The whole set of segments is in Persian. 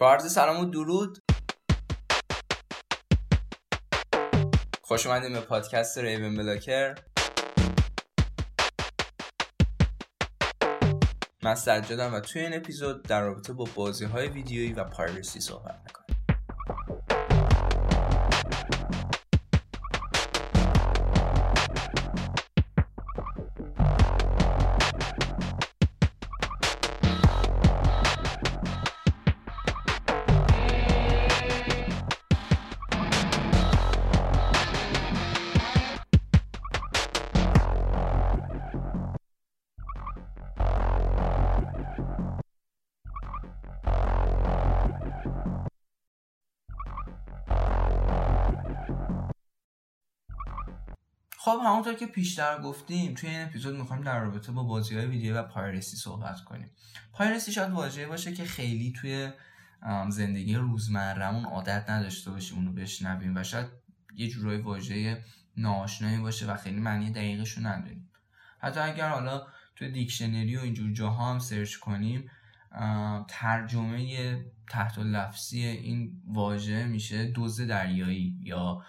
با عرض سلام و درود. خوش اومدیم به پادکست ریون بلاکر من سجادم و توی این اپیزود در رابطه با بازی های ویدیویی و پایرسی صحبت می‌کنم. همونطور که پیشتر گفتیم توی این اپیزود می‌خوایم در رابطه با بازی های ویدیو و پایرسی صحبت کنیم. پایرسی شاید واژه باشه که خیلی توی زندگی روزمرهمون عادت نداشته باشیم اونو بشنویم و شاید یه جورای واژه ناآشنایی باشه و خیلی معنی دقیقش رو نداریم. حتی اگر حالا توی دیکشنری و اینجور جاها هم سرچ کنیم ترجمه تحت لفظی این واژه میشه دوز دریایی یا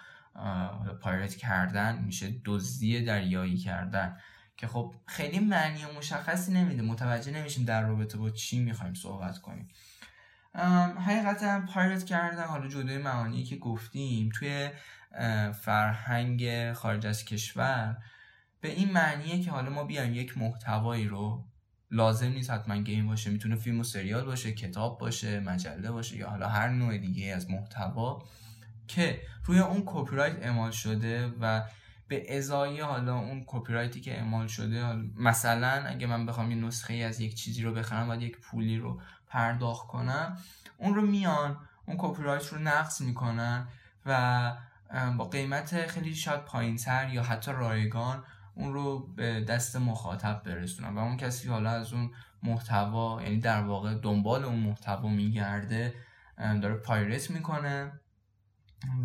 پایرت کردن میشه دزدی دریایی کردن. که خب خیلی معنی مشخصی نمیده. متوجه نمیشیم در رابطه با چی می‌خوایم صحبت کنیم. حقیقتا پایرت کردن حالا جدای معانی که گفتیم توی فرهنگ خارج از کشور به این معنیه که حالا ما بیایم یک محتوایی رو لازم نیست حتما گیم باشه. می‌تونه فیلم و سریال باشه کتاب باشه مجله باشه یا حالا هر نوع دیگه از محتوا. که روی اون کپی رایت اعمال شده و به ازای حالا اون کپی رایتی که اعمال شده مثلا اگه من بخوام یه نسخه از یک چیزی رو بخرم باید یک پولی رو پرداخت کنم اون رو میان اون کپی رایت رو نقض می‌کنن و با قیمت خیلی شاید پایینتر یا حتی رایگان اون رو به دست مخاطب برسونن. و اون کسی حالا از اون محتوا یعنی در واقع دنبال اون محتوا میگرده داره پایرت می‌کنه.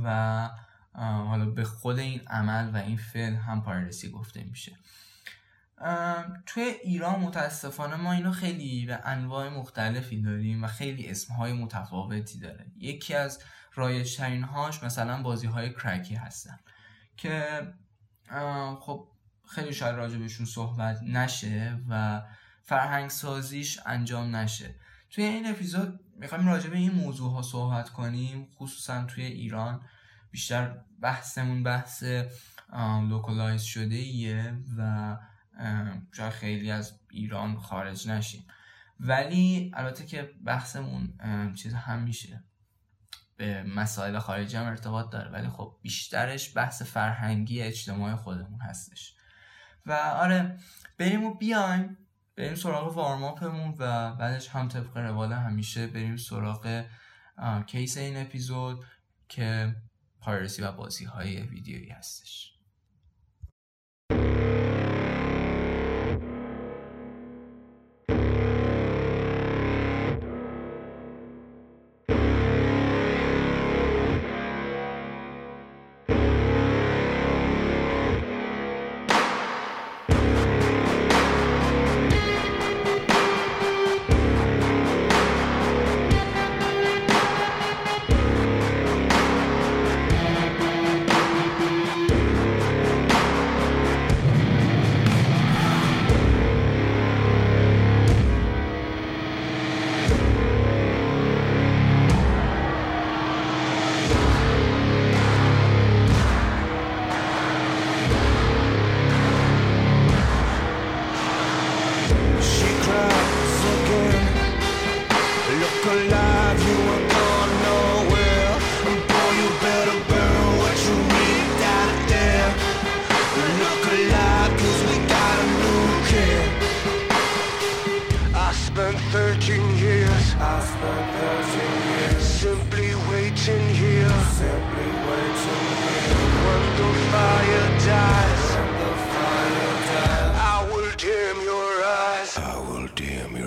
و حالا به خود این عمل و این فعل هم پایرسی گفته میشه. توی ایران متاسفانه ما اینو خیلی به انواع مختلفی داریم و خیلی اسمهای متفاوتی داره. یکی از رایجترین هاش مثلا بازی های کرکی هستن که خب خیلی شاید راجبشون صحبت نشه و فرهنگ سازیش انجام نشه. توی این اپیزود می‌خوایم راجع به این موضوع ها صحبت کنیم خصوصا توی ایران بیشتر بحثمون بحث localize شده ایه و شاید خیلی از ایران خارج نشیم. ولی البته که بحثمون چیز هم میشه. به مسائل خارجی هم ارتباط داره ولی خب بیشترش بحث فرهنگی اجتماعی خودمون هستش. و آره بریم و بیایم. بریم سراغ وارماپمون و بعدش هم طبق روال همیشه بریم سراغ کیس این اپیزود که پایرسی و بازی های ویدیویی هستش. your eyes. I will damn your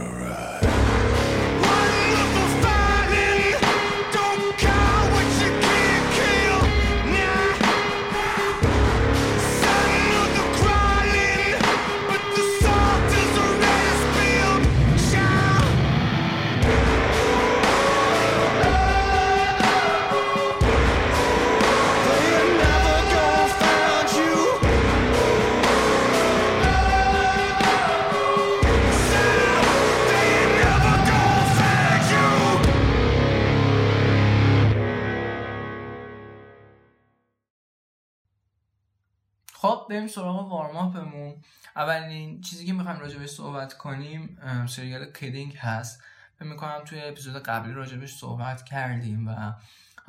بریم سراغ warm-up مون. اولین چیزی که می‌خوایم راجبش صحبت کنیم سریال Kidding هست. فکر می‌کنم توی اپیزود قبلی راجبش صحبت کردیم و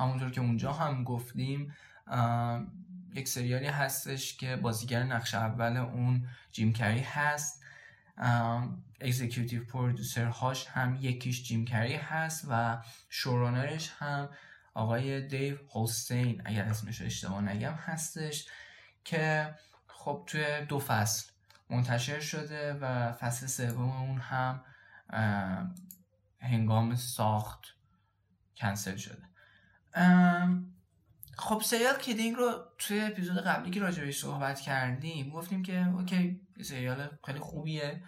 همونطور که اونجا هم گفتیم یک سریالی هستش که بازیگر نقش اول اون جیم کری هست. executive producer هاش هم یکیش جیم کری هست و showrunner ش هم آقای دیو هولستین اگر اسمش اشتباه نگم هستش که خب توی دو فصل منتشر شده و فصل سوم اون هم هنگام ساخت کنسل شده. خب سریال کیدینگ رو توی اپیزود قبلی که راجبش صحبت کردیم گفتیم که اوکی سریال خیلی خوبیه.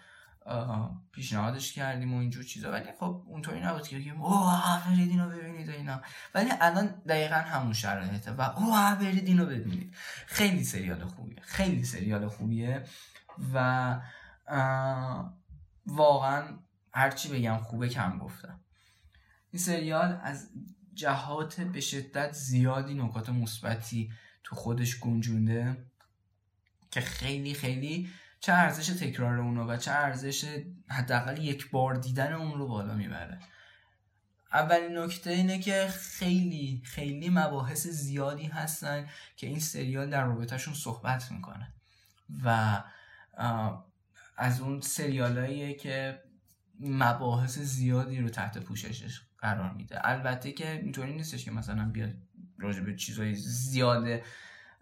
پیشنهادش کردیم و اینجور چیزا. ولی خب اونطوری نبود که بگیم اوه برید اینو ببینید و اینا. ولی الان دقیقا همون شرایطه و اوه برید اینو ببینید. خیلی سریال خوبیه خیلی سریال خوبیه و واقعا هرچی بگم خوبه کم گفتم. این سریال از جهات به شدت زیادی نکات مثبتی تو خودش گنجونده که خیلی خیلی چه ارزش تکرار اونو و چه ارزش حداقل یک بار دیدن اون رو بالا می‌بره. اولین نکته اینه که خیلی خیلی مباحث زیادی هستن که این سریال در رابطهشون صحبت می‌کنه و از اون سریالاییه که مباحث زیادی رو تحت پوششش قرار میده. البته که اینطوری نیستش که مثلا بیاد راجع به چیزهای زیاد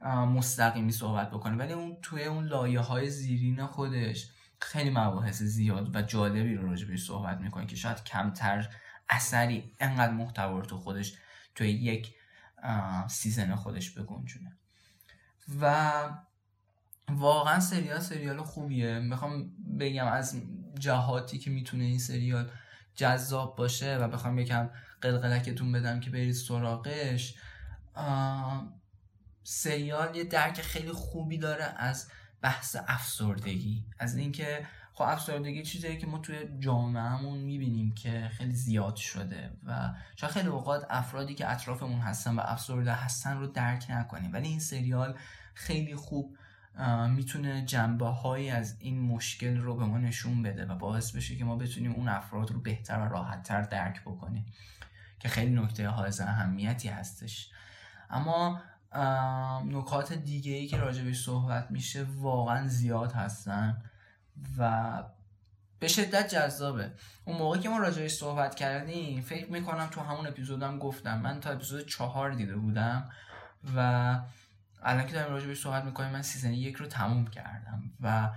مستقیمی صحبت بکنه. ولی اون توی اون لایه های زیرین خودش خیلی مباحث زیاد و جالبی رو راجع بهش صحبت می‌کنه که شاید کمتر اثری انقدر محتوا تو خودش توی یک سیزن خودش بگنجونه و واقعا سریال سریال خوبیه. می‌خوام بگم از جهاتی که می‌تونه این سریال جذاب باشه و بخوام یکم قلقلکتون بدم که برید سراغش سریال یه درک خیلی خوبی داره از بحث افسردگی. از اینکه خب افسردگی چیزیه که ما توی جامعهمون می‌بینیم که خیلی زیاد شده و شاید خیلی اوقات افرادی که اطرافمون هستن و افسرده هستن رو درک نکنیم. ولی این سریال خیلی خوب می‌تونه جنبه هایی از این مشکل رو به ما نشون بده و باعث بشه که ما بتونیم اون افراد رو بهتر و راحتتر درک بکنیم که خیلی نکته حائز اهمیتی هستش. اما نکات دیگه ای که راجبش صحبت میشه واقعا زیاد هستن و به شدت جذابه. اون موقع که ما راجبش صحبت کردیم فکر می‌کنم تو همون اپیزودم گفتم. من تا اپیزود چهار دیده بودم و الان که داریم راجبش صحبت می‌کنیم من سیزن یک رو تموم کردم و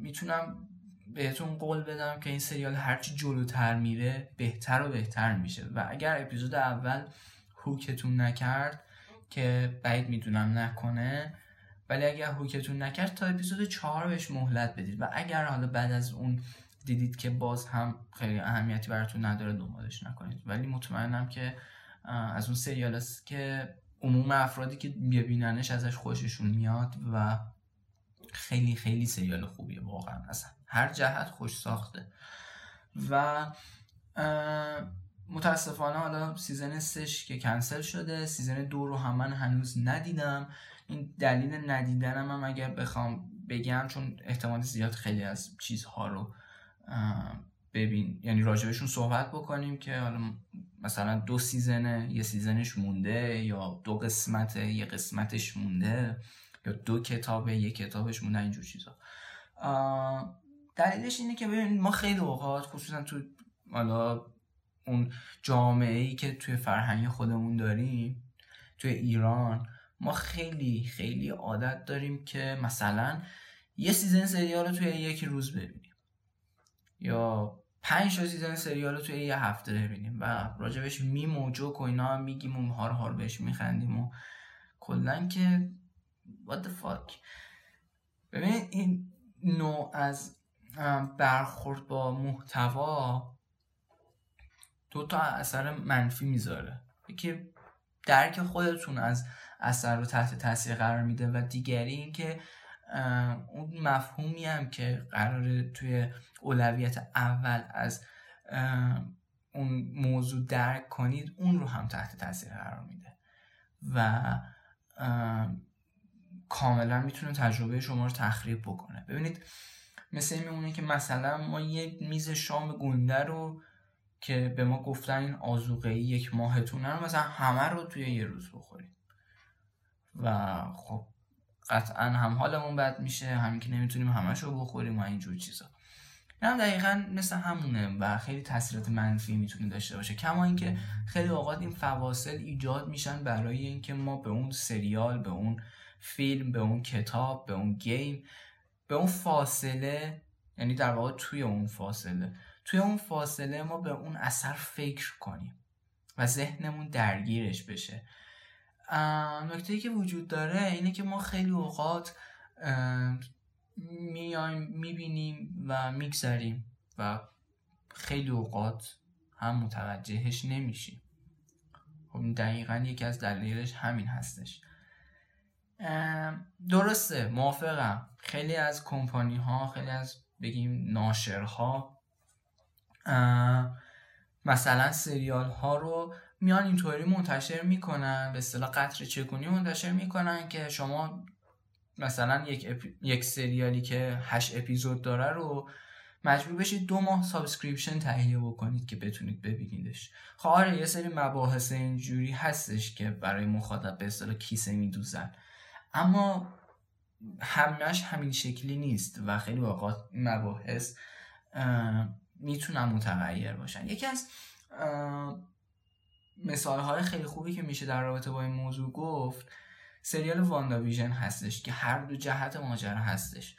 می‌تونم بهتون قول بدم که این سریال هرچی جلوتر میره بهتر و بهتر میشه. و اگر اپیزود اول هوکتون نکرد که بعید می‌دونم نکنه. ولی اگر hook تون نکرد تا اپیزود چهار بهش مهلت بدید و اگر حالا بعد از اون دیدید که باز هم خیلی اهمیتی براتون نداره دنبالش نکنید. ولی مطمئنم که از اون سریال‌هاست که عموم افرادی که ببیننش ازش خوششون میاد و خیلی خیلی سریال خوبیه واقعا. از هر جهت خوش ساخته. و متاسفانه حالا season سه‌ش که کنسل شده season دو رو هم من هنوز ندیدم. این دلیل ندیدنم هم اگر بخوام بگم چون احتمال زیاد خیلی از چیزها رو ببین. یعنی راجبشون صحبت بکنیم که حالا مثلا دو سیزنه یه سیزنش مونده یا دو قسمت یه قسمتش مونده یا دو کتابه یه کتابش مونده اینجور چیزا. دلیلش اینه که ببین ما خیلی اوقات خصوصا تو حالا اون جامعه ای که توی فرهنگ خودمون داریم توی ایران ما خیلی خیلی عادت داریم که مثلا یه season سریال رو توی یک روز ببینیم. یا پنج تا season سریال رو توی یه هفته ببینیم و راجبش میم و جوک و اینا هم میگیم و هار هار بهش میخندیم و کلا که what the fuck. ببین این نوع از برخورد با محتوا دو تا اثر منفی می‌ذاره. یکی درک خودتون از اثر رو تحت تاثیر قرار میده و دیگری اینکه اون مفهومی هم که قراره توی اولویت اول از اون موضوع درک کنید اون رو هم تحت تاثیر قرار میده و کاملا می‌تونه تجربه شما رو تخریب بکنه. ببینید مثل این میمونه که مثلا ما یک میز شام گنده رو که به ما گفتن این آزوقه یک ماهتونه رو مثلا همه رو توی یه روز بخوریم. و خب قطعا هم حالمون بد میشه همین که نمی‌تونیم همش رو بخوریم و اینجور چیزا. این هم دقیقا مثل همونه و خیلی تاثیرات منفی می‌تونه داشته باشه. کما اینکه خیلی اوقات این فواصل ایجاد میشن برای اینکه ما به اون سریال به اون فیلم به اون کتاب به اون گیم به اون فاصله یعنی در واقع توی اون فاصله توی اون فاصله ما به اون اثر فکر کنیم و ذهنمون درگیرش بشه. نکته که وجود داره اینه که ما خیلی اوقات میایم می‌بینیم و میگذریم و خیلی اوقات هم متوجهش نمیشیم. خب دقیقا یکی از دلایلش همین هستش. درسته موافقم. خیلی از کمپانی ها خیلی از بگیم ناشرها مثلا سریال ها رو میان اینطوری منتشر می‌کنن به اصطلاح قطره چکونی منتشر می‌کنن که شما مثلا یک, اپی... یک سریالی که هشت اپیزود داره رو مجبور بشید دو ماه subscription تهیه بکنید که بتونید ببینیدش. خب آره یه سری مباحث اینجوری هستش که برای مخاطب به اصطلاح کیسه میدوزن. اما همش همین شکلی نیست و خیلی اوقات مباحث می‌تونن متغیر باشن. یکی از مثال های خیلی خوبی که میشه در رابطه با این موضوع گفت سریال واندا ویژن هستش که هر دو جهت ماجرا هستش.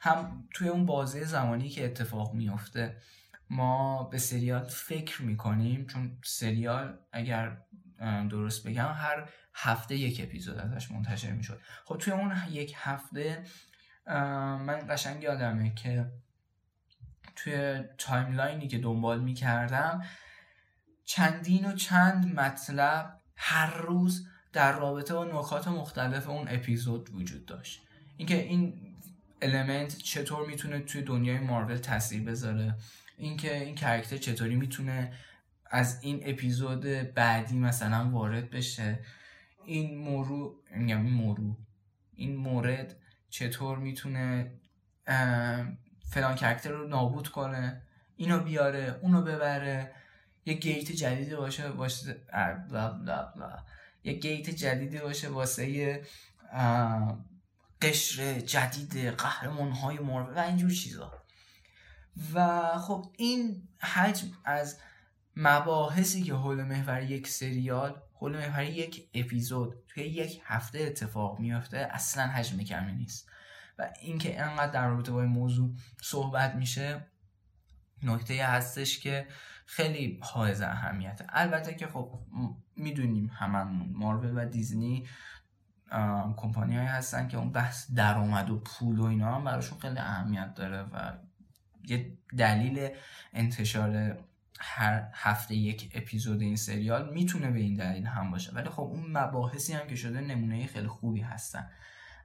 هم توی اون بازه زمانی که اتفاق میفته ما به سریال فکر می‌کنیم چون سریال اگر درست بگم هر هفته یک اپیزود ازش منتشر می‌شد. خب توی اون یک هفته من قشنگ یادمه که توی timeline ی که دنبال می‌کردم چندین و چند مطلب هر روز در رابطه با نکات مختلف اون اپیزود وجود داشت. اینکه این element چطور می‌تونه توی دنیای مارول تاثیر بذاره اینکه این character چطوری می‌تونه از این اپیزود بعدی مثلا وارد بشه این مورو میگم این مورو این مورد چطور می‌تونه فلان character رو نابود کنه اینو بیاره اونو ببره یه gate جدیدی باشه باشه blah blah blah. یه gate جدیدی باشه واسه قشر جدید قهرمان های و اینجور چیزا و خب این حجم از مباحثی که حول محور یک سریال حول محور یک اپیزود توی یک هفته اتفاق میافته اصلا حجم کمی نیست و اینکه انقدر در رابطه با این موضوع صحبت میشه نکته هستش که خیلی حائز اهمیته. البته که خب می‌دونیم هممون مارول و دیزنی کمپانی هایی هستن که اون بحث درآمد و پول و اینا هم براشون خیلی اهمیت داره و یه دلیل انتشار هر هفته یک اپیزود این سریال می‌تونه به این دلیل هم باشه. ولی خب اون مباحثی هم که شده نمونه خیلی خوبی هستن.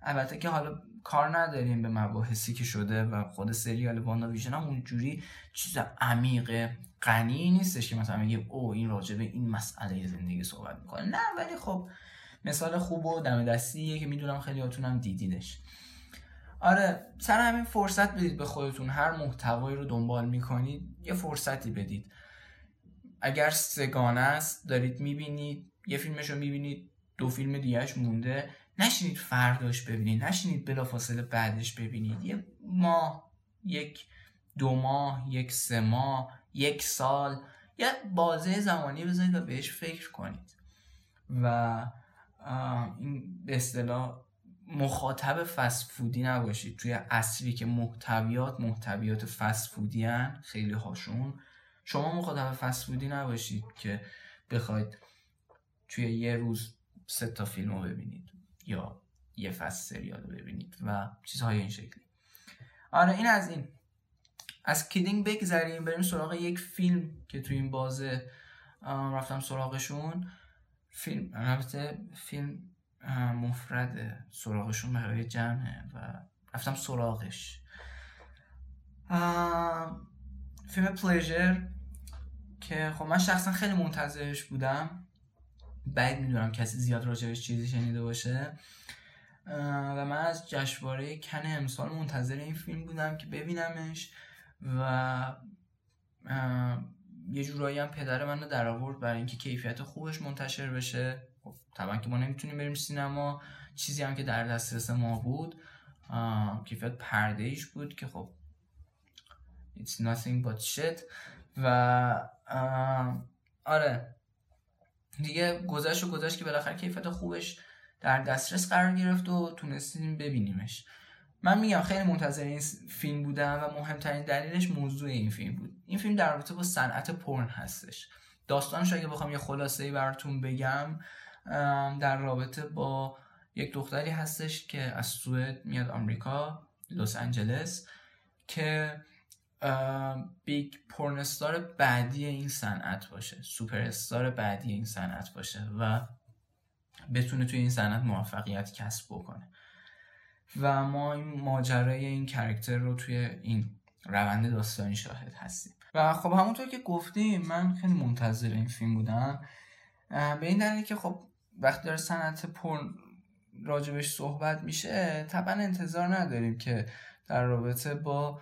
البته که حالا کار نداریم به مباحثی که شده و خود سریال واندا ویژن هم اونجوری چیز عمیق غنی نیستش که مثلا میگه او این راجبه این مسئله زندگی صحبت می‌کنه. نه ولی خب مثال خوب و دم دستیه که می‌دونم خیلی هاتونم دیدیدش. آره سر همین فرصت بدید به خودتون. هر محتوایی رو دنبال می‌کنید یه فرصتی بدید. اگر سگانه است دارید می‌بینید یه فیلمش رو می‌بینید دو فیلم دیگهش مونده نشینید فرداش ببینید نشینید بلافاصله بعدش ببینید. یه ماه یک دو ماه یک سه ماه یک سال یه بازه زمانی بذارید و بهش فکر کنید. و این به اصطلاح مخاطب فست فودی نباشید. توی اصلی که محتویات محتویات فست فودی هن خیلی هاشون. شما مخاطب فست فودی نباشید که بخواید توی یه روز سه تا فیلم رو ببینید. یا یه فصل سریال رو ببینید و چیزهای این شکلی. آره این از این. از کیدینگ بگذریم بریم سراغ یک فیلم که توی این بازه رفتم سراغشون. فیلم البته فیلم مفرده سراغشون برای جمعه و رفتم سراغش. فیلم پلیژر که خب من شخصا خیلی منتظرش بودم. بعد می‌دونم کسی زیاد راجبش چیزی شنیده باشه. و من از جشنواره کن امسال منتظر این فیلم بودم که ببینمش و یه جورایی هم پدر من رو در آورد برای اینکه کیفیت خوبش منتشر بشه. خب طبعا که ما نمی‌تونیم بریم سینما چیزی هم که در دسترس ما بود کیفیت پرده ایش بود که خب it's nothing but shit. و آره دیگه گذشت و گذشت که بالاخره کیفیت خوبش در دسترس قرار گرفت و تونستیم ببینیمش. من میگم خیلی منتظر این فیلم بودم و مهمترین دلیلش موضوع این فیلم بود. این فیلم در رابطه با صنعت پرن هستش. داستانش اگه بخوام یه خلاصه ای براتون بگم در رابطه با یک دختری هستش که از سوئد میاد آمریکا لس آنجلس که big pornstar بعدی این صنعت باشه. سوپر استار بعدی این صنعت باشه و بتونه توی این صنعت موفقیت کسب بکنه. و ما این ماجرای این character رو توی این روند داستانی شاهد هستیم. و خب همونطور که گفتیم من خیلی منتظر این فیلم بودم. به این دلیل که خب وقتی داره صنعت پورن راجبش صحبت میشه طبعا انتظار نداریم که در رابطه با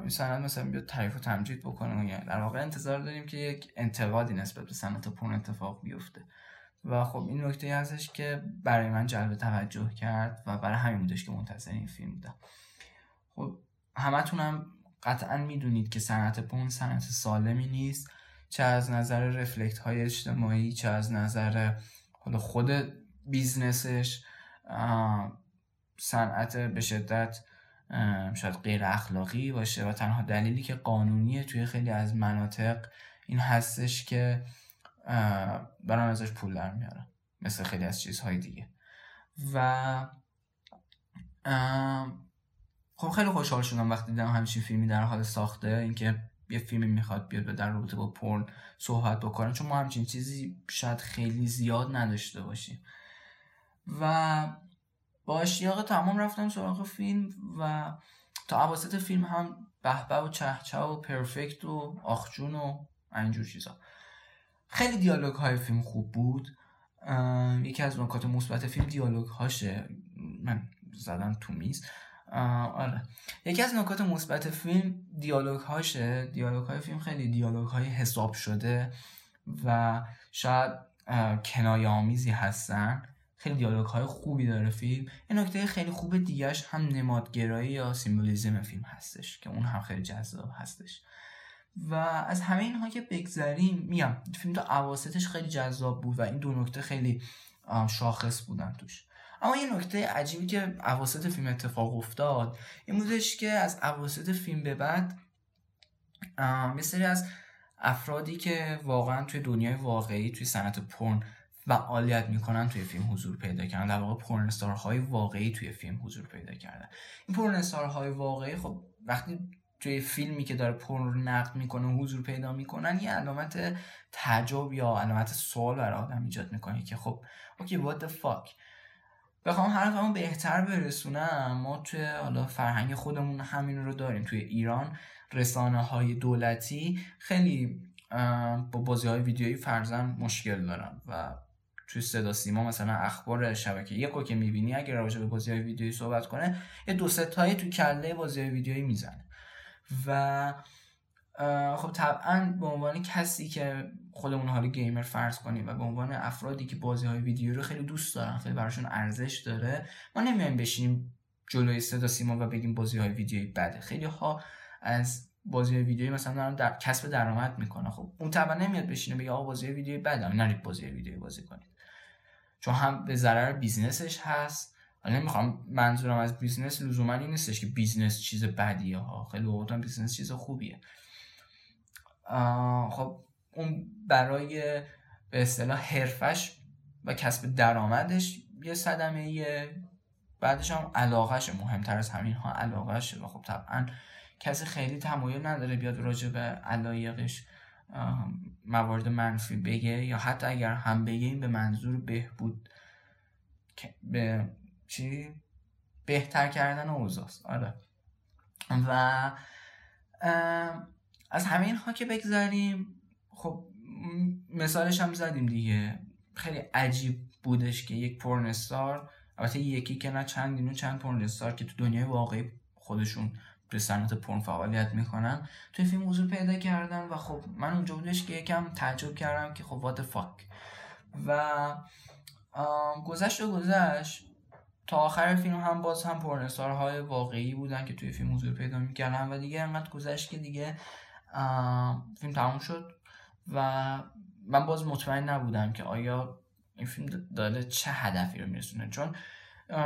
این صنعت مثلا بیاد تعریف و تمجید بکنه یعنی در واقع انتظار داریم که یک انتقادی نسبت به صنعت پرن اتفاق بیفته. و خب این نکته هستش که برای من جلب توجه کرد و برای همین بودش که منتظر این فیلم بودم. خب همتون هم قطعا می‌دونید که صنعت پون صنعت سالمی نیست چه از نظر رفلکت های اجتماعی چه از نظر خود بیزنسش. صنعت به شدت شاید غیر اخلاقی باشه و تنها دلیلی که قانونیه توی خیلی از مناطق این هستش که برام ازش پول در میارن مثل خیلی از چیزهای دیگه. و خب خیلی خوشحال شدم وقتی دیدم همچین فیلمی در حال ساخته اینکه یه فیلمی می‌خواد بیاد در رابطه با پرن صحبت بکنه چون ما همچین چیزی شاید خیلی زیاد نداشته باشیم. و با اشتیاق تمام رفتم سراغ فیلم و تا عواسط فیلم هم بهبه و چهچه و پرفکت و آخجون و اینجور چیزا. خیلی دیالوگ های فیلم خوب بود. یکی از نکات مثبت فیلم دیالوگ هاشه من زدم تو میز. آره. یکی از نکات مثبت فیلم دیالوگ هاشه دیالوگ های فیلم خیلی دیالوگ های حساب شده و شاید کنایه آمیزی هستن. خیلی دیالوگ های خوبی داره فیلم. این نکته خیلی خوب دیگهش هم نمادگرایی یا سیمبولیزم فیلم هستش که اون هم خیلی جذاب هستش. و از همه اینها که بگذریم میگم فیلم تا عواستش خیلی جذاب بود و این دو نکته خیلی شاخص بودن توش. اما یه نکته عجیبی که عواست فیلم اتفاق افتاد این بودش که از عواست فیلم به بعد مثلی از افرادی که واقعا توی دنیای واقعی توی صنعت پرن فعالیت می‌کنن توی فیلم حضور پیدا کردن. در واقع پرنستارهای واقعی توی فیلم حضور پیدا کردن. این پرنستارهای واقعی خب وقتی توی فیلمی که داره پر نقد می‌کنه حضور پیدا می‌کنن یه علامت تعجب یا علامت سوال برای آدم ایجاد می‌کنه که خب اوکی what the fuck بخوام حرفمو بهتر برسونم. ما توی حالا فرهنگ خودمون همین رو داریم. توی ایران رسانه های دولتی خیلی با بازی های ویدیویی فرزن مشکل دارن و توی صدا سیما مثلا اخبار شبکه یکو که می‌بینی اگر راجع به بازی های ویدیویی صحبت کنه یه دو ستایی تو کله بازی های ویدیویی می‌زنه. و خب طبعا به عنوان کسی که خودمون حالا گیمر فرض کنیم و به عنوان افرادی که بازی های ویدیو رو خیلی دوست دارن خیلی براشون ارزش داره ما نمیایم بشینیم جلوی صدا سیما و بگیم بازی های ویدیویی بده. خیلی ها از بازی ویدیویی مثلا دارن در کسب درآمد می‌کنه خب اون طبعا نمیاد بشینه بگه آقا بازی ویدیویی بده نرید بازی ویدیویی بازی کنید. چون هم به ضرر business ش هست. نمی‌خوام منظورم از business لزوما این نیستش که business چیز بدیه ها. خیلی وقتا business چیز خوبیه. خب اون برای به اصطلاح حرفش و کسب درآمدش یه صدمه یه بعدش هم علاقهش مهمتر از همین ها علاقهشه و خب طبعا کسی خیلی تمایل نداره بیاد راجع به علایقش. موارد منفی بگه یا حتی اگر هم بگه این به منظور بهبود به چی؟ بهتر کردن اوضاست آره. و از همه اینها که بگذاریم خب مثالش هم زدیم دیگه. خیلی عجیب بودش که یک پورنستار البته یکی که نه چند اینو چند پورنستار که تو دنیای واقعی خودشون به صنعت پرن فعالیت می‌کنن. توی فیلم حضور پیدا کردن و خب من اونجا بودش که یکم تعجب کردم که خب وات فاک و گذشت و گذشت. تا آخر فیلم هم باز هم های واقعی بودن که توی فیلم حضور پیدا می‌کردن و دیگه انقدر گذشت که دیگه فیلم تموم شد و من باز مطمئن نبودم که آیا این فیلم داره چه هدفی رو میرسونه. چون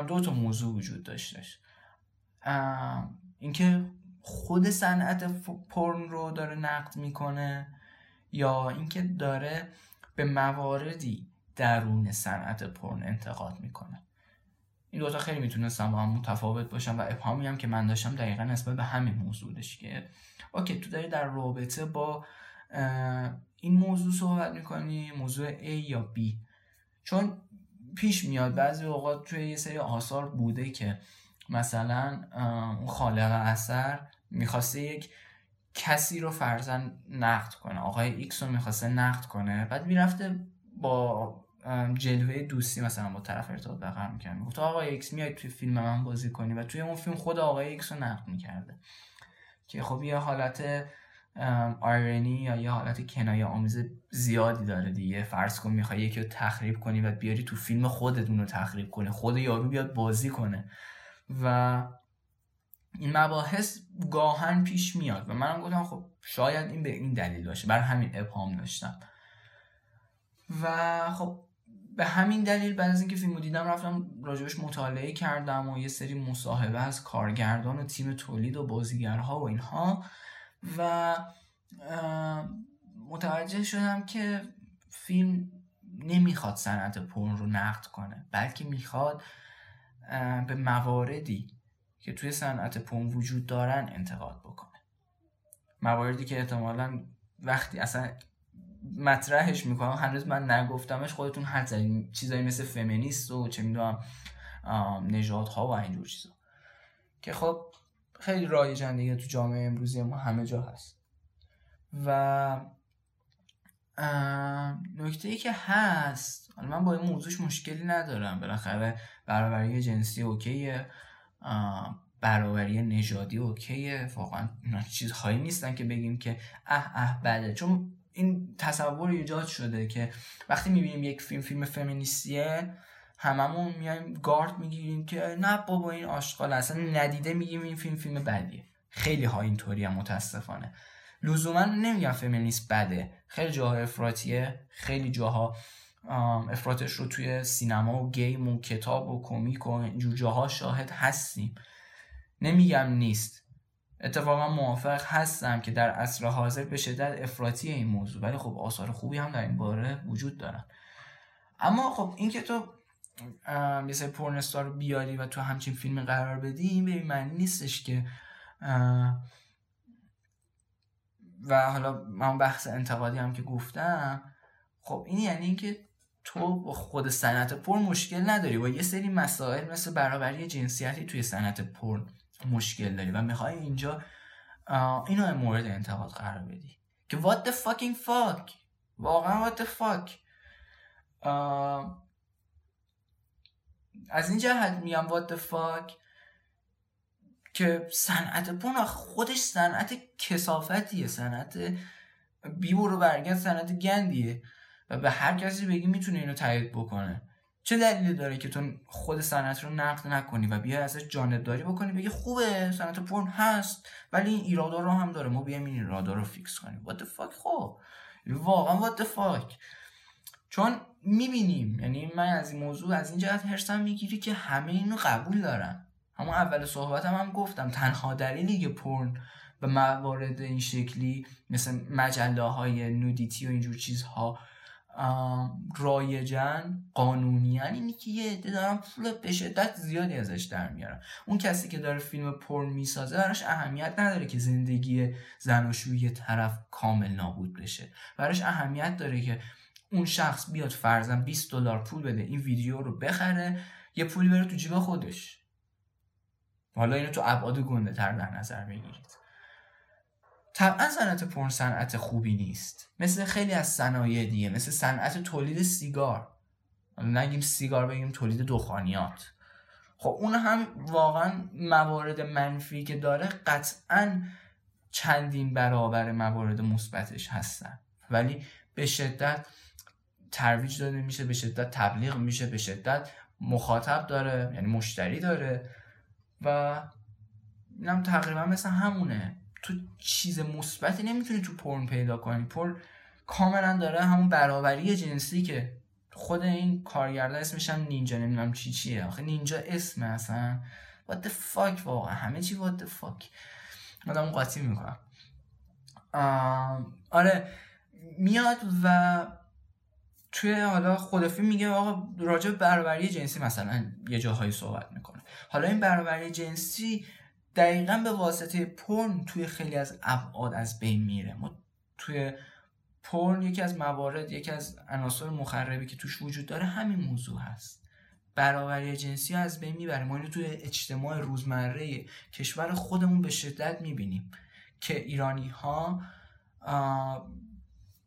دو تا موضوع وجود داشتش. اینکه خود صنعت پرن رو داره نقد می‌کنه یا اینکه داره به مواردی درون صنعت پرن انتقاد می‌کنه. این دوتا خیلی می‌تونستم با هم متفاوت باشم و ابهامی هم که من داشتم دقیقا نسبت به همین موضوعش که okay تو داری در رابطه با این موضوع صحبت می‌کنی موضوع A یا B. چون پیش میاد بعضی اوقات توی یه سری آثار بوده که مثلا اون خالق اثر می‌خواسته یک کسی رو فرضا نقد کنه. آقای ایکس رو می‌خواسته نقد کنه. بعد می‌رفته با جلوه دوستی مثلا با طرف ارتباط برقرار می‌کنه می‌گفت آقای ایکس میاد توی فیلم من بازی کنی. و توی اون فیلم خود آقای ایکس رو نقد می‌کرده. که خب یه حالت آیرنی یا یه حالت کنایه آمیز زیادی داره دیگه. فرض کن می‌خوای یکی رو تخریب کنی و بیاری تو فیلم خودت رو تخریب کنه خود یارو بیاد بازی کنه. و این مباحث گاهن پیش میاد و منم گفتم خب شاید این به این دلیل باشه. بر همین ابهام داشتم. و خب به همین دلیل بعد از اینکه فیلمو دیدم رفتم راجبش مطالعه کردم و یه سری مصاحبه از کارگردان و تیم تولید و بازیگرها و اینها و متوجه شدم که فیلم نمی‌خواد صنعت پرن رو نقد کنه بلکه می‌خواد به مواردی که توی صنعت پرن وجود دارن انتقاد بکنه. مواردی که احتمالا وقتی اصلا مطرحش می‌کنم هنوز من نگفتمش خودتون حد زدین. چیزایی مثل فمینیست و چه می‌دونم نژادها و اینجور چیزا. که خب خیلی رایجن دیگه تو جامعه امروزی ما همه جا هست. و نکته ای که هست حالا من با این موضوعش مشکلی ندارم. بالاخره برابری جنسی اوکیه. برابری نژادی اوکیه. واقعا چیزهایی نیستن که بگیم که اه اه بده. چون این تصور ایجاد شده که وقتی می‌بینیم یک فیلم فیلم فمینیستیه هممون میایم گارد می‌گیریم که نه بابا این آشغال اصلا ندیده میگیم این فیلم فیلم بدیه. خیلی ها اینطوری هم متاسفانه. لزوما نمیگم فمینیست بده. خیلی جاها افراتیه خیلی جاها افراتش رو توی سینما و گیم و کتاب و کمیک و اینجور جاها شاهد هستیم. نمیگم نیست. اتفاقا موافق هستم که در عصر حاضر به شدت افراطی این موضوع ولی خب آثار خوبی هم در این باره وجود دارن. اما خب این که تو یه سری پورنستار بیاری و تو همچین فیلم قرار بدی این به معنی نیستش که و حالا من بحث انتقادی هم که گفتم خب این یعنی اینکه تو با خود صنعت پر مشکل نداری با یه سری مسائل مثل برابری جنسیتی توی صنعت پر مشکل داری و می‌خوای اینجا اینو مورد انتقاد قرار بدی که what the fucking fuck واقعا what the fuck از این جهت میگم what the fuck که صنعت پون خودش صنعت کسافتیه صنعت بیبرو برگرد صنعت گندیه. و به هر کسی بگی می‌تونه اینو تایید بکنه. چه دلیلی داره که تو خود صنعت رو نقد نکنی و بیا ازش جانبداری بکنی بگی خوبه صنعت پرن هست ولی این ایرادا رو هم داره. ما بیایم این ایرادا رو فیکس کنیم. What the fuck خب. واقعا what the fuck چون می‌بینیم یعنی من از این موضوع از این جهت هرسم می‌گیری که همه اینو قبول دارن. همون اول صحبتم هم گفتم تنها دلیلی که پرن به موارد این شکلی مثل مجله های نودیتی و اینجور چیزها رایجن قانونی. اینی که یه دارن پول به شدت زیادی ازش در میارن. اون کسی که داره فیلم پر می‌سازه براش اهمیت نداره که زندگی زناشویی طرف کامل نابود بشه. براش اهمیت داره که اون شخص بیاد فرزن 20 دلار پول بده این ویدیو رو بخره یه پولی بره تو جیب خودش. حالا اینو تو ابعاد گنده تر در نظر بگیرید. طبعا صنعت پرن صنعت خوبی نیست. مثل خیلی از صنایع دیگه مثل صنعت تولید سیگار. نگیم سیگار بگیم تولید دخانیات. خب اون هم واقعا موارد منفی که داره قطعا چندین برابر موارد مثبتش هستن. ولی به شدت ترویج داده میشه به شدت تبلیغ میشه به شدت مخاطب داره یعنی مشتری داره و اینم تقریبا مثل همونه. تو چیز مثبتی نمی‌تونی تو پرن پیدا کنی. پر کاملا داره همون برابری جنسی که خود این کارگردان اسمش هم نینجا نمی‌دونم چی چیه. آخه نینجا اسم اصلا. What the fuck واقعا همه چی what the fuck آدم قاطی می‌کنم آره میاد و توی حالا خود فیلم میگه آقا راجع برابری جنسی مثلا یه جاهایی صحبت می‌کنه. حالا این برابری جنسی دقیقا به واسطه پرن توی خیلی از ابعاد از بین میره. ما توی پرن یکی از موارد یکی از عناصر مخربی که توش وجود داره همین موضوع هست. برابری جنسی از بین می‌بره ما اینو توی اجتماع روزمره کشور خودمون به شدت می‌بینیم که ایرانی ها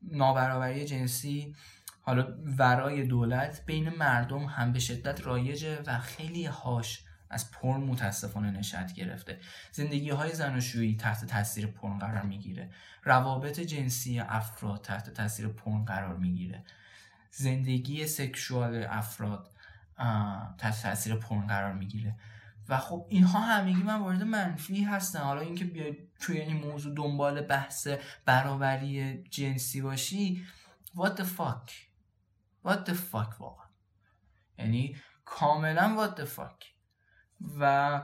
نابرابری جنسی حالا ورای دولت بین مردم هم به شدت رایجه و خیلی هاش از پرن متاسفانه نشد گرفته. زندگی های زناشویی تحت تاثیر پرن قرار می‌گیره. روابط جنسی افراد تحت تاثیر پرن قرار می‌گیره. زندگی سکشوال افراد تحت تاثیر پرن قرار می‌گیره. و خب اینها همگی من وارد منفی هستن. حالا اینکه بیای توی این موضوع دنبال بحث برابری جنسی باشی what the fuck what the fuck واقعا؟ یعنی کاملا what the fuck و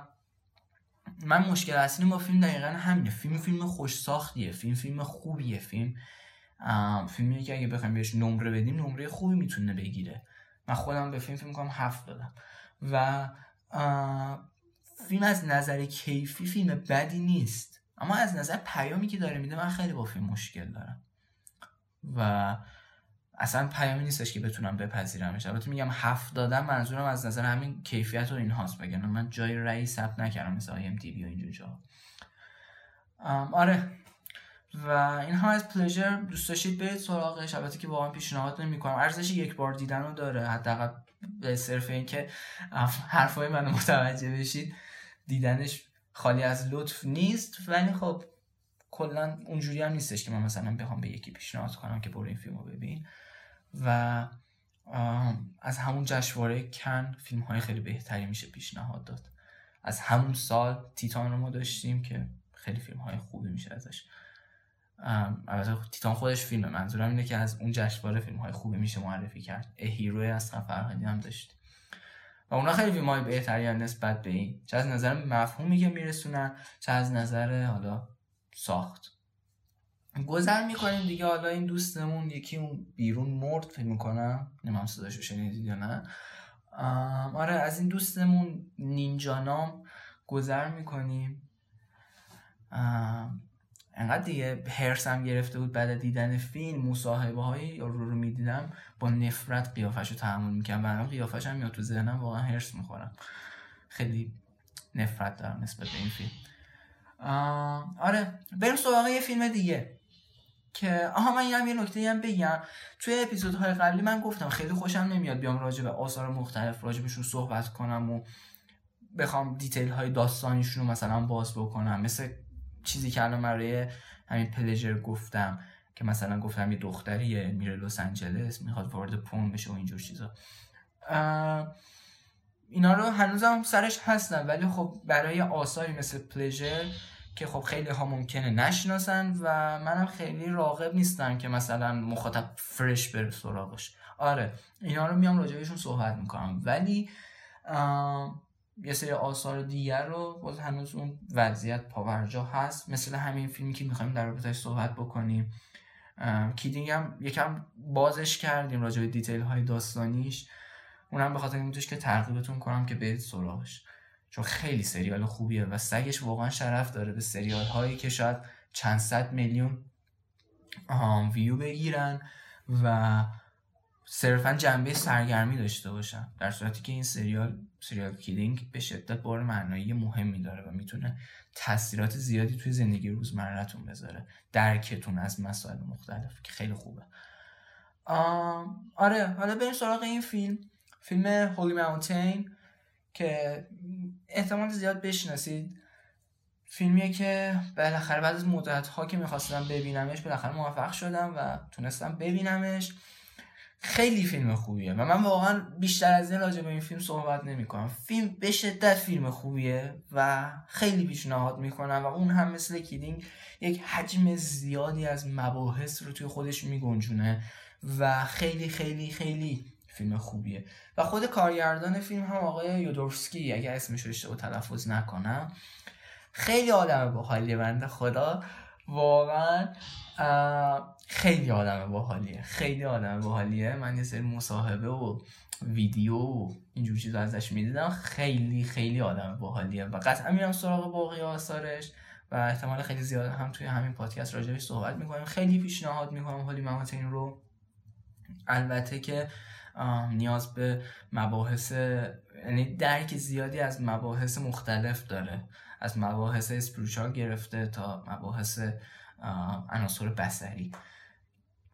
من مشکل اصلی با فیلم دقیقا همینه. فیلم فیلم خوش ساختیه فیلم فیلم خوبیه. فیلم فیلمیه که اگه بخوایم بهش نمره بدیم نمره خوبی می‌تونه بگیره. من خودم به فیلم فیلم کنم هفت دادم. و فیلم از نظر کیفی فیلم بدی نیست. اما از نظر پیامی که داره میده من خیلی با فیلم مشکل دارم. و اصلا پیامی نیستش که بتونم بپذیرمش. البته میگم هفت دادم منظورم از نظر همین کیفیت و این هاست. بگم من جای رأی ثبت نکردم مثل آی ام دی بی و اینجور جا. آره. و این ها از پلیژر دوست داشتید برید سراغش. البته که واقعا پیشنهاد نمی‌کنم. ارزش یک بار دیدن رو داره. حداقل به صرف اینکه حرفای منو متوجه بشید. دیدنش خالی از لطف نیست. ولی خب کلا اونجوری هم نیستش که من مثلا بخوام به یکی پیشنهاد کنم که برو این فیلم رو ببین. و از همون جشنواره کن فیلم های خیلی بهتری میشه پیشنهاد داد. از همون سال تیتان رو ما داشتیم که خیلی فیلم های خوبی میشه ازش. البته تیتان خودش فیلمه. منظورم اینه که از اون جشنواره فیلم های خوبی میشه معرفی کرد. هیروی از فرهادی هم داشت. و اونا خیلی فیلم های بهتری هم نسبت به این. چه از نظر مفهومی که میرسونن چه از نظر حالا ساخت. گذر می‌کنیم دیگه. حالا این دوستمون یکی اون بیرون مرد فکر می‌کنم. نمیم صداشو شنیدید یا نه. آره از این دوستمون نینجا نام گذر می‌کنیم. انقدر دیگه هرسم گرفته بود بعد دیدن فیلم. مصاحبه های رو رو می‌دیدم. با نفرت قیافش رو تحمل می‌کنم و قیافش هم میاد تو ذهنم. واقعا هرس می‌خورم. خیلی نفرت دارم نسبت به این فیلم. آره بریم سراغ یه فیلم دیگه. که آها من اینم یه نکته هم بگم. توی اپیزودهای قبلی من گفتم خیلی خوشم نمیاد بیام راجع به آثار مختلف راجع صحبت کنم و بخوام دیتیل های داستانیشون رو مثلا باز بکنم. مثل چیزی که الان برای همین پلژر گفتم که مثلا گفتم یه دختریه میره لس آنجلس می‌خواد وارد پون بشه و اینجور چیزا. اینا رو هنوزم سرش هستن ولی خب برای آثاری مثل پلژر که خب خیلی ها ممکنه نشناسن و منم خیلی راغب نیستم که مثلا مخاطب فرش بره سراغش. آره اینا رو میام راجبشون صحبت می‌کنم. ولی یه سری آثار دیگر رو باز هنوز اون وضعیت پاورجا هست. مثل همین فیلمی که می‌خوایم در رابطهش صحبت بکنیم. کیدینگ هم یکم بازش کردیم راجع به دیتیل های داستانیش. اونم به خاطر این که ترغیبتون کنم که برید سراغش. چون خیلی سریال خوبیه و سگش واقعا شرف داره به سریال هایی که شاید چند صد میلیون ویو بگیرن و صرفا جنبه سرگرمی داشته باشن. در صورتی که این سریال سریال کیلینگ به شدت بار معنایی مهمی داره و می‌تونه تاثیرات زیادی توی زندگی روزمرهتون بذاره. درکتون از مسائل مختلف که خیلی خوبه. آره حالا بریم سراغ این فیلم. فیلم هولی ماونتین که احتمال زیاد بشناسید فیلمیه که بالاخره بعد از مدت ها که می‌خواستم ببینمش بالاخره موفق شدم و تونستم ببینمش. خیلی فیلم خوبیه و من واقعا بیشتر از این راجع به این فیلم صحبت نمی کنم فیلم به شدت فیلم خوبیه و خیلی پیشنهاد می‌کنم و اون هم مثل کیدینگ یک حجم زیادی از مباحث رو توی خودش میگنجونه و خیلی خیلی خیلی فیلم خوبیه. و خود کارگردان فیلم هم آقای یودورسکی اگر اسمش رو اشتباه تلفظ نکنم خیلی آدم باحالیه بنده خدا. واقعا خیلی آدم باحالیه. خیلی آدم باحالیه. من یه سری مصاحبه و ویدیو و اینجور چیزا ازش می‌دیدم. خیلی خیلی آدم باحالیه. و قطعا میرم سراغ باقی آثارش و احتمال خیلی زیاد هم توی همین پادکست راجعش صحبت می‌کنیم. خیلی پیشنهاد می‌کنم. حالی این رو. البته که نیاز به مباحث یعنی درک زیادی از مباحث مختلف داره. از مباحث اسپریچال گرفته تا مباحث عناصر بسری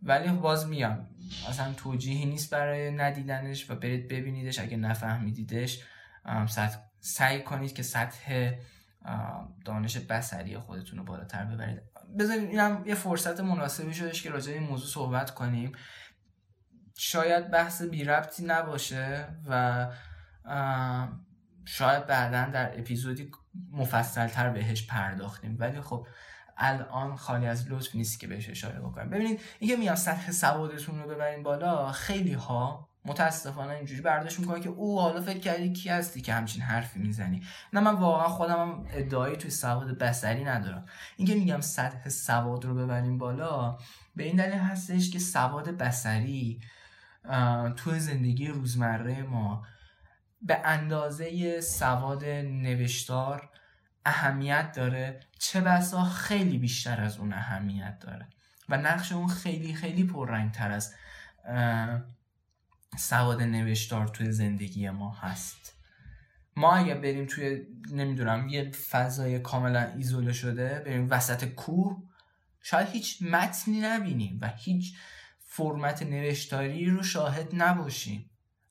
ولی باز میگم اصلا توجیهی نیست برای ندیدنش و برید ببینیدش. اگه نفهمیدیدش سعی کنید که سطح دانش بسری خودتون رو بالاتر ببرید. بذارید اینم یه فرصت مناسبی شدش که راجع این موضوع صحبت کنیم. شاید بحث بی ربطی نباشه و شاید بعدا در اپیزودی مفصل تر بهش پرداختیم. ولی خب الان خالی از لطف نیست که بهش اشاره بکنیم. ببینید اینکه میگم سطح سوادتون رو ببرین بالا خیلی ها متاسفانه اینجوری برداشت می‌کنه که او حالا فکر کردی کی هستی که همچین حرفی می‌زنی. نه من واقعا خودم هم ادعایی توی سواد بسری ندارم. اینکه میگم سطح سواد رو ببریم بالا به این دلیل هستش که سواد بسری توی زندگی روزمره ما به اندازه سواد نوشتار اهمیت داره. چه بسا خیلی بیشتر از اون اهمیت داره و نقش اون خیلی خیلی پررنگ تر از سواد نوشتار توی زندگی ما هست. ما اگر بریم توی نمی‌دونم یه فضای کاملا ایزوله شده بریم وسط کوه شاید هیچ متنی نبینیم و هیچ فرمت نوشتاری رو شاهد نباشیم.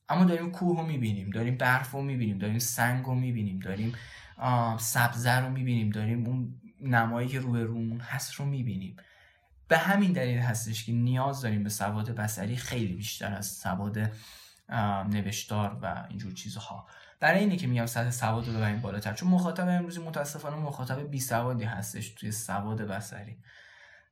اما داریم کوه رو می‌بینیم داریم برف رو می‌بینیم داریم سنگ رو می‌بینیم داریم سبزه رو می‌بینیم داریم اون نمایی که روی رومون هست رو می‌بینیم. به همین دلیل هستش که نیاز داریم به سواد بسری خیلی بیشتر از سواد نوشتار و اینجور چیزها. برای اینه که میگم سطح سواد رو ببریم بالاتر. چون مخاطب امروزی متاسفانه مخاطب بی سوادی هستش توی سواد بسری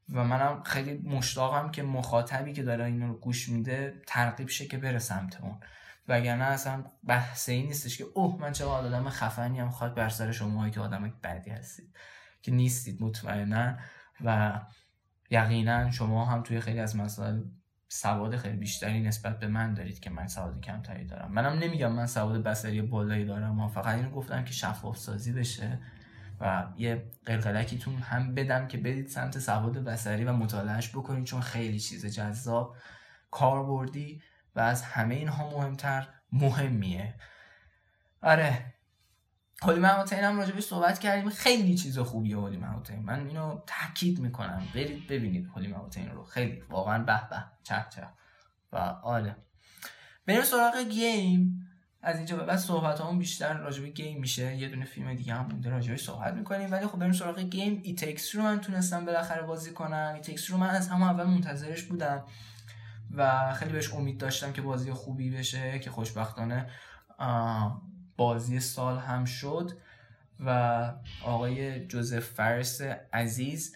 و منم خیلی مشتاقم که مخاطبی که داره اینو رو گوش میده ترغیب شه که بره سمت اون. وگرنه اصلا بحث این نیستش که اوه من چه آدم خفنی هم خواهد بر سر شما که آدم بدی هستید. که نیستید مطمئنا. و یقینا شما هم توی خیلی از مسائل سواد خیلی بیشتری نسبت به من دارید که من سواد کمتری دارم. منم نمیگم من سواد بصری بالایی دارم. ما فقط اینو گفتم که شفاف سازی بشه. و یه قلقلکیتون هم بدم که برید سمت سواد بصری و مطالعهش بکنید چون خیلی چیز جذاب. کاربردی و از همه اینها مهمتر مهمیه. آره. هولی مهوتین هم راجبش صحبت کردیم. خیلی چیز خوبیه هولی مهوتین من اینو تاکید می‌کنم. برید ببینید هولی مهوتین رو. خیلی واقعا به به. چه چه و آره. بریم سراغ گیم. از اینجا به بعد صحبت همون بیشتر راجبه game میشه یه دونه فیلم دیگه هم بوده راجبش صحبت می‌کنیم ولی خب بریم سراغ game، It Takes Two رو من تونستم بالاخره بازی کنم It Takes Two رو من از همون اول منتظرش بودم و خیلی بهش امید داشتم که بازی خوبی بشه که خوشبختانه بازی سال هم شد و آقای جوزف فرس عزیز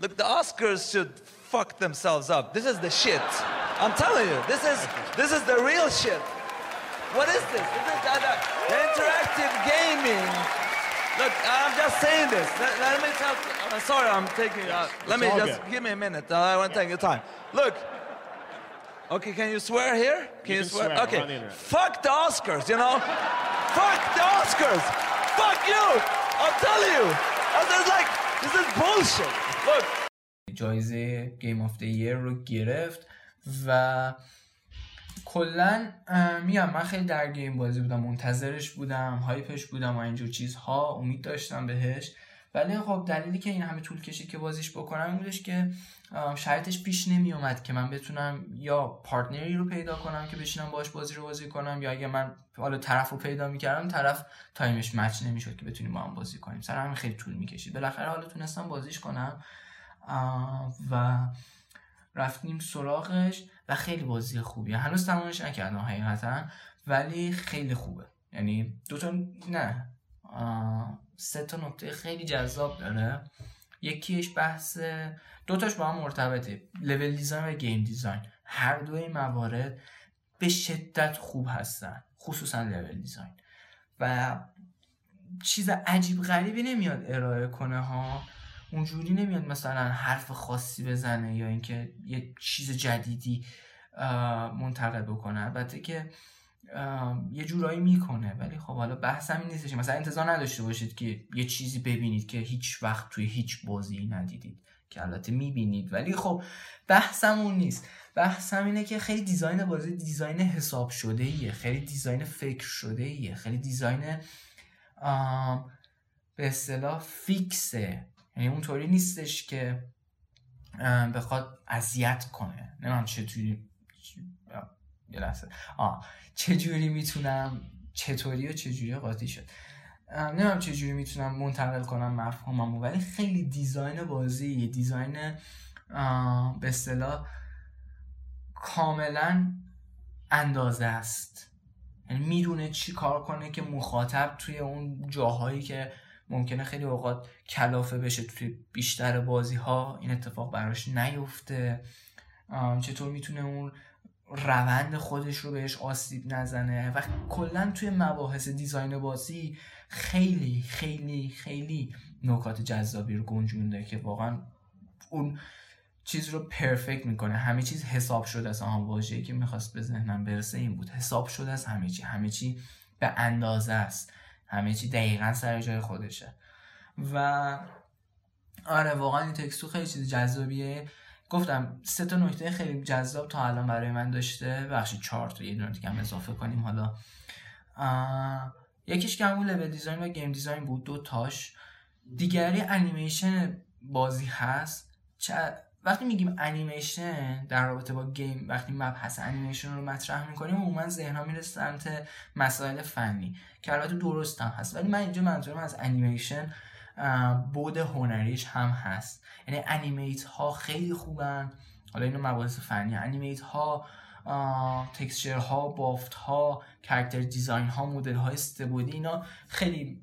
Look, the Oscars should fuck themselves up. This is the shit. I'm telling you, this is this is the real shit. What is this? This is uh, the, the interactive gaming. Look, I'm just saying this. Let, let me tell. Uh, sorry, I'm taking. Uh, let me just good. give me a minute. Uh, I want to take your time. Look, Okay, can you swear here? Can you, you swear? swear? Okay. Fuck the Oscars, you know? Fuck the Oscars! Fuck you! I'll tell you! This is like, this is bullshit. Look. جایزه Game of the Year رو گرفت و کلا میگم من خیلی درگیر بازی بودم منتظرش بودم hype ش بودم و اینجور چیزها امید داشتم بهش. ولی خب دلیلی که این همه طول کشید که بازیش بکنم این بودش که شرطش پیش نمی اومد که من بتونم یا partner ی رو پیدا کنم که بشینم باش بازی رو بازی کنم یا اگه من حالا طرف رو پیدا می‌کردم طرف time ش match نمی‌شد که بتونیم با هم بازی کنیم. سر همین خیلی طول می‌کشید. بالاخره حالا تونستم بازیش کنم. و رفتیم سراغش. و خیلی بازی خوبیه. هنوز تمامش نکردم حقیقتا. ولی خیلی خوبه. یعنی دو تا نه. سه تا نکته خیلی جذاب داره. یکیش بحث دوتاش با هم مرتبطه. لول دیزاین و گیم دیزاین هر دوی موارد به شدت خوب هستن. خصوصا لول دیزاین و چیز عجیب غریبی نمیاد ارائه کنه ها. اونجوری نمیاد مثلا حرف خاصی بزنه یا اینکه یه چیز جدیدی منتقل بکنه. البته که یه جورایی می‌کنه ولی خب حالا بحث همین نیستش. مثلا انتظار نداشته باشید که یه چیزی ببینید که هیچ وقت توی هیچ بازی ندیدید که البته می‌بینید. ولی خب بحثمون نیست. بحثم اینه که خیلی دیزاین بازی دیزاین حساب شده ایه خیلی دیزاین فکر شده ایه خیلی دیزاین به اصطلاح فیکسه. یعنی اونطوری نیستش که بخواد اذیت کنه. نمی‌دونم چطوری یه لحظه. آه چجوری می‌تونم چطوری و چجوری قاطی شد. نمی‌دونم چجوری می‌تونم منتقل کنم مفهوممو ولی خیلی دیزاین بازی دیزاین به اصطلاح کاملا اندازه است. یعنی می‌دونه چی کار کنه که مخاطب توی اون جاهایی که ممکنه خیلی اوقات کلافه بشه توی بیشتر بازی ها این اتفاق براش نیفته. چطور می‌تونه اون روند خودش رو بهش آسیب نزنه؟ و کلا توی مباحث دیزاین بازی خیلی خیلی خیلی نکات جذابی رو گنجونده که واقعا اون چیز رو پرفکت می‌کنه. همه چیز حساب شده از آن واژه‌ای که می‌خواست به ذهنم برسه این بود. حساب شده از همه چی همه چی به اندازه است. همه چی دقیقا سر جای خودشه. و آره واقعا It Takes Two خیلی چیز جذابیه. گفتم سه تا نکته خیلی جذاب تا الان برای من داشته. ببخشید چهار تا یه دونه دیگه هم اضافه کنیم حالا. یکیش که همون level design و game design بود دو تاش. دیگری انیمیشن بازی هست. وقتی میگیم انیمیشن در رابطه با game وقتی مبحث انیمیشن رو مطرح می‌کنیم عموما ذهنها میره سمت مسائل فنی که البته درست هم هست. ولی من اینجا منظورم از انیمیشن بود هنریش هم هست. یعنی animate ها خیلی خوبن. حالا اینو مباحث فنی. animate ها texture ها بافت ها character design ها مدل های سه بعدی اینا خیلی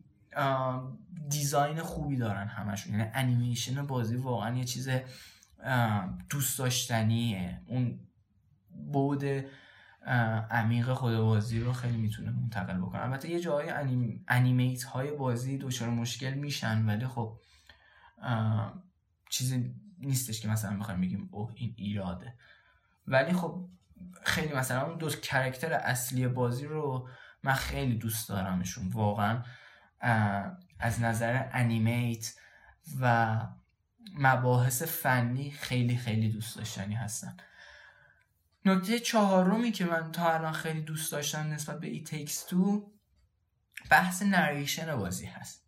design خوبی دارن همشون. یعنی انیمیشن بازی واقعا یه چیز دوست داشتنیه. اون بود عمیق خود بازی رو خیلی می‌تونه منتقل بکنه. البته یه جای انیم... انیمیت های بازی دچار مشکل میشن ولی خب چیزی نیستش که مثلا بخوایم بگیم اوه این ایراده. ولی خب خیلی مثلا اون دو کرکتر اصلی بازی رو من خیلی دوست دارمشون. واقعا از نظر انیمیت و مباحث فنی خیلی خیلی دوست داشتنی هستن. نکته چهارمی که من تا الان خیلی دوست داشتم نسبت به ای تیکس تو بحث نریشن بازی هست.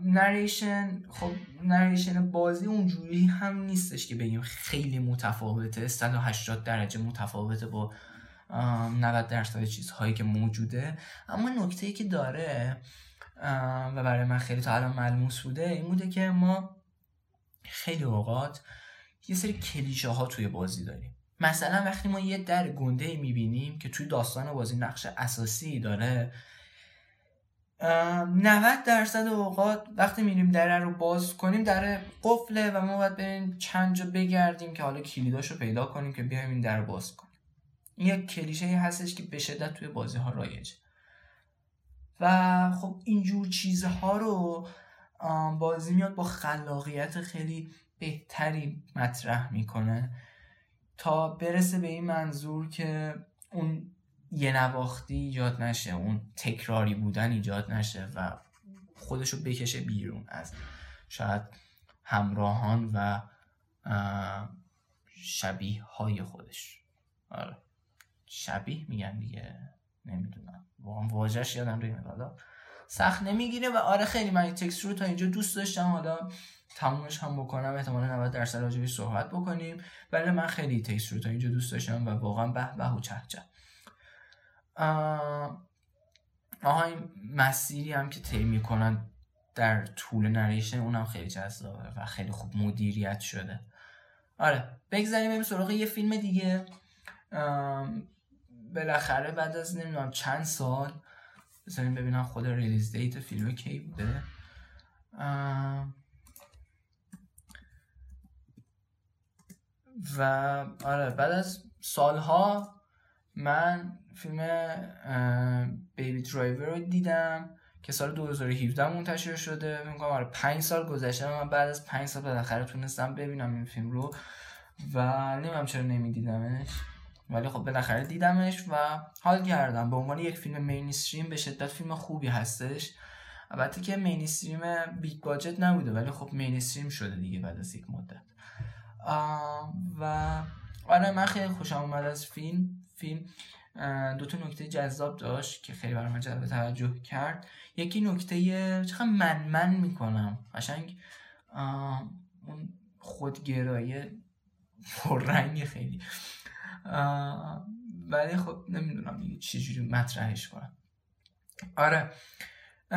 نریشن خب نریشن بازی اونجوری هم نیستش که بگیم خیلی متفاوته 180 درجه متفاوته با 90 درصد چیزهایی که موجوده. اما نکته ای که داره و برای من خیلی تا الان ملموس بوده این بوده که ما خیلی اوقات یه سری کلیشه ها توی بازی داریم. مثلا وقتی ما یه در گنده می‌بینیم که توی داستان بازی نقش اساسی داره 90 درصد اوقات وقتی میریم در رو باز کنیم در قفله و ما باید بریم چند جا بگردیم که حالا کلیداش رو پیدا کنیم که بیایم این در باز کنیم. این یک کلیشه هستش که به شدت توی بازی ها رایجه. و خب اینجور چیزها رو بازی میاد با خلاقیت خیلی بهتری مطرح می‌کنه. تا برسه به این منظور که اون یه نواختی ایجاد نشه اون تکراری بودن ایجاد نشه و خودشو بکشه بیرون از شاید همراهان و شبیه های خودش. آره. شبیه میگن دیگه. نمی‌دونم. واقعا واجهش یادم میاد حالا سخت نمی‌گیره و آره خیلی من تکست رو تا اینجا دوست داشتم. حالا تمومش هم بکنم احتمالا 90 درصد راجبش صحبت بکنیم. ولی من خیلی تکست رو تا اینجا دوست داشتم و واقعا به به و چه چه. آها این مسیری هم که طی می‌کنن در طول نریشن اونم خیلی جذابه و خیلی خوب مدیریت شده. آره بگذاریم بریم سراغ یه فیلم دیگه. بالاخره بعد از نمی‌دونم چند سال بذاریم ببینم خود release date فیلم کی بوده. و آره بعد از سالها من فیلم Baby Driver رو دیدم که سال 2017 منتشر شده. میگم آره 5 سال گذشته من بعد از 5 سال بالاخره تونستم ببینم این فیلم رو و نمی‌دونم چرا نمیدیدمش. ولی خب بالاخره دیدمش و حال کردم. به عنوان یک فیلم mainstream به شدت فیلم خوبی هستش. البته که mainstream big budget نبوده ولی خب mainstream شده دیگه بعد از یک مدت. و آره من خیلی خوشم اومد از فیلم. فیلم دو تا نکته جذاب داشت که خیلی برای من جلب توجه کرد. یکی نکته چقدر من من می‌کنم. قشنگ اون خودگرایی پررنگ خیلی. ولی خب نمی‌دونم دیگه چجوری مطرحش کنم. آره.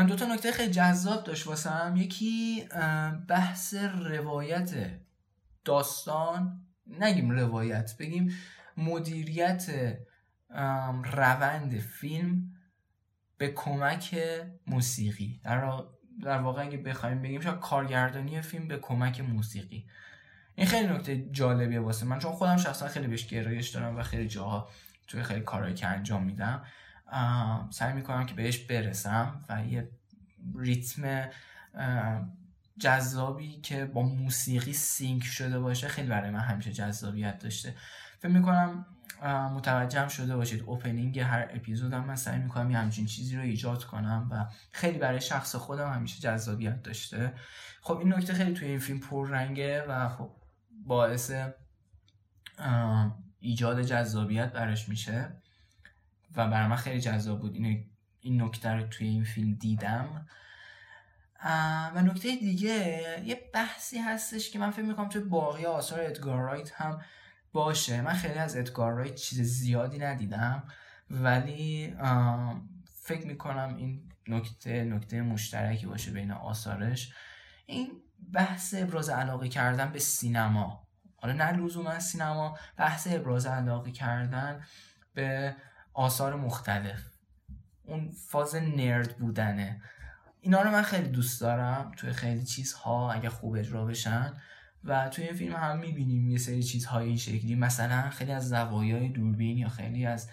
دو تا نکته خیلی جذاب داشت واسم یکی بحث روایت داستان. نگیم روایت بگیم مدیریت روند فیلم به کمک موسیقی. در, در واقع اگه بخوایم بگیم شاید کارگردانی فیلم به کمک موسیقی. این خیلی نکته جالبیه واسه من چون خودم شخصا خیلی بهش گرایش دارم و خیلی جاها توی خیلی کارهایی که انجام میدم سعی می‌کنم که بهش برسم و یه ریتم جذابی که با موسیقی سینک شده باشه خیلی برای من همیشه جذابیت داشته. فکر می‌کنم متوجهم شده باشید اوپنینگ هر اپیزودم من سعی می‌کنم یه همچین چیزی رو ایجاد کنم و خیلی برای شخص خودم همیشه جذابیت داشته. خب این نکته خیلی توی این فیلم پررنگه و خب باعث ایجاد جذابیت براش میشه و برای من خیلی جذاب بود. این, این نکته رو توی این فیلم دیدم. و نکته دیگه یه بحثی هستش که من فکر می‌کنم توی باقی آثار ادگار رایت هم باشه. من خیلی از ادگار رایت چیز زیادی ندیدم ولی فکر می‌کنم این نکته نکته مشترکی باشه بین آثارش. این بحث ابراز علاقه کردن به سینما. حالا نه لزوما سینما بحث ابراز علاقه کردن به آثار مختلف. اون فاز نرد بودنه. اینا رو من خیلی دوست دارم توی خیلی چیزها اگه خوب اجرا بشن. و توی این فیلم هم می‌بینیم یه سری چیزهای این شکلی. مثلا خیلی از زوایای دوربین یا خیلی از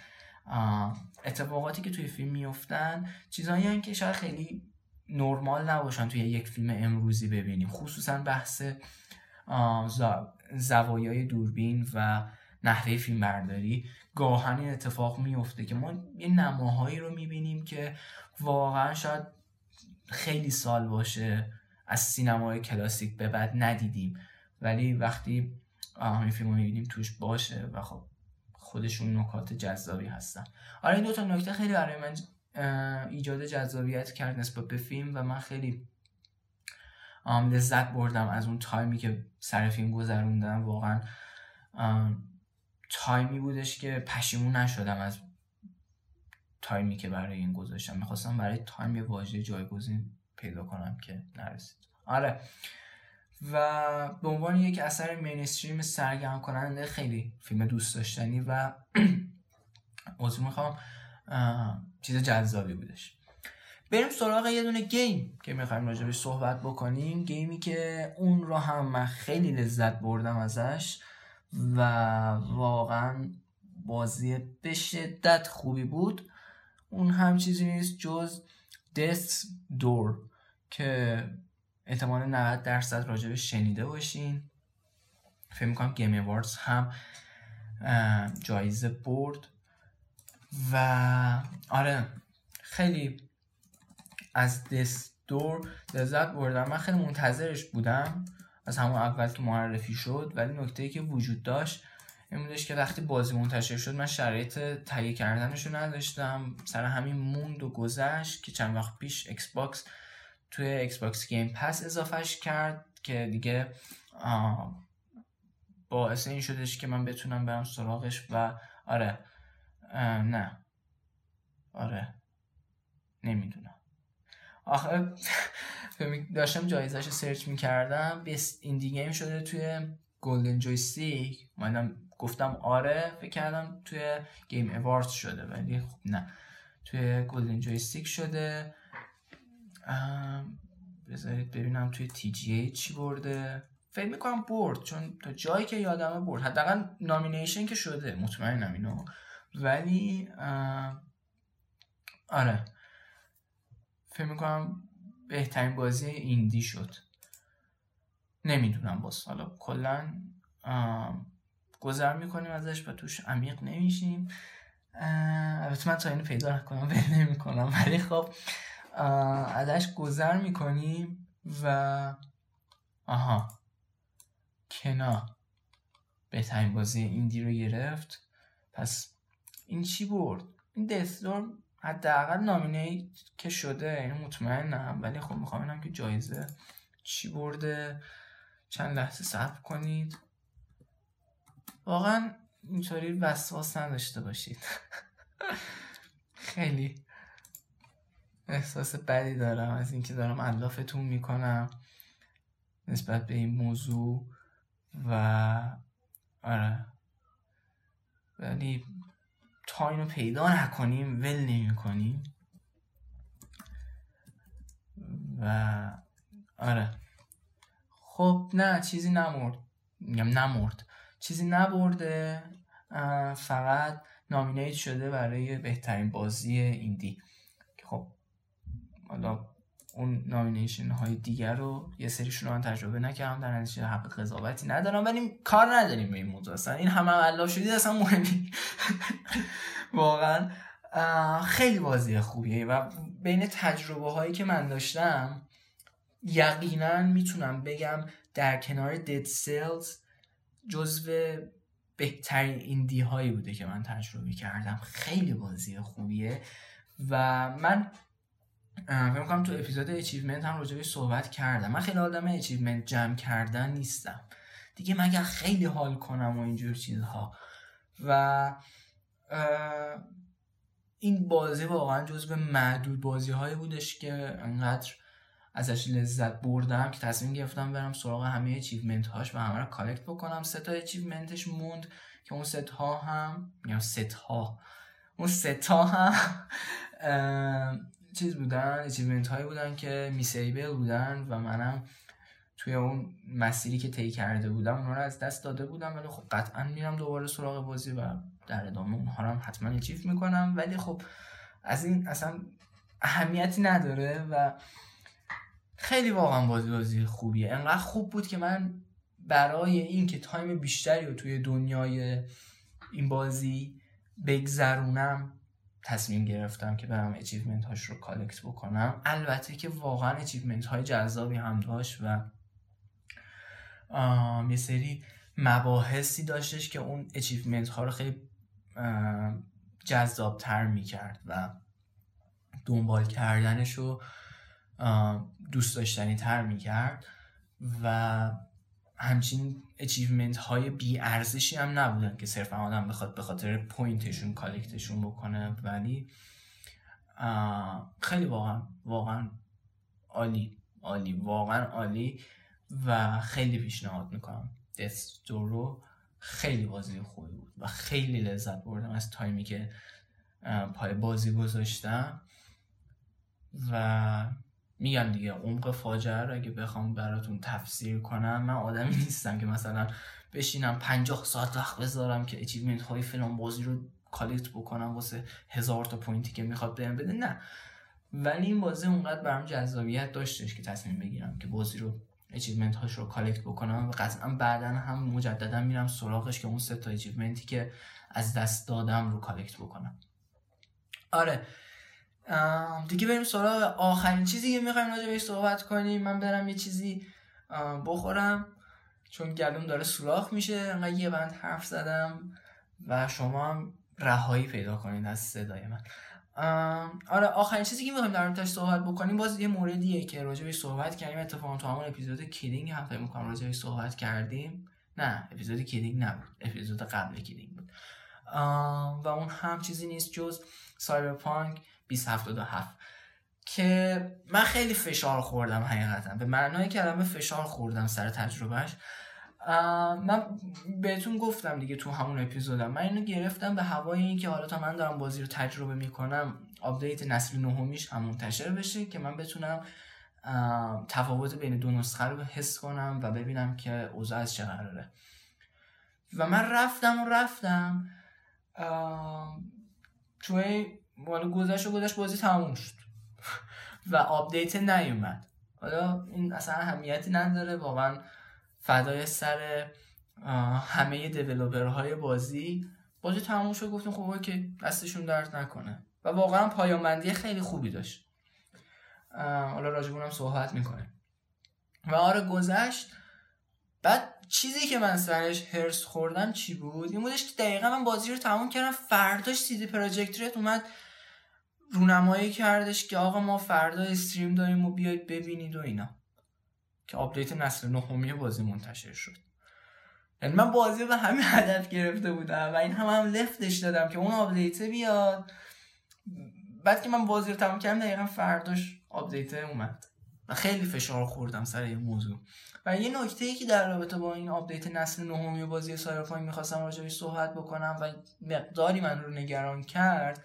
اتفاقاتی که توی فیلم میفتن چیزهایی که شاید خیلی نرمال نباشن توی یک فیلم امروزی ببینیم. خصوصا بحث زوایای دوربین و نحوه فیلم برداری گاهن اتفاق میفته که ما یه نماهایی رو می‌بینیم که واقعا شاید خیلی سال باشه از سینمای کلاسیک به بعد ندیدیم. ولی وقتی این فیلم رو می‌بینیم توش باشه و خب خودشون نکات جذابی هستن. آره این دوتا نکته خیلی برای من ایجاد جذابیت کرد نسبت به فیلم و من خیلی لذت بردم از اون time ی که سر فیلم گذروندم. واقعا time ی بودش که پشیمون نشدم از time ی که برای این گذاشتم. می‌خواستم برای time یه واژه جایگزین پیدا کنم که نرسید. آره. و به عنوان یک اثر مینستریم سرگرم کننده خیلی فیلم دوست داشتنی و عضو می‌خوام چیز جذابی بودش. بریم سراغ یه دونه گیم که می‌خوایم راجبش صحبت بکنیم. گیمی که اون رو هم من خیلی لذت بردم ازش و واقعا بازی به شدت خوبی بود. اون هم چیزی نیست جز Death's Door که احتمال 90 درصد راجبش شنیده باشین. فکر می‌کنم Game Awards هم جایزه برد. و آره خیلی از Death's Door لذت بردم. من خیلی منتظرش بودم. از همون اول که معرفی شد ولی نکته که وجود داشت این بودش که وقتی بازی منتشر شد من شرایط تهیه کردنش رو نداشتم. سر همین موند و گذشت که چند وقت پیش Xbox توی Xbox Game Pass اضافهش کرد که دیگه باعث این شدش که من بتونم برم سراغش و آره نه. آره. نمی‌دونم. آخه داشتم جایزش search می‌کردم Best Indie Game شده توی Golden Joystick منم گفتم آره فکر کردم توی Game Awards شده ولی خب نه. توی گلدن جویستیک شده. بذارید ببینم توی تی جی ای چی برده. فکر می‌کنم برد چون تا جایی که یادمه برد. حداقل نامینیشن که شده. مطمئنم اینو ولی آره. فکر می‌کنم بهترین بازی ایندی شد. نمی‌دونم باز. حالا کلا گذر می‌کنیم ازش و توش عمیق نمیشیم. البته من تا اینو پیدا نکنم ول نمی‌کنم. ولی خب ازش گذر می‌کنیم و آها. کنا. بهترین بازی ایندی رو گرفت. پس این چی برد؟ این دستور حداقل نامینه که شده این مطمئنم ولی خب می‌خوام اینم که جایزه چی برده. چند لحظه صبر کنید. واقعا اینطوری وسواس نداشته باشید. خیلی احساس بدی دارم از اینکه دارم علافتون می‌کنم نسبت به این موضوع و آره. ولی تا اینو پیدا نکنیم ول نمی کنیم و آره. خب نه چیزی نمرد میگم نمرد چیزی نبرده فقط نامینیت شده برای بهترین بازی ایندی. خب حالا اون نامینیشن های دیگر رو یه سریشون رو من تجربه نکردم در نتیجه حق قضاوتی ندارم ولی کار نداریم به این موضوع. اصلا این همه علاف شدید اصلا مهمی. واقعا. خیلی بازی خوبیه و بین تجربه هایی که من داشتم یقینا می‌تونم بگم در کنار Dead Cells جزو بهترین indie هایی بوده که من تجربه کردم. خیلی بازی خوبیه و من فکر کنم تو اپیزود achievement هم راجبش صحبت کردم. من خیلی آدم achievement جمع کردن نیستم. دیگه مگر خیلی حال کنم و اینجور چیزها. و این بازی واقعا جز معدود بازی هایی بودش که انقدر ازش لذت بردم که تصمیم گرفتم برم سراغ همه achievement هاش و همه رو collect بکنم. سه تا achievement ش موند که اون سه تا هم میگم سه تا اون سه تا هم چیز بودن achievement هایی بودن که missable بودن و منم توی اون مسیری که طی کرده بودم اونها رو از دست داده بودم ولی خب قطعا میرم دوباره سراغ بازی و در ادامه اونها رو هم حتما achieve می‌کنم. ولی خب از این اصلا اهمیتی نداره و خیلی واقعا بازی بازی خوبیه. انقدر خوب بود که من برای اینکه time بیشتری رو توی دنیای این بازی بگذرونم تصمیم گرفتم که برم achievement هاش رو collect بکنم. البته که واقعا achievement های جذابی هم داشت و یه سری مباحثی داشتش که اون achievement ها رو خیلی جذاب تر می‌کرد و دنبال کردنش رو دوست داشتنی تر می‌کرد و همچین achievement های بی ارزشی هم نبودن که صرفا آدم بخواد به خاطر point شون collect شون بکنه. ولی خیلی واقعا واقعا عالی عالی واقعا عالی و خیلی پیشنهاد می‌کنم. Death's Door رو خیلی بازی خوبی بود و خیلی لذت بردم از تایمی که پای بازی گذاشتم. و میگم دیگه عمق فاجعه رو اگه بخوام براتون تفسیر کنم من آدمی نیستم که مثلا بشینم پنجاه ساعت وقت بذارم که achievement های فلان بازی رو collect بکنم واسه هزار تا point ی که می‌خواد بهم بده نه. ولی این بازی اونقدر برام جذابیت داشتش که تصمیم بگیرم که بازی رو achievement هاش رو collect بکنم. و قطعا بعدا هم مجددا میرم سراغش که اون سه تا achievement ی که از دست دادم رو collect بکنم. آره دیگه بریم سراغ آخرین چیزی که می‌خوایم راجع بهش صحبت کنیم. من برم یه چیزی بخورم چون گلوم داره سوراخ میشه. انقدر یه بند حرف زدم و شما هم رهایی پیدا کنید از صدای من. آره آخرین چیزی که می‌خوایم در موردش صحبت بکنیم باز یه موردیه که راجع صحبت کردیم. اتفاقا تو همون اپیزود کیدینگ هم فکر می‌کنم راجع صحبت کردیم. نه اپیزود کیدینگ نبود. اپیزود قبل کیدینگ بود. و اون هم چیزی نیست جز Cyberpunk 2077 که من خیلی فشار خوردم حقیقتا. به معنای کلمه فشار خوردم سر تجربهش من بهتون گفتم دیگه تو همون اپیزودم. من اینو گرفتم به هوای این که حالا تا من دارم بازی رو تجربه می‌کنم آپدیت نسل نهمیش هم منتشر بشه که من بتونم تفاوت بین دو نسخه رو حس کنم و ببینم که اوضاع از چه قراره. و من رفتم و رفتم توی مال گذشت و گذشت بازی تموم شد. و آپدیت نیومد. حالا این اصلا اهمیتی نداره. واقعا فدای سر همه های بازی. بازی تموم شد گفتیم خب که دستشون درد نکنه. و واقعا پایامندی خیلی خوبی داشت. حالا راجبونم صحبت می‌کنه و آره گذشت. بعد چیزی که من سرش هرس خوردم چی بود؟ این بودش که دقیقا من بازی رو تموم کردم. فرداش سیدی پراجکت اومد رونمایی کردش که آقا ما فردا stream داریم و بیاید ببینید و اینا. که آپدیت نسل نهمی بازی منتشر شد. یعنی من بازی به همین هدف گرفته بودم و این هم هم لفتش دادم که اون آپدیت بیاد. بعد که من بازی رو تمام کردم دقیقا فرداش آپدیت اومد. و خیلی فشار خوردم سر این موضوع. و یه نکته ای که در رابطه با این آپدیت نسل نهمی بازی Cyberpunk می‌خواستم راجعش صحبت بکنم و مقداری من رو نگران کرد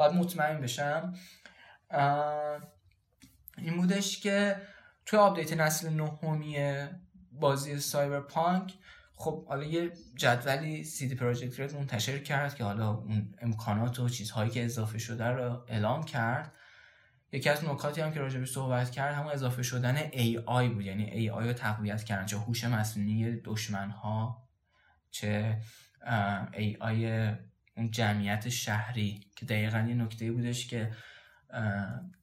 باید مطمئن بشم. این بودش که توی آپدیت نسل نهمی بازی Cyberpunk خب حالا یه جدولی CD Projekt Red منتشر کرد که حالا اون امکانات و چیزهایی که اضافه شده رو اعلام کرد. یکی از نکاتی هم که راجبی صحبت کرد همون اضافه شدن AI بود. یعنی AI رو تقویت کردن. چه هوش مصنوعی دشمن ها چه AI اون جمعیت شهری که دقیقا یه نکته بودش که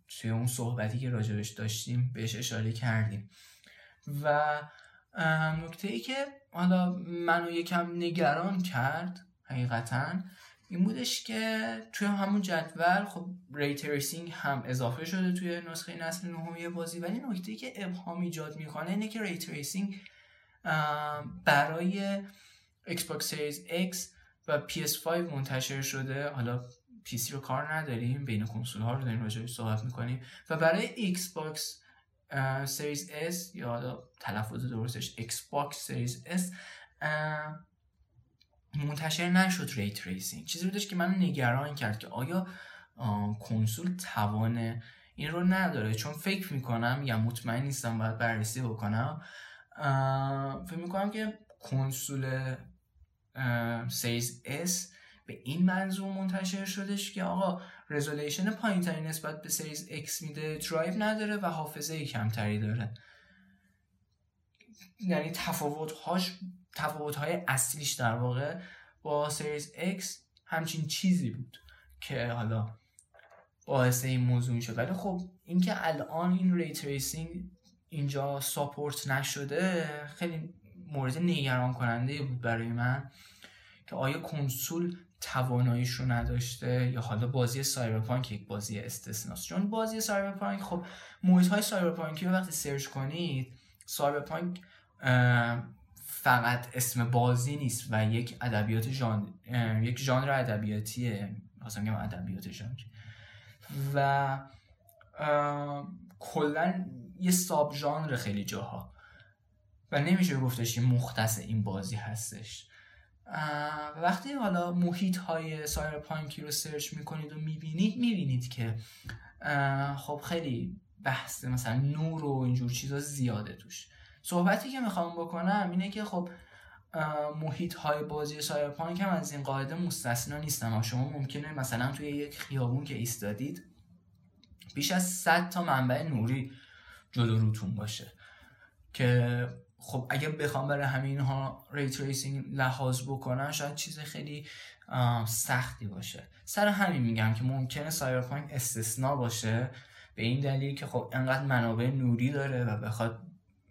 توی اون صحبتی که راجبش داشتیم بهش اشاره کردیم. و نکته ای که حالا منو یکم نگران کرد حقیقتا این بودش که توی همون جدول خب ray tracing هم اضافه شده توی نسخه نسل نهمی بازی ولی نکته ای که ابهام ایجاد می‌کنه اینه که ray tracing برای Xbox Series X و PS5 منتشر شده. حالا PC رو کار نداریم بین کنسول ها رو داریم راجعش صحبت می‌کنیم. و برای Xbox Series S یا تلفظ درستش Xbox Series S منتشر نشد ray tracing چیزی بودش که من نگران کرد که آیا کنسول توان این رو نداره. چون فکر می‌کنم یا مطمئن نیستم باید بررسی بکنم. فکر می‌کنم که کنسول Series S. به این منظور منتشر شدش که آقا resolution پایین تری نسبت به Series X میده درایو نداره و حافظه کمتری داره. یعنی تفاوت هاش تفاوت های اصلیش در واقع با Series X همچین چیزی بود که حالا باعث این موضوع شد ولی خب اینکه الان این ray tracing اینجا support نشده خیلی مورد نگران کننده بود برای من که آیا کنسول تواناییش رو نداشته یا حالا بازی Cyberpunk یک بازی استثناست. چون بازی Cyberpunk خب محیط های cyberpunk ی رو وقتی سرچ کنید cyberpunk فقط اسم بازی نیست و یک ادبیات ژانر یک ژانر ادبیاتیه. مثلا میگم ادبیات ژانر. و کلا یه sub ژانر خیلی جاها. و نمیشه گفتش مختص این بازی هستش. وقتی حالا محیط های cyberpunk ی رو search می‌کنید و می‌بینید می‌بینید که خب خیلی بحث مثلا نور و اینجور چیزا زیاده توش. صحبتی که می‌خوام بکنم اینه که خب محیط های بازی Cyberpunk هم از این قاعده مستثنا نیستن شما ممکنه مثلا توی یک خیابون که ایستادید بیش از 100 تا منبع نوری جلو روتون باشه که خب اگه بخوام برای همین ها ray tracing لحاظ بکنن شاید چیز خیلی سختی باشه. سر همین میگم که ممکنه سایبرپانک استثنا باشه به این دلیل که خب انقدر منابع نوری داره و بخواد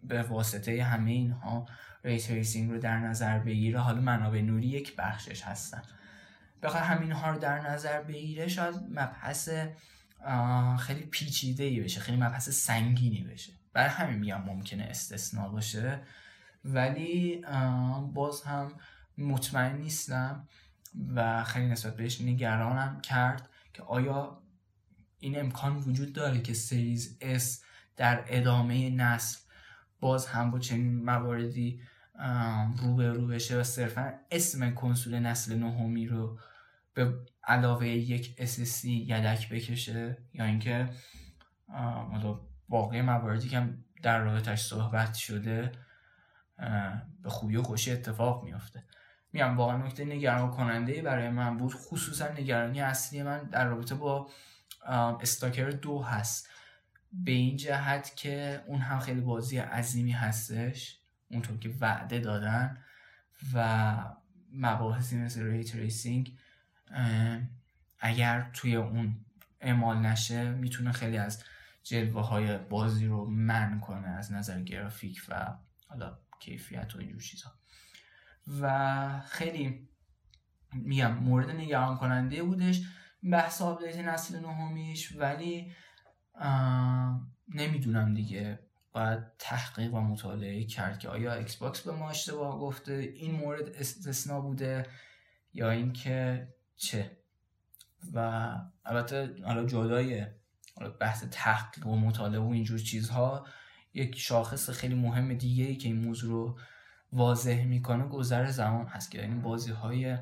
به واسطه همه اینها ray tracing رو در نظر بگیره. حالا منابع نوری یک بخشش هستن. بخواد همین ها رو در نظر بگیره شاید مبحث خیلی پیچیده ای بشه خیلی مبحث سنگینی بشه. برای همین میگم ممکنه استثنا باشه ولی باز هم مطمئن نیستم و خیلی نسبت بهش نگرانم کرد که آیا این امکان وجود داره که سریز S در ادامه نسل باز هم با چنین مواردی رو بشه و صرفا اسم کنسول نسل نهمی رو به علاوه یک SSD یدک بکشه؟ یا اینکه باقی مواردی که در رابطش صحبت شده به خوبی و خوشی اتفاق میافته. میگم واقعا نکته نگران کننده برای من بود خصوصا نگرانی اصلی من در رابطه با استاکر دو هست. به این جهت که اون هم خیلی بازی عظیمی هستش اونطور که وعده دادن و مباحثی مثل ray tracing اگر توی اون اعمال نشه می‌تونه خیلی از جلوه های بازی رو کم کنه از نظر گرافیک و حالا کیفیت و اینجور چیزها و خیلی میگم مورد نگران کننده بودش. بحث آپدیت نسل نهمیش ولی نمی‌دونم دیگه. باید تحقیق و مطالعه کرد که آیا ایکس باکس به ما اشتباه گفته این مورد استثنا بوده یا اینکه چه. و البته حالا جدای بحث تحقیق و مطالعه و اینجور چیزها یک شاخص خیلی مهم دیگه ای که این موضوع رو واضح می‌کنه گذر زمان هست که یعنی بازی های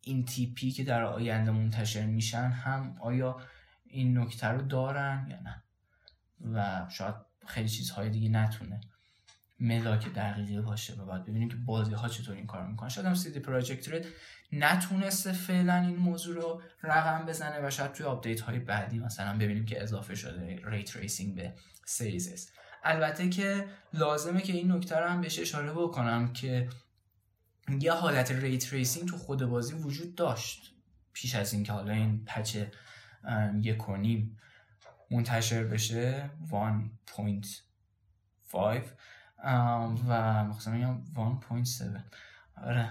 این تیپی که در آینده منتشر میشن هم آیا این نکته رو دارن یا نه؟ و شاید خیلی چیزهای دیگه نتونه. ملاک دقیقی باشه و باید ببینیم که بازی ها چطور این کار می‌کنن. شاید هم سیدی پراجکت رد نتونسته فعلا این موضوع رو رقم بزنه و شاید توی آپدیت های بعدی مثلا ببینیم که اضافه شده ray tracing به سریز البته که لازمه که این نکته رو هم بهش اشاره بکنم که یه حالت ray tracing تو خود بازی وجود داشت. پیش از اینکه حالا این پچ یک و نیم منتشر بشه 1.5 و مثلا میگم 1.7 آره.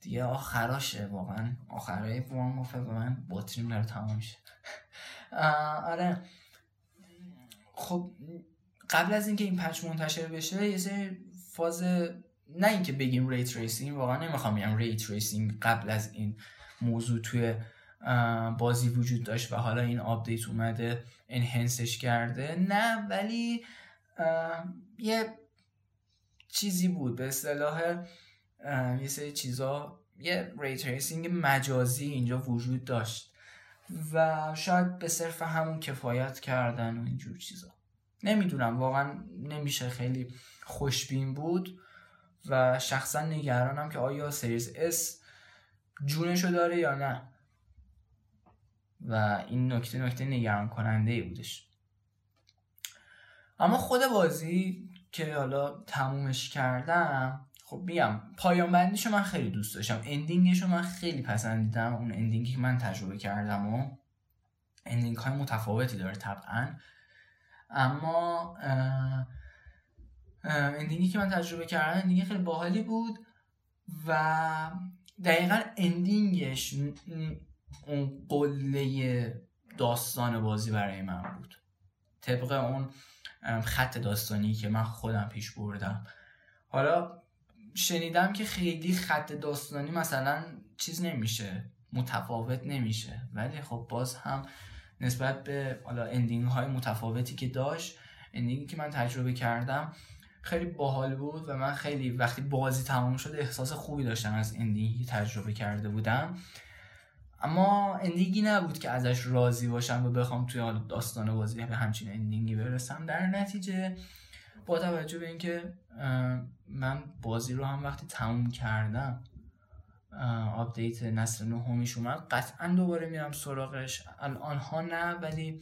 دیگه آخراشه واقعا. آخرای وان به من باتریم داره تمام میشه. آره. خب قبل از اینکه این پچ منتشر بشه یه سری فاز نه اینکه بگیم ray tracing واقعا نمی‌خوام بگم ray tracing قبل از این موضوع توی بازی وجود داشت و حالا این آپدیت اومده enhance ش کرده. نه ولی یه چیزی بود. به اصطلاح یه سری چیزا یه ray tracing مجازی اینجا وجود داشت و شاید به صرف همون کفایت کردن و اینجور چیزا. نمی‌دونم واقعا نمیشه. خیلی خوشبین بود و شخصا نگرانم که آیا سریز اس جونشو داره یا نه. و این نکته نکته نگران کننده ای بودش. اما خود بازی که حالا تمومش کردم خب بیام پایان بندیشو من خیلی دوست داشتم. ending شو من خیلی پسندیدم. اون ending ی که من تجربه کردم و ending های متفاوتی داره طبعا. اما ending ی که من تجربه کردم ending خیلی باحالی بود و دقیقا ending ش اون قله داستان بازی برای من بود. طبق اون خط داستانی که من خودم پیش بردم. حالا شنیدم که خیلی خط داستانی مثلا چیز نمیشه متفاوت نمیشه. ولی خب باز هم نسبت به حالا ending های متفاوتی که داشت ending ی که من تجربه کردم خیلی باحال بود و من خیلی وقتی بازی تمام شد احساس خوبی داشتم از ending ی تجربه کرده بودم. اما ending ی نبود که ازش راضی باشم و بخوام توی داستان بازی به همچین ending ی برسم. در نتیجه با توجه به اینکه من بازی رو هم وقتی تموم کردم آپدیت نسل نهمیش اومد قطعا دوباره میرم سراغش. الان ها نه ولی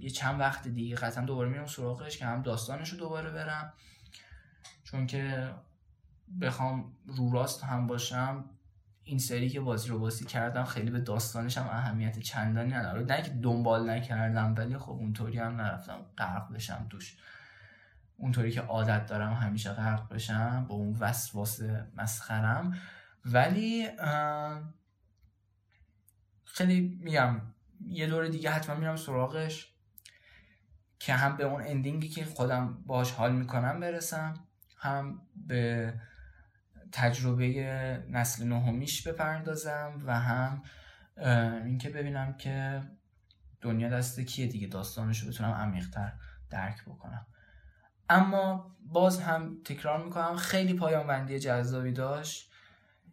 یه چند وقت دیگه قطعا دوباره میرم سراغش که هم داستانش رو دوباره برم. چون که بخوام رو راست هم باشم این سری که بازی رو بازی کردم خیلی به داستانش هم اهمیت چندانی نداره. نه که دنبال نکردم ولی خب اونطوری هم نرفتم غرق بشم توش. اونطوری که عادت دارم همیشه غرق بشم با اون وسواس مسخرم. ولی خیلی میگم یه دور دیگه حتما میرم سراغش که هم به اون اندینگی که خودم باش حال می‌کنم برسم هم به تجربه نسل نهمیش بپردازم و هم اینکه ببینم که دنیا دست کیه دیگه داستانش رو بتونم عمیقتر درک بکنم. اما باز هم تکرار می‌کنم خیلی پایان بندی جذابی داشت.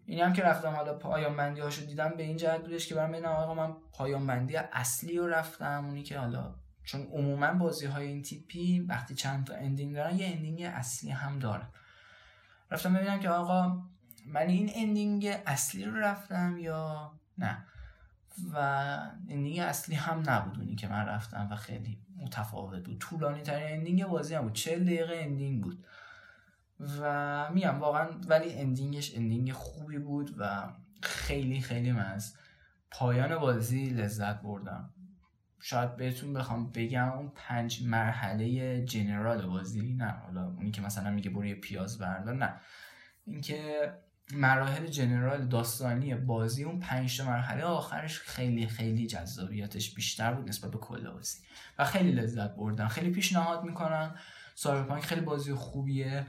این هم که رفتم حالا پایان بندی هاشو دیدم به این جهت بودش که برام ببینم آقا من پایان بندی اصلی رو رفتم. اونی که حالا چون عموما بازی های این تیپی وقتی چند تا ending دارن یه ending اصلی هم دارن. رفتم ببینم که آقا من این ending اصلی رو رفتم یا نه. و ending اصلی هم نبود اونی که من رفتم و خیلی متفاوت بود. طولانی ترین ending بازی هم بود. 40 دقیقه ending بود. و میگم واقعا ولی اندینگش اندینگ خوبی بود و خیلی خیلی من از پایان بازی لذت بردم. شاید بهتون بخوام بگم اون پنج مرحله جنرال بازی نه حالا اونی که مثلا میگه برو پیاز بردار نه. اینکه مراحل جنرال داستانی بازی اون پنج مرحله آخرش خیلی خیلی جذابیتش بیشتر بود نسبت به کل بازی. و خیلی لذت بردم خیلی پیشنهاد می‌کنم سایبرپانک خیلی بازی خوبیه.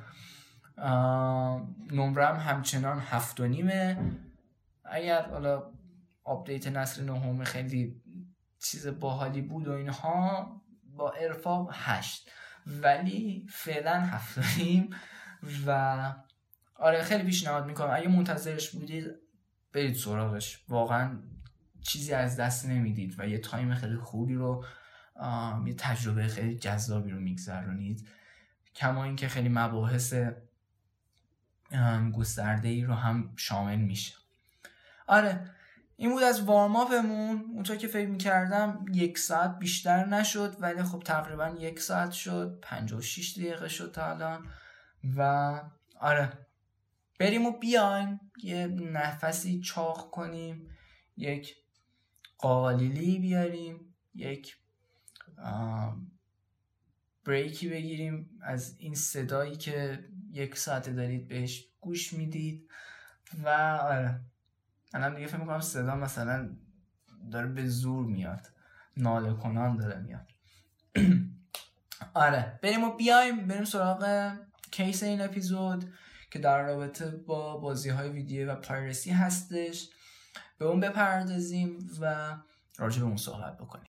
نمرم همچنان هفت و نیمه. اگر حالا آپدیت نسل نهم خیلی چیز باحالی بود و اینها با ارفاق هشت. ولی فعلا هفت و آره خیلی پیشنهاد می‌کنم. اگه منتظرش بودید برید سراغش. واقعا چیزی از دست نمی‌دید و یه تایم خیلی خوبی رو یه تجربه خیلی جذابی رو میگذرونید. کما اینکه خیلی مباحث گسترده ای رو هم شامل میشه. آره این بود از وارماپمون اونطور که فکر می‌کردم یک ساعت بیشتر نشد ولی خب تقریبا یک ساعت شد 56 دقیقه شد تا الان. و آره. بریم و بیایم. یه نفسی چاق کنیم. یک قالیلی بیاریم. یک بریکی بگیریم. از این صدایی که یک ساعته دارید بهش گوش می‌دید. و آره. الان دیگه فکر می‌کنم صدا مثلا داره به زور میاد. ناله کنان داره میاد. آره بریم و بیایم. بریم سراغ کیس این اپیزود که در رابطه با بازی های ویدیو و پایرسی هستش. به اون بپردازیم و راجع به اون صحبت بکنیم.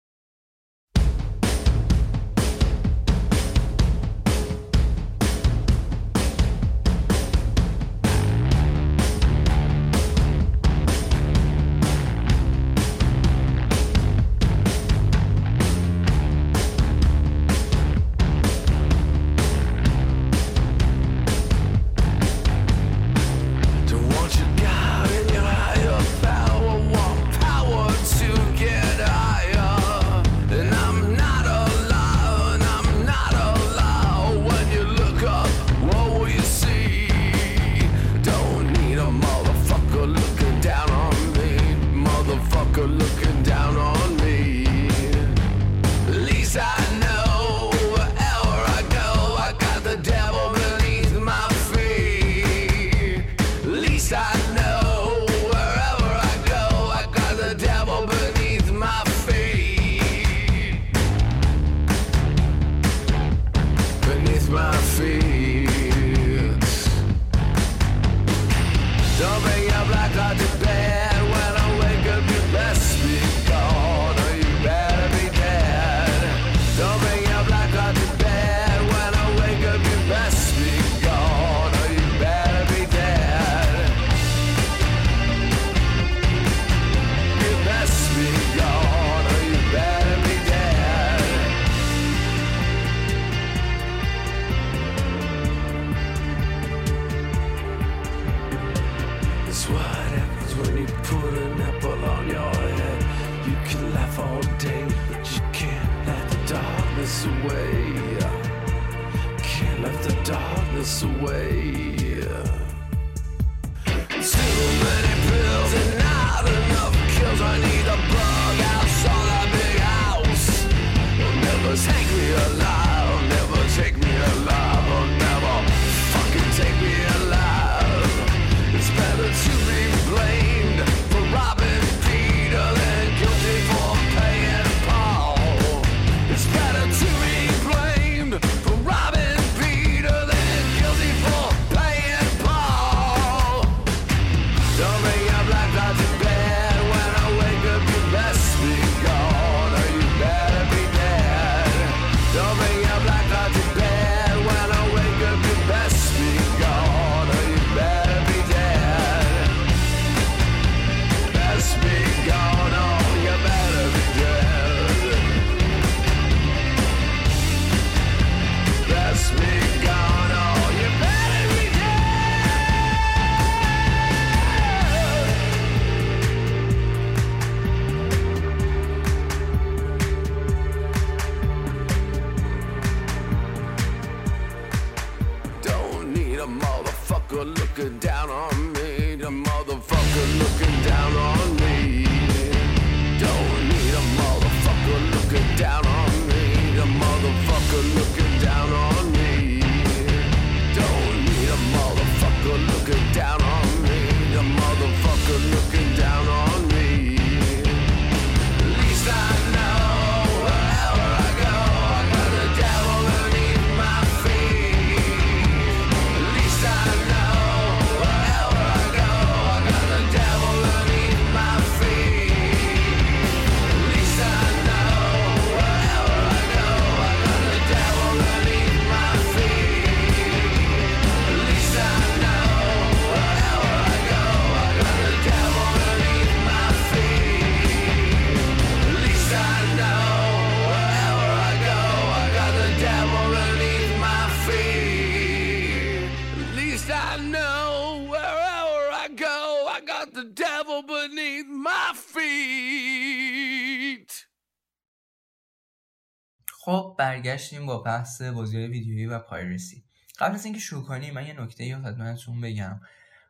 برگشتیم با بحث بازی ویدیویی و پایرسی. قبل از اینکه شروع کنیم من یه نکته یا خدمتتون بگم.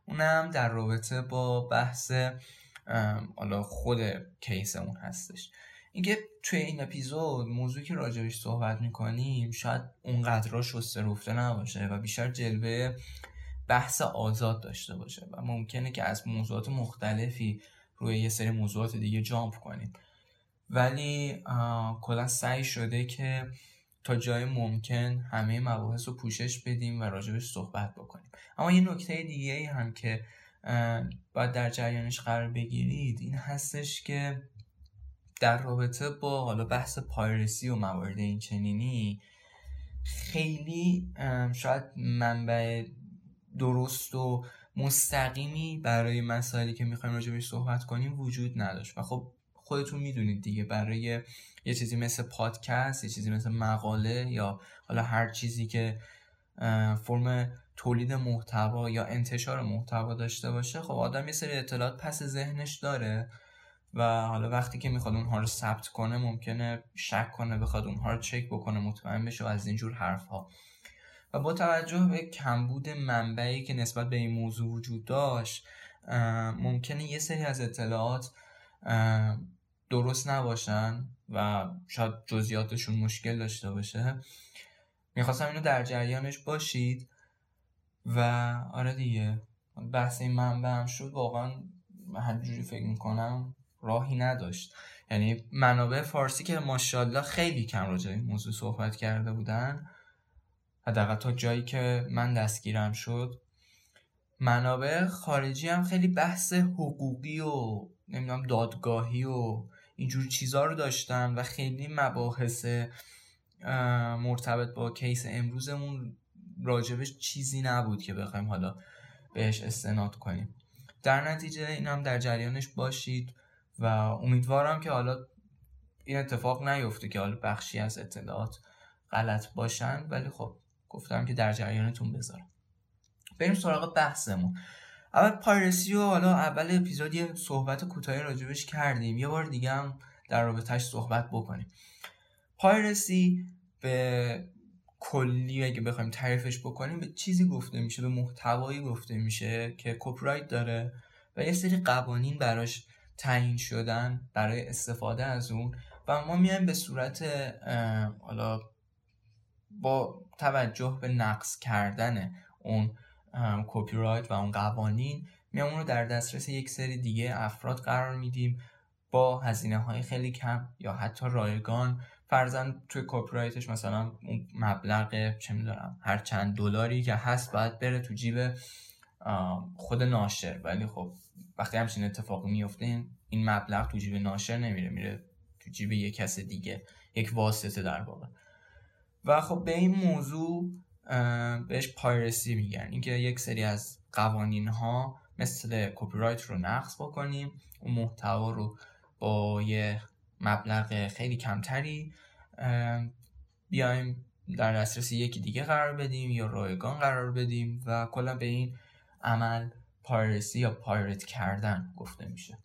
اونم در رابطه با بحث حالا خود کیسمون هستش. اینکه توی این اپیزود موضوعی که راجبش صحبت می‌کنیم شاید اونقدر شسته رفته نباشه و بیشتر جلوه بحث آزاد داشته باشه و ممکنه که از موضوعات مختلفی روی یه سری موضوعات دیگه جامپ کنیم. ولی کلا سعی شده که تا جای ممکن همه مباحث رو پوشش بدیم و راجبش صحبت بکنیم. اما یه نکته دیگه هم که باید در جریانش قرار بگیرید این هستش که در رابطه با حالا بحث پایرسی و موارد این چنینی خیلی شاید منبع درست و مستقیمی برای مسائلی که می‌خوایم راجبش صحبت کنیم وجود نداشت. و خب خودتون می‌دونید دیگه برای یه چیزی مثل پادکست یه چیزی مثل مقاله یا حالا هر چیزی که فرم تولید محتوا یا انتشار محتوا داشته باشه خب آدم یه سری اطلاعات پس ذهنش داره و حالا وقتی که می‌خواد اونها رو ثبت کنه ممکنه شک کنه بخواد اونها رو چک بکنه مطمئن بشه و از اینجور حرف ها و با توجه به کمبود منبعی که نسبت به این موضوع وجود داشت ممکنه یه سری از اطلاعات درست نباشن و شاید جزئیاتشون مشکل داشته باشه می‌خواستم اینو در جریانش باشید و آره دیگه بحث این منبع هم شد واقعا هر جوری فکر می‌کنم راهی نداشت. یعنی منابع فارسی که ماشاءالله خیلی کم راجع این موضوع صحبت کرده بودن حداقل تا جایی که من دستگیرم شد منابع خارجی هم خیلی بحث حقوقی و نمی‌دونم دادگاهی و اینجور چیزا رو داشتن و خیلی مباحث مرتبط با کیس امروزمون راجبش چیزی نبود که بخوایم حالا بهش استناد کنیم. در نتیجه این هم در جریانش باشید و امیدوارم که حالا این اتفاق نیفته که حالا بخشی از اطلاعات غلط باشن ولی خب گفتم که در جریانتون بذارم. بریم سراغ بحثمون. اول پایرسی و حالا اول اپیزود یه صحبت کوتاهی راجبش کردیم. یه بار دیگه هم در رابطهش صحبت بکنیم. پایرسی به کلی اگه بخوایم تعریفش بکنیم به چیزی گفته میشه به محتوایی گفته میشه که کپی داره و یه سری قوانین براش تعیین شدن برای استفاده از اون و ما میایم به صورت حالا با توجه به نقص کردن اون کپی رایت و اون قوانین میایم رو در دسترس یک سری دیگه افراد قرار میدیم با هزینه های خیلی کم یا حتی رایگان. فرضا توی کپی رایتش مثلا اون مبلغ چه می‌دونم هر چند دلاری که هست باید بره تو جیب خود ناشر. ولی خب وقتی همچین اتفاقی میفته این مبلغ تو جیب ناشر نمیره میره تو جیب یک کس دیگه یک واسطه در واقع. و خب به این موضوع بهش پایرسی میگن. اینکه یک سری از قوانین ها مثل کپی رایت رو نقض بکنیم اون محتوا رو با یه مبلغ خیلی کمتری بیایم در دسترس یکی دیگه قرار بدیم یا رایگان قرار بدیم و کلا به این عمل پایرسی یا پایرت کردن گفته میشه.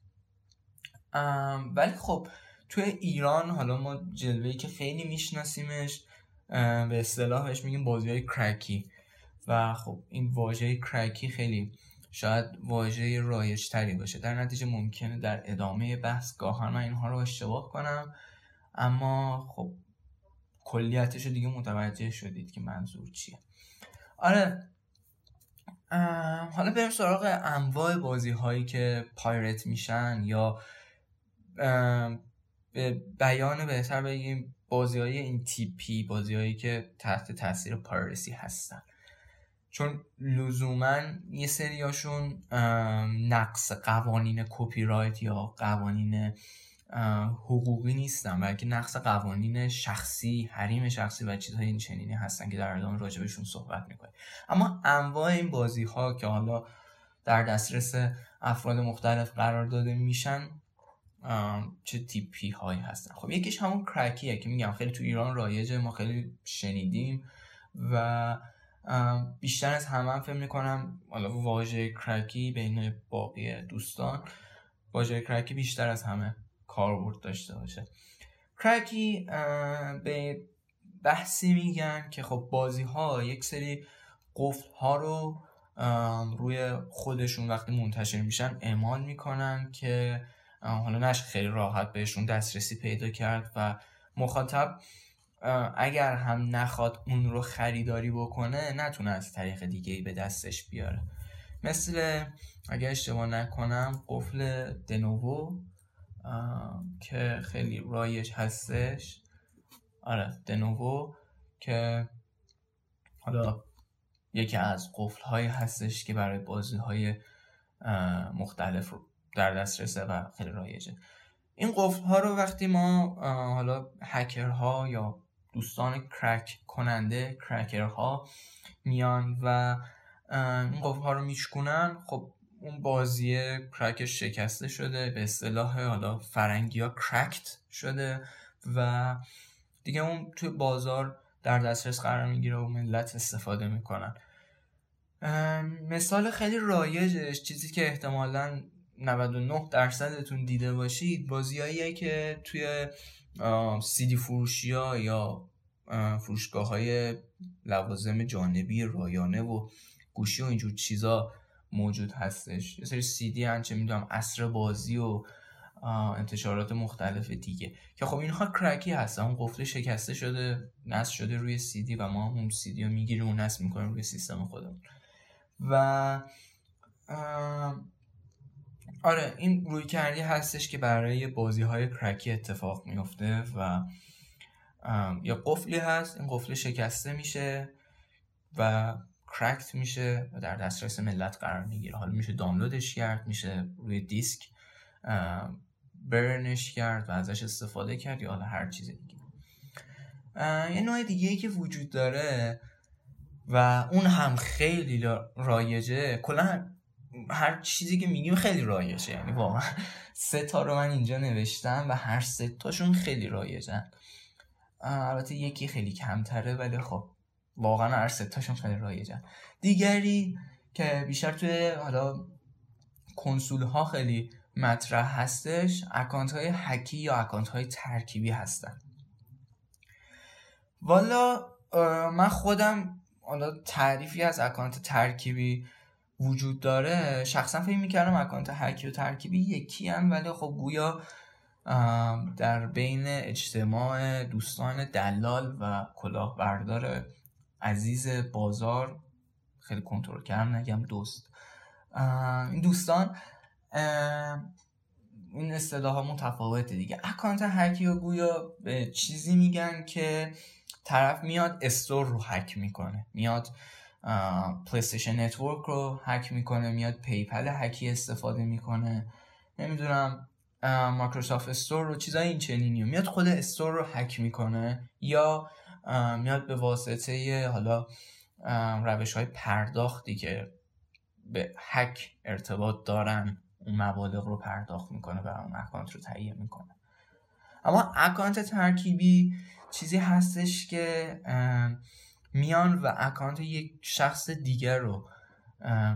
ولی خب توی ایران حالا ما جلوهی که خیلی میشناسیمش به اصطلاحش میگیم بازی های کرکی. و خب این واژه کرکی خیلی شاید واژه رایج تری باشه. در نتیجه ممکنه در ادامه بحث گاهن من اینها رو اشتباه کنم. اما خب کلیتش رو دیگه متوجه شدید که منظور چیه. آره حالا بریم سراغ انواع بازی هایی که پایرت میشن یا به بیان بهتر بگیم بازی های این تیپی بازی هایی که تحت تاثیر پایرسی هستن. چون لزوما یه سریاشون نقص قوانین کپی رایت یا قوانین حقوقی نیستن بلکه نقص قوانین شخصی حریم شخصی و چیزهای این چنینی هستن که در ادامه راجبشون صحبت می‌کنیم. اما انواع این بازی ها که حالا در دسترس افراد مختلف قرار داده میشن چه تیپی هایی هستن. خب یکیش همون کرکیه که میگم خیلی تو ایران رایجه ما خیلی شنیدیم و بیشتر از همه هم فکر می‌کنم حالا واژه کرکی بین باقی دوستان واژه کرکی بیشتر از همه کاربرد داشته باشه. کرکی به بحثی میگن که خب بازی ها یک سری قفل ها رو روی خودشون وقتی منتشر میشن اعمال می‌کنن که حالا نشه خیلی راحت بهشون دسترسی پیدا کرد و مخاطب اگر هم نخواد اون رو خریداری بکنه نتونه از طریق دیگه ای به دستش بیاره. مثل اگر اشتباه نکنم قفل دنوو که خیلی رایج هستش. آره دنوو که حالا یکی از قفل هایی هستش که برای بازی های مختلف در دسترسه و خیلی رایجه. این قفل ها رو وقتی ما حالا هکرها یا دوستان کرک کننده کرکرها میان و این قفل ها رو میشکنن خب اون بازی کرکش شکسته شده به اصطلاح حالا فرنگی ها کرکت شده و دیگه اون توی بازار در دسترس قرار می‌گیره و ملت استفاده می‌کنن. مثال خیلی رایجش چیزی که احتمالا 99 درصدتون دیده باشید بازیاییه که توی سیدی فروشی ها یا فروشگاه های لوازم جانبی رایانه و گوشی و اینجور چیزا موجود هستش. یه سری سیدی هن چه می‌دونم اصر بازی و انتشارات مختلف دیگه. که خب اینها کرکی هستن اون قفل شکسته شده نصب شده روی سیدی و ما اون سیدی رو می‌گیریم و نصب می‌کنیم روی سیستم خودمون. و آره این روی کردی هستش که برای بازی های کرکی اتفاق میفته و یا قفلی هست این قفل شکسته میشه و کرکت میشه و در دسترس ملت قرار می‌گیره. حالا میشه دانلودش کرد میشه روی دیسک برنش کرد و ازش استفاده کرد یا حالا هر چیز دیگه. یه نوع دیگه ای که وجود داره و اون هم خیلی رایجه کلا هر چیزی که میگیم خیلی رایجه. یعنی واقعا سه تا رو من اینجا نوشتم و هر سه تاشون خیلی رایجن البته یکی خیلی کمتره ولی خب واقعا هر سه تاشون خیلی رایجن دیگری که بیشتر توی حالا کنسول ها خیلی مطرح هستش اکانت های هکی یا اکانت های ترکیبی هستن. والا من خودم حالا تعریفی از اکانت ترکیبی وجود داره شخصا فکر می‌کردم اکانت هکی و ترکیبی یکی هم ولی خب گویا در بین اجتماع دوستان دلال و کلاهبردار عزیز بازار خیلی کنترل کردم نگم دوست. این دوستان این اصطلاح ها متفاوته دیگه. اکانت هکی و گویا به چیزی میگن که طرف میاد store رو هک می‌کنه. میاد PlayStation Network رو هک می‌کنه میاد PayPal هکی استفاده می‌کنه. نمی‌دونم Microsoft Store رو چیزای این چنینی میاد خود store رو هک می‌کنه یا میاد به واسطه حالا روش های پرداختی که به هک ارتباط دارن اون مبالغ رو پرداخت می‌کنه و اون اکانت رو تهیه می‌کنه. اما اکانت ترکیبی چیزی هستش که میان و اکانت یک شخص دیگر رو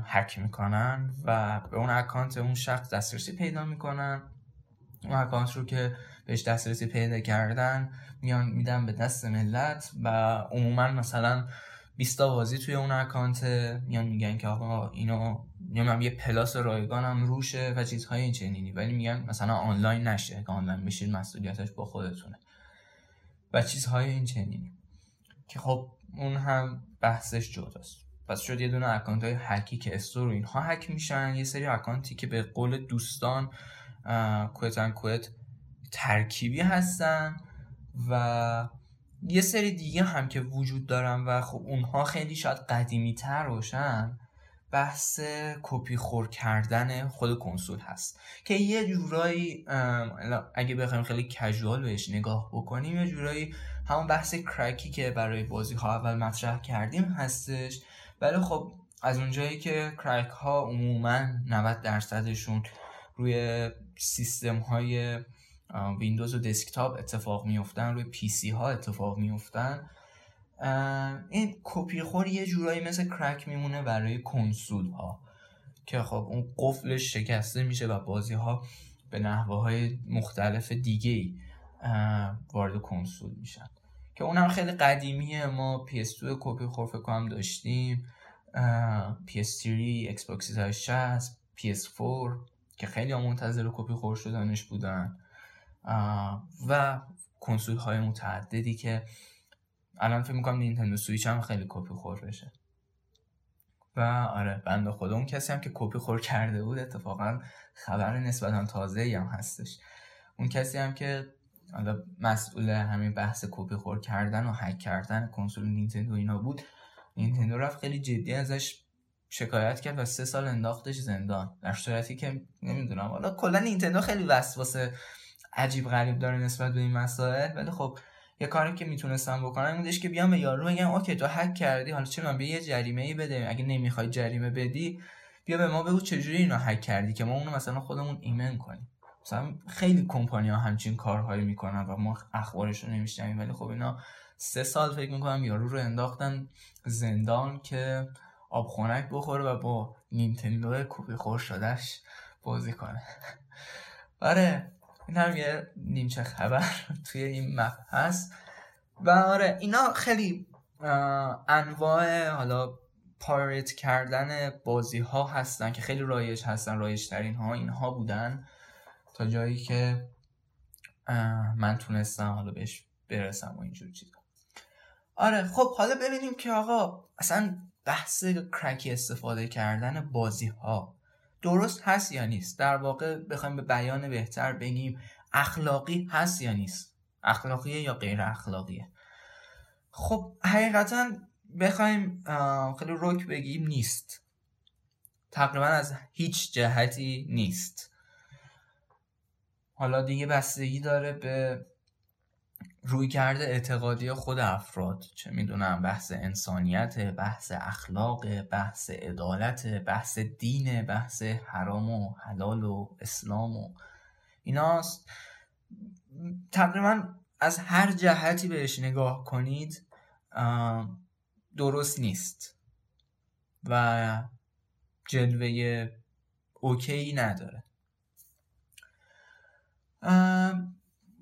هک می‌کنن و به اون اکانت اون شخص دسترسی پیدا می‌کنن. اون اکانت رو که بهش دسترسی پیدا کردن میان میدن به دست ملت و عموما مثلا 20 بازی توی اون اکانت میان میگن که آقا اینو نمی‌دونم یه Plus رایگان هم روشه و چیزهای این چنینی ولی میگن مثلا آنلاین نشه که آنلاین بشید مسئولیتش با خودتونه و چیزهای این چنینی که خب اون هم بحثش جداست. پس شد یه دونه اکانت های هکی که store و اینها هک میشن یه سری اکانتی که به قول دوستان کویتن کویت ترکیبی هستن و یه سری دیگه هم که وجود دارن و خب اونها خیلی شاید قدیمی تر باشن بحث کپی خور کردن خود کنسول هست. که یه جورایی اگه بخوایم خیلی کژوال بهش نگاه بکنیم یه جورایی همون بحث کرکی که برای بازی ها اول مطرح کردیم هستش. ولی خب از اونجایی که کرک ها عموما 90 درصدشون روی سیستم های ویندوز و دسکتاپ اتفاق میفتن روی PC ها اتفاق میفتن این کپی خور یه جورایی مثل crack میمونه برای کنسول ها که خب اون قفلش شکسته میشه و بازی ها به نحوه های مختلف دیگه وارد کنسول میشن. که اونم خیلی قدیمیه. ما PS2 کپی خور فکر داشتیم. PS3 Xbox 360 PS4 که خیلی منتظر کپی خور شدنش بودن. و کنسول های متعددی که الان فکر می‌کنم Nintendo Switch هم خیلی کپی خور بشه. و آره بنده خدا اون کسی هم که کپی خور کرده بود اتفاقا خبر نسبتا تازه هم هستش. اون کسی هم که حالا مسئول همین بحث کپی خور کردن و هک کردن کنسول نینتندو اینا بود. نینتندو رفت خیلی جدی ازش شکایت کرد و سه سال انداختش زندان. در صورتی که نمی‌دونم حالا کلا نینتندو خیلی وسواس عجیب غریب داره نسبت به این مسائل. ولی خب یه کاری که می‌تونستم بکنم بودش که بیام به یارو بگم اوکی تو هک کردی حالا چه من به یه جریمه ای بده. اگه نمی‌خوای جریمه بدی بیا به ما بگو چجوری اینو هک کردی که ما اونو مثلا خودمون ایمن کنیم. مثلا خیلی کمپانی ها همچین کارهایی می‌کنن و ما اخبارش رو نمیشنیم ولی خب اینا سه سال فکر می‌کنم یارو رو انداختن زندان که آب خونک بخوره و با نینتندو کپی خور شدهش بازی کنه. آره این هم یه نیمچه خبر توی این هست. و آره اینا خیلی انواع حالا pirate کردن بازی ها هستن که خیلی رایج هستن رایج ترین ها اینها بودن. جایی که من تونستم حالا بهش برسم و اینجور چیزا. آره خب حالا ببینیم که آقا اصلا بحث کرکی استفاده کردن بازی ها درست هست یا نیست؟ در واقع بخوایم به بیان بهتر بگیم اخلاقی هست یا نیست؟ اخلاقیه یا غیر اخلاقیه؟ خب حقیقتا بخوایم خیلی رک بگیم نیست. تقریبا از هیچ جهتی نیست. حالا دیگه بستگی داره به روی کرده اعتقادی خود افراد. چه می‌دونم بحث انسانیت بحث اخلاق بحث عدالت بحث دین بحث حرام و حلال و اسلام و ایناست. تقریبا از هر جهتی بهش نگاه کنید درست نیست. و جلوه okay نداره.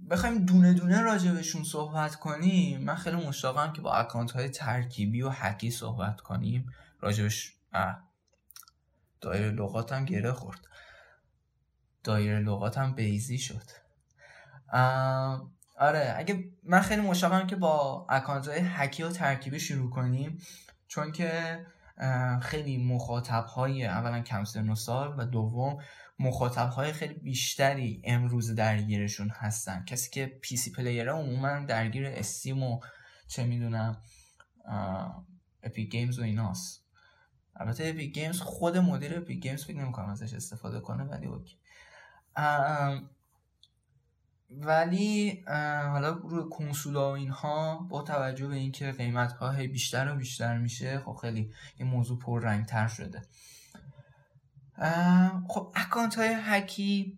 بخوایم دونه دونه راجبشون صحبت کنیم. من خیلی مشتاقم که با اکانت های ترکیبی و هکی صحبت کنیم. راجبش دایره لغاتم گره خورد. دایره لغاتم busy شد. آره اگه من خیلی مشتاقم که با اکانت های هکی و ترکیبی شروع کنیم. چون که خیلی مخاطب های اولا کم سن و سال و دوم مخاطب های خیلی بیشتری امروز درگیرشون هستن. کسی که PC player ه عموما درگیر Steam و چه می‌دونم Epic Games و ایناست. البته Epic Games خود مدیر Epic Games فکر نمی‌کنم ازش استفاده کنه ولی okay. ولی حالا روی کنسول و اینها با توجه به اینکه قیمت ها بیشتر و بیشتر میشه خب خیلی این موضوع پر رنگ تر شده. خب اکانت های هکی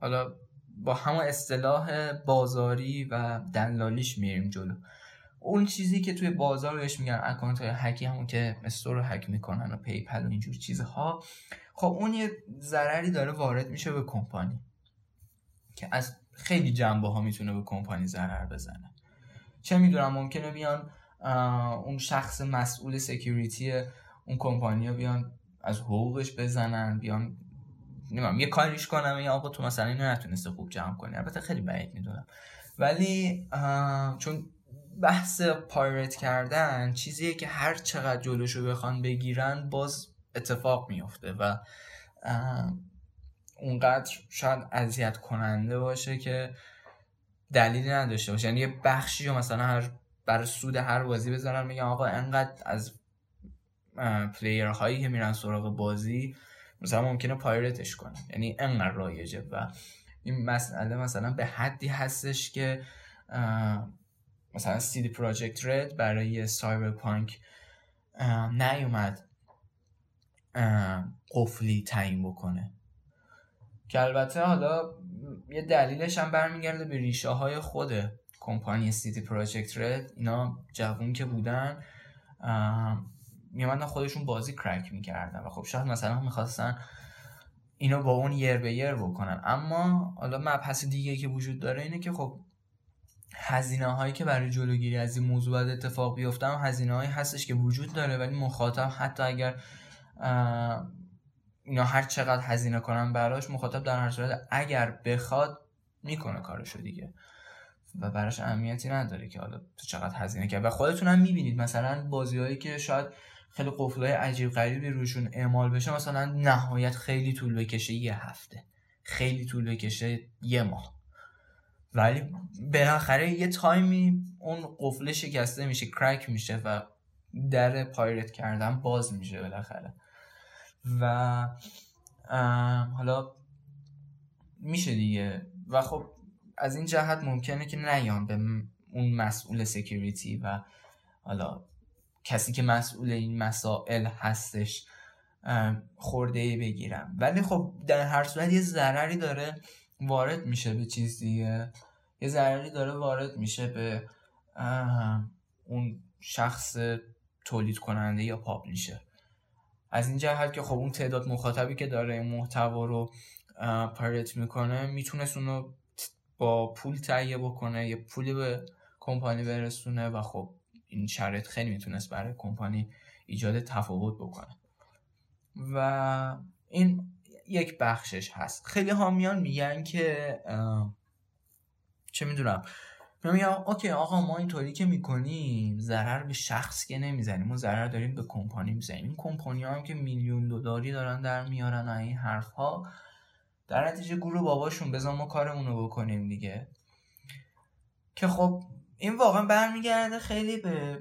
حالا با همون اصطلاح بازاری و دلالیش میریم جلو. اون چیزی که توی بازار بهش میگن اکانت های هکی همون که store رو هک می‌کنن و PayPal و اینجور چیزها. خب اون یه ضرری داره وارد میشه به کمپانی که از خیلی جنبه ها می‌تونه به کمپانی ضرر بزنه. چه می‌دونم ممکنه بیان اون شخص مسئول security اون کمپانی بیان از حقوقش بزنن بیان نمی‌دونم یه کاریش کنن یا آقا تو مثلا اینو نتونسته خوب جمع کنی. البته خیلی بعید می‌دونم. ولی چون بحث pirate کردن چیزیه که هر چقدر جلوشو بخوان بگیرن باز اتفاق میفته و اونقدر شاید اذیت کننده باشه که دلیلی نداشته باشه. یعنی یه بخشی مثلا هر بر سود هر بازی بذارن میگن آقا انقدر از player هایی که میرن سراغ بازی مثلا ممکنه pirate ش کنن. یعنی انقدر رایجه و این مسئله مثلا به حدی هستش که مثلا CD Projekt Red برای Cyberpunk نیومد قفلی تعیین بکنه. که البته حالا یه دلیلش هم برمیگرده به ریشه های خود کمپانی سیتی پراجکت رد. اینا جوون که بودن میامدن خودشون بازی کرک می‌کردن و خب شاید مثلا می‌خواستن اینو با اون یر به یر بکنن. اما حالا مبحث دیگه که وجود داره اینه که خب هزینه هایی که برای جلوگیری از این موضوع باید اتفاق بیفته هم هزینه هایی هستش که وجود داره ولی مخاطب حتی اگر اینا هر چقدر هزینه کنن براش مخاطب در هر صورت اگر بخواد می‌کنه کارشو دیگه. و براش اهمیتی نداره که حالا تو چقدر هزینه کرد. و خودتون هم می‌بینید مثلا بازی هایی که شاید خیلی قفلای عجیب غریبی روشون اعمال بشه مثلا نهایت خیلی طول بکشه یه هفته. خیلی طول بکشه یه ماه. ولی بالاخره یه تایمی اون قفله شکسته میشه کرک میشه و در پایرت کردن باز میشه بالاخره. و حالا میشه دیگه. و خب از این جهت ممکنه که نیان به اون مسئول سکیوریتی و حالا کسی که مسئول این مسائل هستش خورده ای بگیرم. ولی خب در هر صورت یه ضرری داره وارد میشه به چیز دیگه. یه ضرری داره وارد میشه به اون شخص تولید کننده یا پابلیشر. از این جهت که خب اون تعداد مخاطبی که داره این محتوا رو پایرت می‌کنه می‌تونست اونو با پول تهیه بکنه یه پولی به کمپانی برسونه و خب این شرط خیلی می‌تونست برای کمپانی ایجاد تفاوت بکنه. و این یک بخشش هست. خیلی هامیان میگن که چه می‌دونم. میگم اوکی آقا ما اینطوری که می‌کنیم ضرر به شخص که نمی‌زنیم. ما ضرر داریم به کمپانی می‌زنیم. این کمپانی هم که میلیون دلاری دارن در میارن این حرف ها در نتیجه گروه باباشون بذار ما کارمون رو بکنیم دیگه. که خب این واقعا برمیگرده خیلی به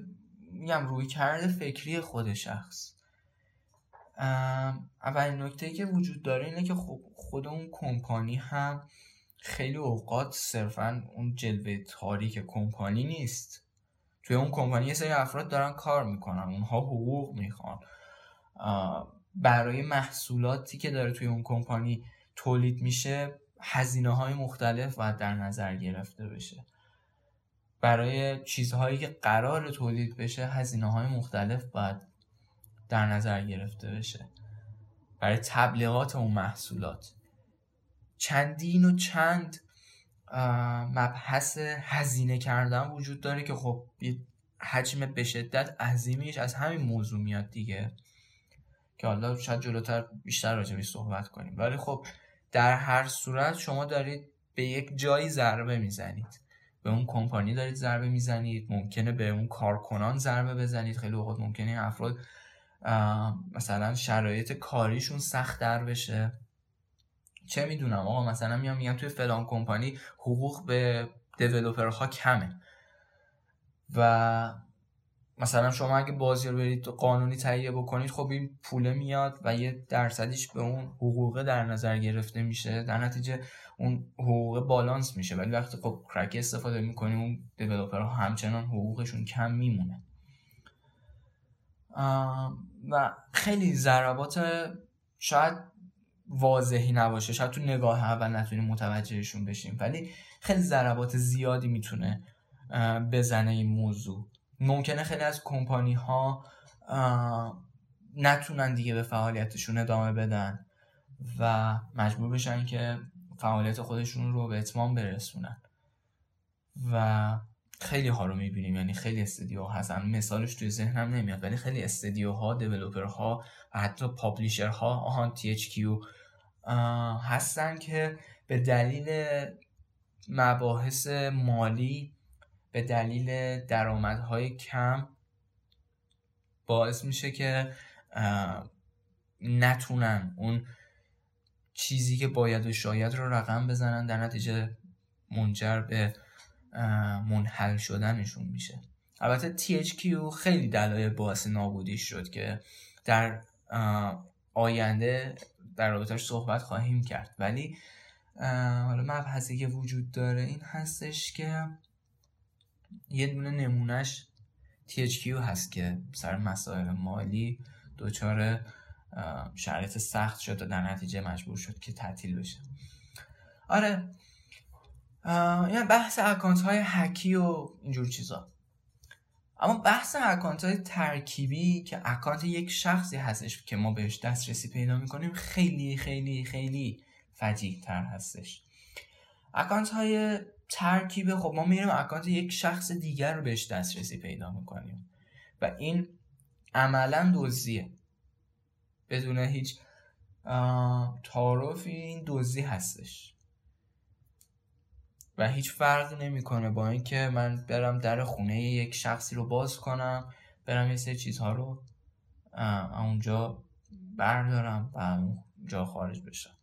میگم روی کرده فکری خود شخص. اولین نکته که وجود داره اینه که خب خود اون کمپانی هم خیلی اوقات صرفا اون جلوه تاریک کمپانی نیست. توی اون کمپانی یه سری افراد دارن کار می‌کنن اونها حقوق می‌خوان. برای محصولاتی که داره توی اون کمپانی تولید میشه هزینه های مختلف باید در نظر گرفته بشه. برای چیزهایی که قرار تولید بشه هزینه های مختلف باید در نظر گرفته بشه. برای تبلیغات اون محصولات. چندین و چند مبحث هزینه کردن وجود داره که خب یه حجم به شدت عظیمیش از همین موضوع میاد دیگه. که حالا شاید جلوتر بیشتر راجبی صحبت کنیم. ولی خب در هر صورت شما دارید به یک جایی ضربه می‌زنید. به اون کمپانی دارید ضربه می‌زنید ممکنه به اون کارکنان ضربه بزنید. خیلی اوقات ممکنه این افراد مثلا شرایط کاریشون سخت در بشه. چه می‌دونم آقا مثلا میام میگم توی فلان کمپانی حقوق به ها کمه. و مثلا شما اگه بازی رو برید قانونی تهیه بکنید خب این پوله میاد و یه درصدیش به اون حقوقه در نظر گرفته میشه. در نتیجه اون حقوق بالانس میشه. ولی وقتی خب کرک استفاده می‌کنیم اون دیولوپر ها همچنان حقوقشون کم میمونه. و خیلی ضربات شاید واضحی نباشه. شاید تو نگاه اول نتونیم متوجهشون بشیم. ولی خیلی ضربات زیادی می‌تونه بزنه این موضوع. ممکنه خیلی از کمپانی ها نتونن دیگه به فعالیتشون ادامه بدن و مجبور بشن که فعالیت خودشون رو به اتمام برسونن. و خیلی ها رو می‌بینیم یعنی خیلی استدیو هستن. مثالش توی ذهنم نمیاد ولی خیلی استدیو ها دیولوپر ها و حتی پابلیشر ها آهان THQ هستن که به دلیل مباحث مالی به دلیل درآمدهای کم باعث میشه که نتونن اون چیزی که باید و شاید رو رقم بزنن در نتیجه منجر به منحل شدنشون میشه. البته THQ خیلی دلایل باعث نابودی شد که در آینده در رابطهش صحبت خواهیم کرد. ولی حالا مبحثی که وجود داره این هستش که یه دونه نمونهش THQ هست که سر مسائل مالی دچار شرایط سخت شد و در نتیجه مجبور شد که تعطیل بشه. آره این بحث اکانت های هکی و اینجور چیزا. اما بحث اکانت های ترکیبی که اکانت یک شخصی هستش که ما بهش دسترسی پیدا می‌کنیم خیلی خیلی خیلی فجیح تر هستش. اکانت های ترکیب خب ما میریم اکانت یک شخص دیگر رو بهش دسترسی پیدا می‌کنیم. و این عملا دزدیه. بدون هیچ تعارفی این دزدی هستش. و هیچ فرق نمی‌کنه با اینکه من برم در خونه یک شخصی رو باز کنم برم یه سری چیزها رو اونجا بردارم و اونجا خارج بشم.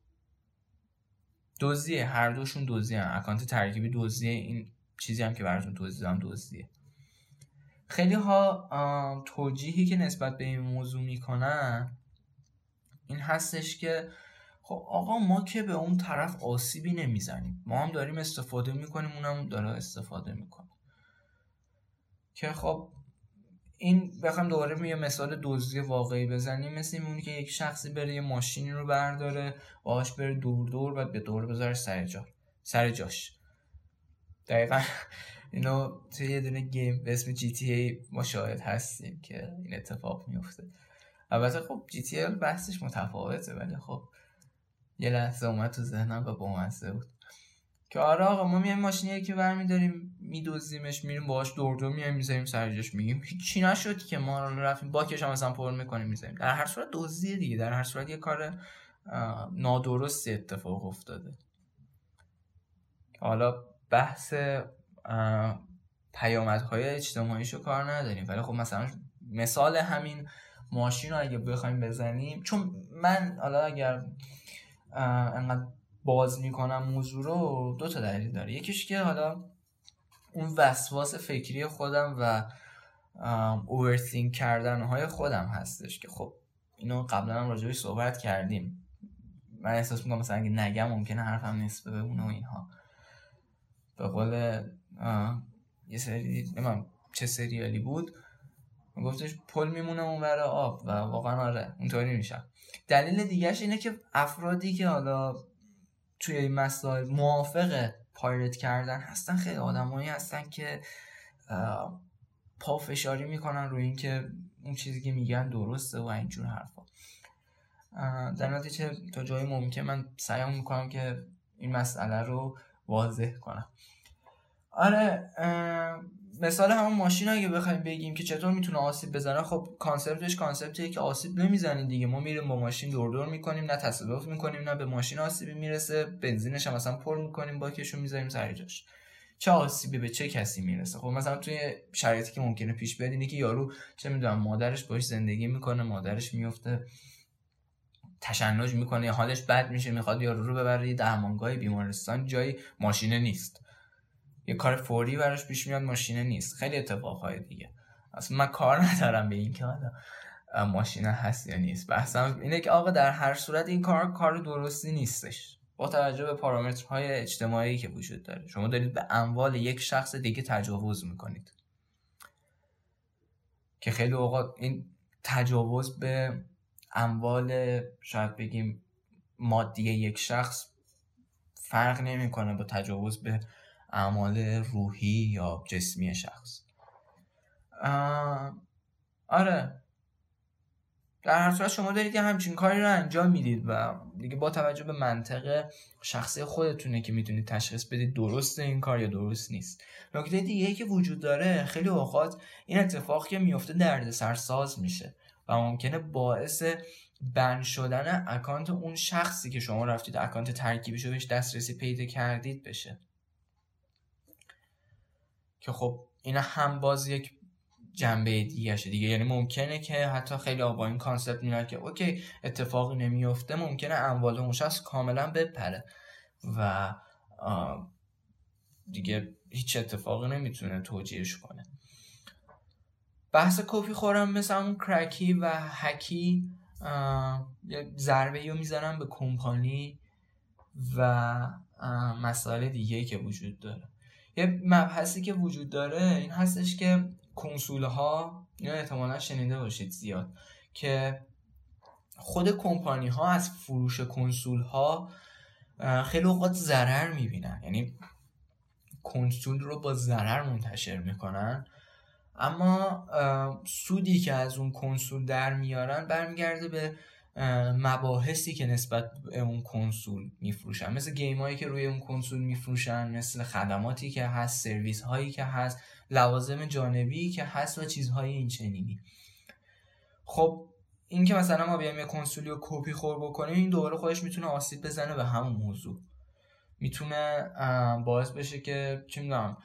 دزدیه هر دوشون دزدیه اکانت ترکیبی دزدیه این چیزی هم که براتون توضیح دادم دزدیه. خیلی ها توجیهی که نسبت به این موضوع می‌کنن این هستش که خب آقا ما که به اون طرف آسیبی نمی‌زنیم. ما هم داریم استفاده می‌کنیم اونم داره استفاده می‌کنه. که خب این بخوام دوباره یه مثال دزدی واقعی بزنیم. مثل اونی که یک شخصی بره یه ماشینی رو برداره باهاش بره دور دور بعد به دور بذاره سر جا سر جاش. دقیقا اینو توی یه دونه گیم به اسم جی تی ای ما شاهد هستیم که این اتفاق میفته البته خب جی تی بحثش متفاوته ولی خب یه لحظه اومد تو ذهنم و بامزه بود. که آره آقا ما میایم ماشینی که برمیداریم میدوزیمش میریم باهاش دور دور میایم می‌ذاریم سر جاش میگیم هیچی نشد که ما رو رفتیم باکش هم مثلا پر می‌کنیم می‌ذاریم. در هر صورت دزدی دیگه در هر صورت یه کار نادرستی اتفاق افتاده. حالا بحث پیامدهای اجتماعیشو کار نداریم ولی خب مثلا مثال همین ماشین رو اگه بخوایم بزنیم چون من حالا اگر انقدر باز می‌کنم موضوع رو دو تا دلیل داره. یکیش که حالا اون وسواس فکری خودم و اوورثینک کردن های خودم هستش که خب اینو قبلا هم راجبش صحبت کردیم. من احساس می‌کنم مثلا اگه نگم ممکنه حرفم نصفه بمونه و اینها. به قول یه سری نمیم چه سریالی بود. گفتش پل میمونه اون آب و واقعا آره اونطوری میشم دلیل دیگهش اینه که افرادی که حالا توی این مسائل موافق پایرت کردن هستن خیلی آدمایی هستن که پافشاری می‌کنن روی اینکه اون چیزی که میگن درسته و اینجور حرفا. در نتیجه تا جایی ممکن من سعی می‌کنم که این مسئله رو واضح کنم. آره مثال همون ماشین اگه بخوایم بگیم که چطور می‌تونه آسیب بزنه خب concept ش concept یه که آسیب نمی‌زنیم دیگه. ما میریم با ماشین دور دور می‌کنیم نه تصادف می‌کنیم نه به ماشین آسیبی می‌رسه. بنزینش هم مثلا پر می‌کنیم باکشو می‌ذاریم سر جاش. چه آسیبی به چه کسی می‌رسه؟ خب مثلا توی شرایطی که ممکنه پیش بیاد اینه که یارو چه می‌دونم مادرش باش زندگی می‌کنه مادرش میفته تشنج می‌کنه حالش بد میشه می‌خواد یارو رو ببره درمانگاه بیمارستان جای ماشینه نیست. یه کار فوری براش پیش میاد ماشینه نیست. خیلی اتفاقهای دیگه. اصلا من کار ندارم به این که حالا ماشین هست یا نیست. بحثم اینه که آقا در هر صورت این کار کار درستی نیستش. با توجه به پارامترهای اجتماعی که وجود داره. شما دارید به اموال یک شخص دیگه تجاوز می‌کنید. که خیلی اوقات این تجاوز به اموال شاید بگیم مادی یک شخص فرق نمی‌کنه با تجاوز به اعمال روحی یا جسمی شخص. آره. در هر صورت شما دارید یه همچین کاری رو انجام می‌دید و دیگه با توجه به منطق شخصی خودتونه که می‌تونید تشخیص بدید درست این کار یا درست نیست. نکته دیگه که وجود داره خیلی اوقات این اتفاق که میفته درد سرساز میشه و ممکنه باعث ban شدن اکانت اون شخصی که شما رفتید اکانت ترکیبیشو بهش دسترسی پیدا کردید بشه. که خب این هم باز یک جنبه دیگه دیگه. یعنی ممکنه که حتی خیلی با این concept میاد که اوکی اتفاقی نمیفته ممکنه اموال اون شخص کاملا بپره. و دیگه هیچ اتفاقی نمی‌تونه توجیهش کنه. بحث کپی خورم مثل اون کرکی و هکی یه ضربه رو می‌زنم به کمپانی و مسائل دیگه که وجود داره. یه مبحثی که وجود داره این هستش که کنسول ها اینو احتمالا شنیده باشید زیاد که خود کمپانی ها از فروش کنسول ها خیلی اوقات ضرر می‌بینن. یعنی کنسول رو با ضرر منتشر می‌کنن. اما سودی که از اون کنسول در میارن برمیگرده به مباحثی که نسبت به اون کنسول میفروشن. مثل گیم هایی که روی اون کنسول میفروشن مثل خدماتی که هست سرویس هایی که هست لوازم جانبی که هست و چیزهای این چنینی. خب این که مثلا ما بیایم یه کنسولی رو کپی خور بکنیم این دوباره خودش می‌تونه آسیب بزنه به همون موضوع. می‌تونه باعث بشه که چی می‌دونم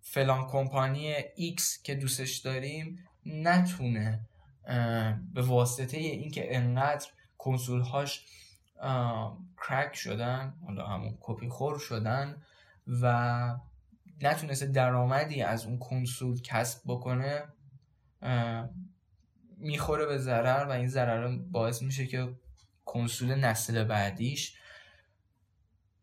فلان کمپانی X که دوستش داریم نتونه به واسطه اینکه انقدر کنسول هاش کرک شدن حالا همون کپی خور شدن و نتونسته درآمدی از اون کنسول کسب بکنه می‌خوره به ضرر و این ضرر باعث میشه که کنسول نسل بعدیش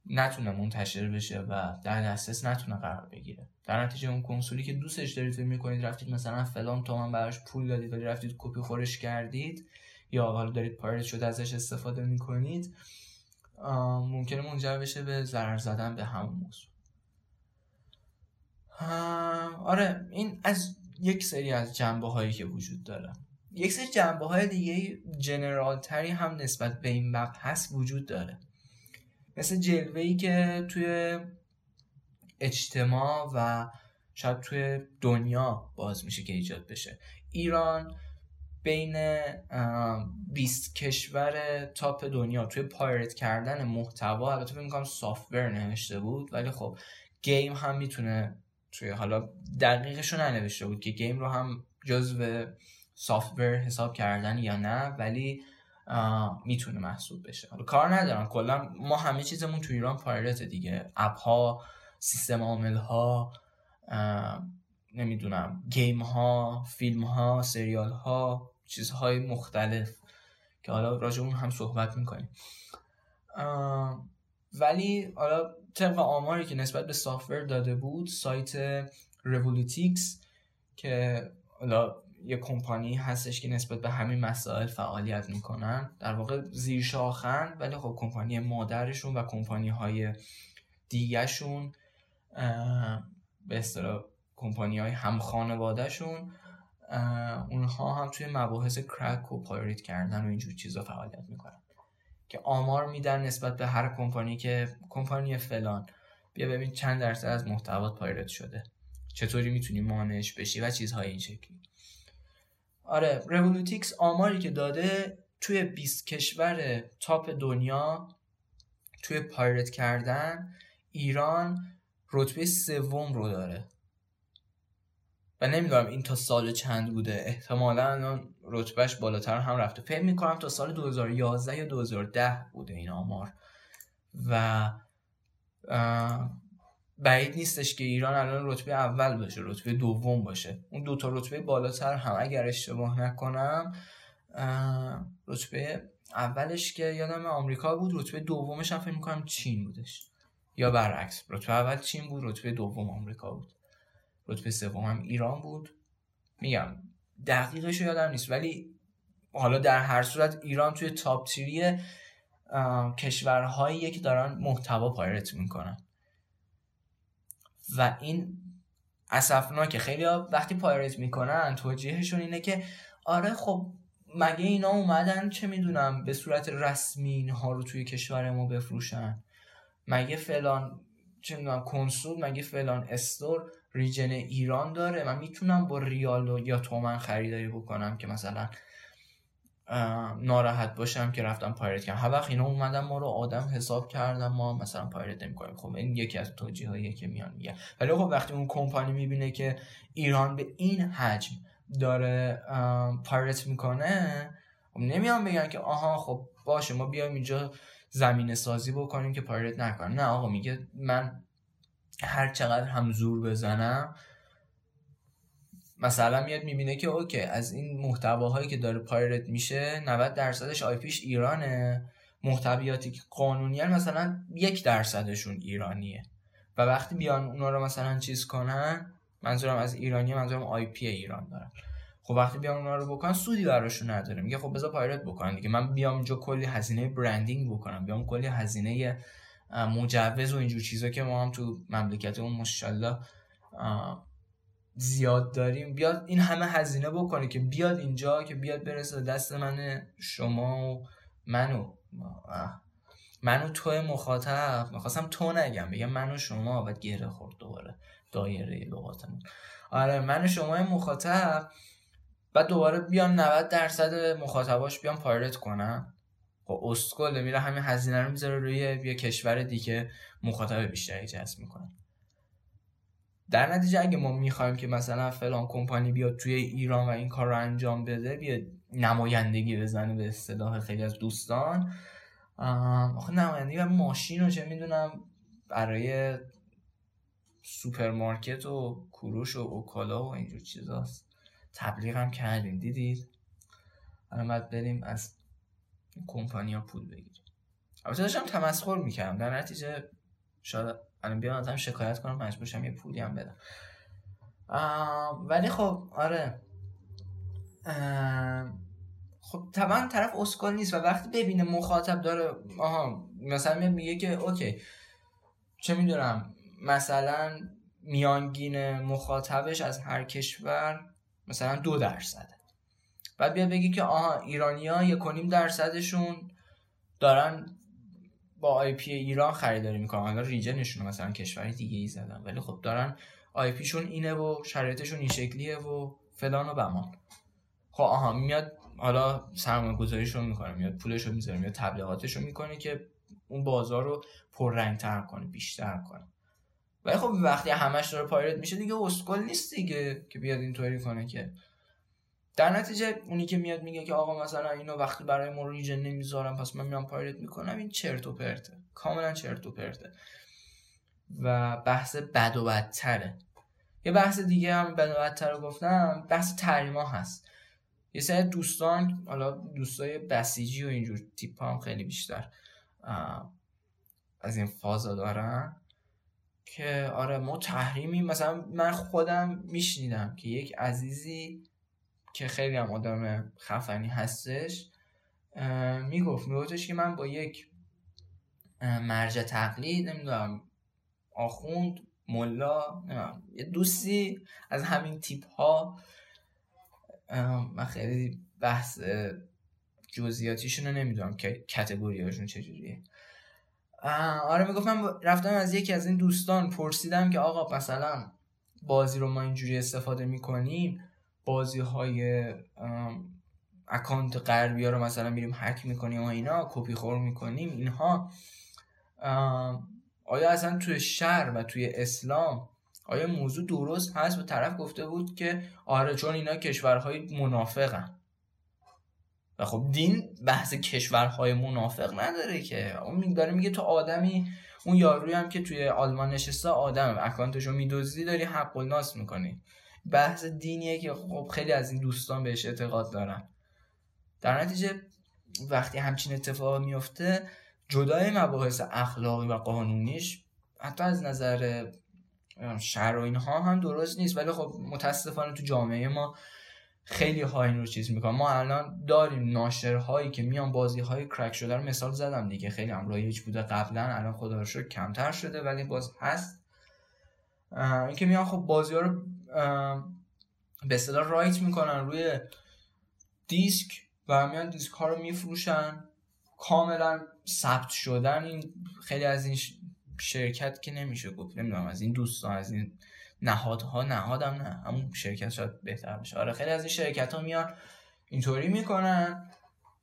نتونه منتشر بشه و در دسترس نتونه قرار بگیره. در نتیجه اون کنسولی که دوستش دارید فکر می‌کنید رفتید مثلا فلان تومن براش پول دادید ولی رفتید کپی خورش کردید یا حالا دارید پایرت شده ازش استفاده می‌کنید ممکنه منجر بشه به ضرر زدن به همون موضوع. آره این از یک سری از جنبه هایی که وجود داره. یک سری جنبه های دیگه جنرال تری هم نسبت به این مبحث وجود داره. مثل جلوه ای که توی اجتماع و شاید توی دنیا باز میشه که ایجاد بشه. ایران بین 20 کشور تاپ دنیا توی پایرت کردن محتوا البته فکر می‌کنم سافتور نوشته بود ولی خب game هم می‌تونه توی حالا دقیقش رو ننوشته بود که game رو هم جزو software حساب کردن یا نه ولی می‌تونه محسوب بشه. حالا کار ندارم کلا ما همه چیزمون تو ایران pirate ه دیگه. اپ ها سیستم عامل ها نمی‌دونم game ها فیلم ها سریال ها چیزهای مختلف که حالا راجع اون هم صحبت می‌کنیم. ولی حالا طبق آماری که نسبت به software داده بود سایت Revulytics که حالا یه کمپانی هستش که نسبت به همین مسائل فعالیت می‌کنن. در واقع زیر شاخن ولی خب کمپانی مادرشون و کمپانی های دیگهشون به اصطلاح کمپانی های هم خانوادهشون اونها هم توی مباحث کرک و pirate کردن و اینجور چیزا فعالیت می‌کنن. که آمار میدن نسبت به هر کمپانی که کمپانی فلان. بیا ببین چند درصد از محتوات pirate شده. چطوری می‌تونی مانعش بشی و چیزهای این شکلی. آره Revulytics آماری که داده توی 20 کشور top دنیا توی pirate کردن ایران رتبه سوم رو داره. و نمی‌دونم این تا سال چند بوده. احتمالا رتبهش بالاتر هم رفته. فکر می‌کنم تا سال 2011 یا 2010 بوده این آمار. و بعید نیستش که ایران الان رتبه اول باشه رتبه دوم باشه. اون دو تا رتبه بالاتر هم. اگر اشتباه نکنم رتبه اولش که یادم آمریکا بود رتبه دومش هم فکر می‌کنم چین بودش. یا برعکس رتبه اول چین بود رتبه دوم آمریکا بود. رتبه سوم هم ایران بود. میگم دقیقش یادم نیست. ولی حالا در هر صورت ایران توی top three ی کشورهایی که دارن محتوا pirate می‌کنن. و این که خیلی وقتی pirate می‌کنن توجیهشون اینه که آره خب مگه اینا اومدن چه می‌دونم به صورت رسمی اینها رو توی کشور ما بفروشن؟ مگه فلان چه می‌دونم کنسول مگه فلان store region ایران داره؟ من می‌تونم با ریال یا تومن خریداری بکنم که مثلا ناراحت باشم که رفتم پایرت کردم. هر وقت اینا اومدن ما رو آدم حساب کردم ما مثلا پایرت نمی‌کنیم. خب این یکی از توجیه که میان میگه ولی خب وقتی اون کمپانی می‌بینه که ایران به این حجم داره پایرت می‌کنه خب نمیان بگن که آها خب باشه ما بیایم اینجا زمینه سازی بکنیم که پایرت نکنه. نه آقا میگه من هر چقدر هم زور بزنم مثلا میاد می‌بینه که اوکی از این محتواهایی که داره pirate میشه 90 درصدش IP ش ایرانه. محتویاتی که قانونی مثلا یک درصدشون ایرانیه. و وقتی بیان اونا رو مثلا چیز کنن منظورم از ایرانی منظورم IP ایران دارم خب وقتی بیان اونا رو بکنن سودی براشون نداره. میگه خب بذار pirate بکنن دیگه. من بیام اینجا کلی هزینه branding بکنم. بیام کلی هزینه مجوز و اینجور چیزا که ما هم تو مملکتمون ماشاءالله زیاد داریم. بیاد این همه هزینه بکنه که بیاد اینجا که بیاد برسه دست من شما و منو منو تو مخاطب. می‌خواستم تو نگم بگم منو شما و گره خورد دوباره. دایره لغاتمون. آره من شما مخاطب. بعد دوباره بیان 90 درصد مخاطباش بیان پایرت کنن. خب اسکل میره همین هزینه رو می‌ذاره روی یه کشور دیگه مخاطب بیشتری جذب می‌کنه. در نتیجه اگه ما می‌خوایم که مثلا فلان کمپانی بیاد توی ایران و این کار رو انجام بده بیاد نمایندگی بزنه به اصطلاح خیلی از دوستان. آخه نمایندگی و ماشین رو چه می‌دونم برای سوپرمارکت و کوروش و اوکالا و اینجور چیزاست. تبلیغ هم کردیم دیدید؟ الان باید بریم از کمپانی ها پول بگیریم. البته داشتم تمسخر می‌کردم در نتیجه شاید الان بیان ازم شکایت کنم مجبورشم یه پولی هم بدم. ولی خب آره. خب طبعا طرف اسکال نیست و وقتی ببینه مخاطب داره آها مثلا میگه که اوکی. چه می‌دونم مثلا میانگین مخاطبش از هر کشور مثلا دو درصده. بعد بیاد بگی که آها ایرانی ها یک درصدشون دارن با آی پی ایران خریداری می‌کنن حالا ریجنشون مثلا کشور دیگه ای زدن ولی خب دارن آی پیشون اینه و شرایطشون این شکلیه و فلان و بمان خب آها میاد حالا سرمایه گذاریشون می‌کنه. میاد پولشو می‌ذاره. میاد تبلیغاتشو می‌کنه که اون بازار رو پررنگتر کنه بیشتر کنه. ولی خب وقتی همش داره پایرت میشه دیگه اسکل نیست دیگه که بیاد اینطوری کنه که در نتیجه اونی که میاد میگه که آقا مثلا اینو وقتی برای ما ریجن نمی‌ذارم پس من میام پایرت می‌کنم این چرت و پرته. کاملا چرت و پرته. و بحث بد و بدتره. یه بحث دیگه هم بد و بدتر گفتم بحث تحریما هست. یه سری دوستان حالا دوستای بسیجی و اینجور تیپ هم خیلی بیشتر از این فازا دارن که آره ما تحریمی مثلا من خودم میشنیدم که یک عزیزی که خیلی هم آدم خفنی هستش می‌گفت میگفتش که من با یک مرجع تقلید نمی‌دونم آخوند ملا یه دوستی از همین تیپ ها من خیلی بحث جزئیاتیشون رو نمی‌دونم که کتگوری هاشون چجوریه آره می‌گفتم رفتم از یکی از این دوستان پرسیدم که آقا مثلا بازی رو ما اینجوری استفاده می‌کنیم؟ بازی های اکانت غربی ها رو مثلا میریم هک می‌کنیم و اینا کپی خور می‌کنیم اینها. آیا اصلا توی شهر و توی اسلام آیا موضوع درست هست؟ و طرف گفته بود که آره چون اینا کشورهای منافقن. و خب دین بحث کشورهای منافق نداره که. اون داره میگه تو آدمی اون یاروی هم که توی آلمان نشسته آدم اکانتشو میدزدی داری حق الناس می‌کنی. بحث دینیه که خب خیلی از این دوستان بهش اعتقاد دارن. در نتیجه وقتی همچین اتفاق میفته جدای مباحث اخلاقی و قانونیش حتی از نظر شر و اینها هم درست نیست. ولی خب متاسفانه تو جامعه ما خیلی ها این رو چیز می‌کنن ما الان داریم ناشرهایی که میان بازی های کرک شده رو مثال زدم دیگه. خیلی هم رایج بوده قبلا الان خدا رو کمتر شده ولی باز هست. اینکه میان خب بازی ها رو به اصطلاح رایت می‌کنن روی دیسک و میان دیسک ها رو میفروشن. کاملا ثبت شدن این خیلی از این شرکت که نمیشه گفت نمی‌دونم از این دوستان از این نهادها نهادم نه همون شرکت شاید بهتر بشه. آره خیلی از این شرکت ها میان اینطوری می‌کنن.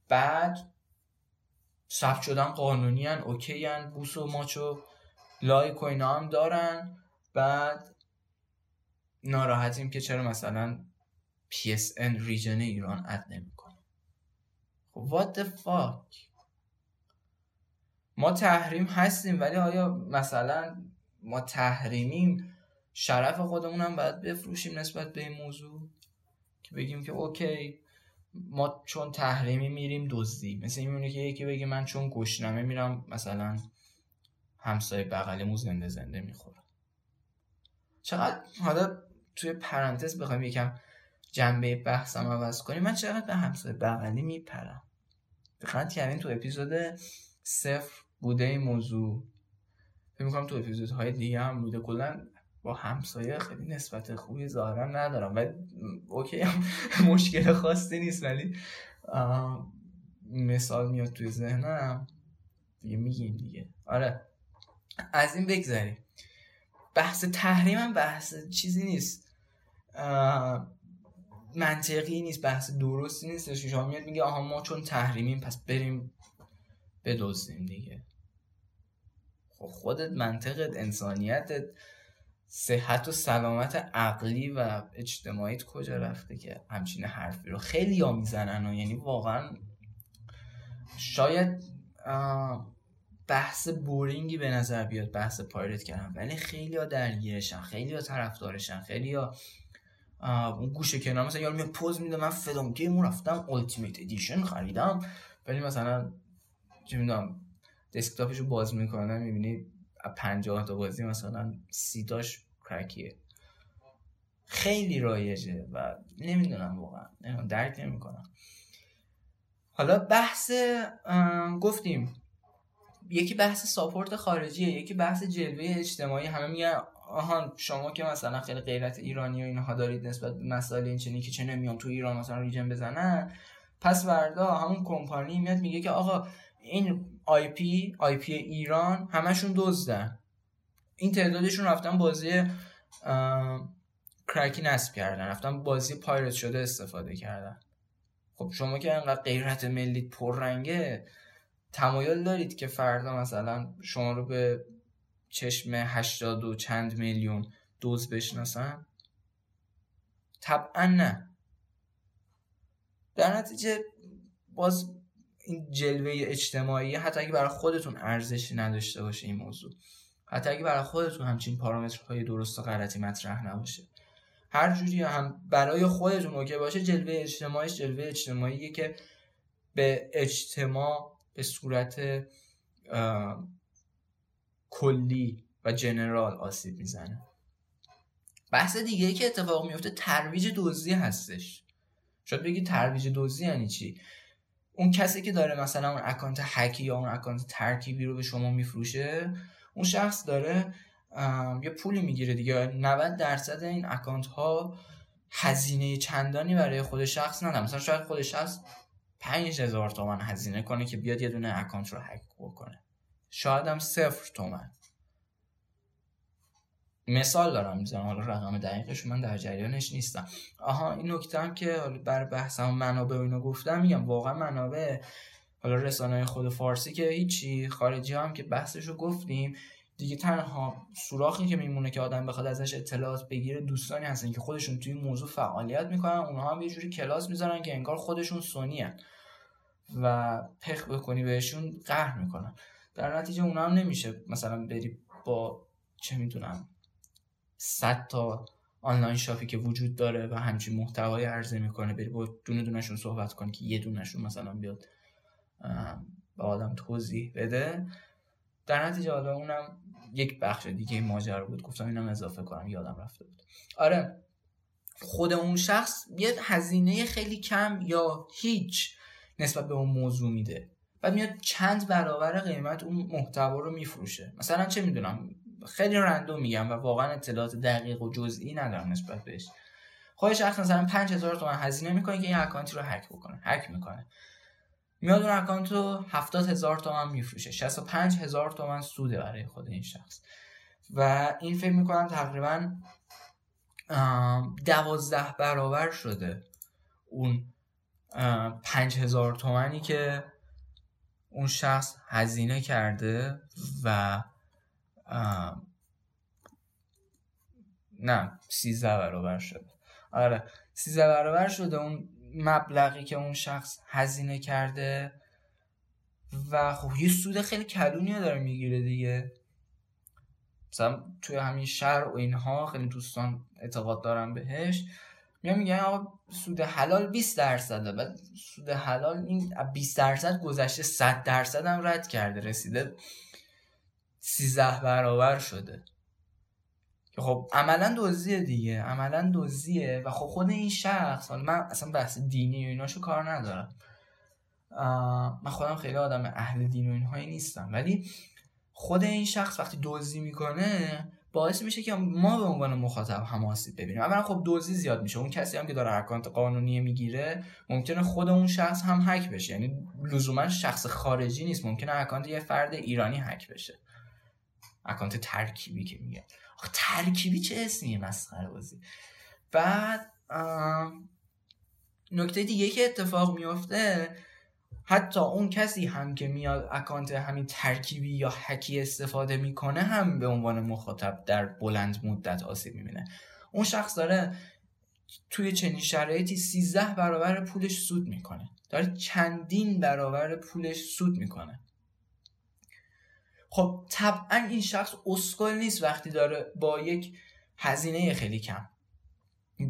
بعد ثبت شدن قانونی هن اوکی هن بوس و ماچو لایک و اینا هم دارن. بعد ناراحتیم که چرا مثلا PSN ریجن ایران اد نمی‌کنه. خب what the fuck ما تحریم هستیم ولی آیا مثلا ما تحریمیم؟ شرف خودمون باید بفروشیم نسبت به این موضوع؟ که بگیم که اوکی ما چون تحریمی میریم دزدی مثل این که یکی بگه من چون گشنمه میرم مثلا همسایه بغلمو زنده زنده می‌خورم چقدر؟ حالا توی پرانتز بخوایم یکم جنبه بحثم عوض کنیم. من چقدر به همسایه بغلی میپرم؟ دقت کردین تو اپیزود صفر بوده این موضوع. فکر می‌کنم تو اپیزودهای دیگه هم بوده. کلا با همسایه خیلی نسبت خوبی ظاهرا ندارم. و اوکی هم مشکل خاصی نیست ولی مثال میاد توی ذهنم. دیگه میگیم دیگه. آره. از این بگذاریم. بحث تحریم هم بحث چیزی نیست. منطقی نیست بحث درستی نیست. شما میاد میگه آها ما چون تحریمیم پس بریم بدوزیم دیگه. خب خودت منطقت انسانیتت صحت و سلامت عقلی و اجتماعیت کجا رفته که همچین حرفی رو خیلی ها می‌زنن و یعنی واقعا شاید بحث boring ی به نظر بیاد بحث pirate کردن. ولی خیلی ها درگیرشن خیلی ها طرفدارشن خیلی ها اون گوشه کنار مثلا یارو میاد پز میده من فلان game رفتم Ultimate Edition خریدم. ولی مثلا چه می‌دونم دسکتاپش رو باز می‌کنه می‌بینی 50 تا بازی مثلا سی تاش کرکیه. خیلی رایجه و نمی‌دونم واقعا نمی‌دونم درک نمی‌کنم. حالا بحث گفتیم یکی بحث ساپورت خارجیه یکی بحث جلوه اجتماعی همه میگن آهان شما که مثلا خیلی غیرت ایرانی و اینها دارید نسبت به مسائل این چنین که چه نمیان تو ایران مثلا ریجن بزنن. پس‌فردا همون کمپانی میاد میگه که آقا این IP IP ایران همشون دزدن. این تعدادشون رفتن بازی کرکی نصب کردن. رفتن بازی pirate شده استفاده کردن. خب شما که انقدر غیرت ملیت پررنگه تمایل دارید که فردا مثلا شما رو به چشم هشتاد و چند میلیون دزد بشناسن؟ طبعا نه. در نتیجه باز این جلوه اجتماعی حتی اگه برای خودتون ارزشی نداشته باشه این موضوع حتی اگه برای خودتون همچین پارامترهای درست و غلطی مطرح نباشه. هر جوری هم برای خودتون اوکی باشه جلوه اجتماعیش جلوه اجتماعیه که به اجتماع به صورت کلی و جنرال آسیب می‌زنه. بحث دیگه که اتفاق میفته ترویج دزدی هستش. شاید بگی ترویج دزدی یعنی چی؟ اون کسی که داره مثلا اون اکانت هکی یا اون اکانت ترکیبی رو به شما میفروشه اون شخص داره یه پولی می‌گیره دیگه. 90 درصد این اکانت ها هزینه چندانی برای خود شخص نداره مثلا شاید خود شخص 5000 تومن هزینه کنه که بیاد یه دونه اکانت رو هک بکنه. شاید هم صفر تومن. مثال دارم می‌زنم حالا رقم دقیقش من در جریانش نیستم. آها این نکته هم که بر بحثم منابع اینو گفتم میگم واقعا منابع حالا رسانه خود فارسی که هیچی خارجی هم که بحثش رو گفتیم دیگه تنها سوراخی که میمونه که آدم بخواد ازش اطلاعات بگیره دوستانی هستن که خودشون توی موضوع فعالیت می‌کنن اونها هم یه جوری کلاس می‌ذارن که انگار خودشون سونی هن و پخ بکنی بهشون قهر می‌کنن. در نتیجه اونا هم نمیشه مثلا بری با چه می‌دونم صد تا آنلاین شاپی که وجود داره و همچین محتوای عرضه می‌کنه بری با دونه دونشون صحبت کنی که یه دونشون مثلا بیاد به آدم توضیح بده. در نتیجه حالا اونم یک بخش دیگه ماجرا بود. گفتم اینم اضافه کنم یادم رفته بود. آره خود اون شخص یه هزینه خیلی کم یا هیچ نسبت به اون موضوع میده. و میاد چند برابر قیمت اون محتوا رو میفروشه. مثلا چه می‌دونم خیلی رندوم میگم و واقعا اطلاعات دقیق و جزئی ندارم نسبت بهش. خود شخص مثلا 5000 تومن هزینه می‌کنه که این اکانتی رو هک بکنه. هک می‌کنه. میاد اون اکانت رو 70 هزار تومن میفروشه. 65 هزار تومن سوده برای خود این شخص. و این فکر می‌کنم تقریبا دوازده برابر شده اون پنج هزار تومنی که اون شخص هزینه کرده و نه سیزده برابر شده. آره سیزده برابر شده اون مبلغی که اون شخص هزینه کرده و خب یه سود خیلی کلونی داره می‌گیره دیگه. مثلا توی همین شهر و اینها خیلی دوستان اعتقاد دارم بهش. میان میگن آقا سود حلال 20 درصده. بعد سود حلال این 20 درصد گذشته 100 درصد هم رد کرده رسیده 13 برابر شده. خب عملا دزدیه دیگه عملا دزدیه و خب خود این شخص حالا من اصلا بحث دینی و ایناشو کار ندارم. من خودم خیلی آدم اهل دین و اینهایی نیستم. ولی خود این شخص وقتی دزدی می‌کنه باعث میشه که ما به عنوان مخاطب هم آسیب ببینیم. اولا خب دزدی زیاد میشه. اون کسی هم که داره اکانت قانونی می‌گیره ممکنه خود اون شخص هم هک بشه. یعنی لزوما شخص خارجی نیست. ممکنه اکانت یه فرد ایرانی هک بشه. اکانت ترکیبی که میگه. ترکیبی چه اسمی مسخره بازی. بعد نکته دیگه که اتفاق میفته حتی اون کسی هم که میاد اکانت همین ترکیبی یا حکی استفاده می‌کنه هم به عنوان مخاطب در بلند مدت آسیب می‌بینه. اون شخص داره توی چنین شرایطی 13 برابر پولش سود می‌کنه. داره چندین برابر پولش سود می‌کنه. خب طبعا این شخص اسکل نیست وقتی داره با یک هزینه خیلی کم.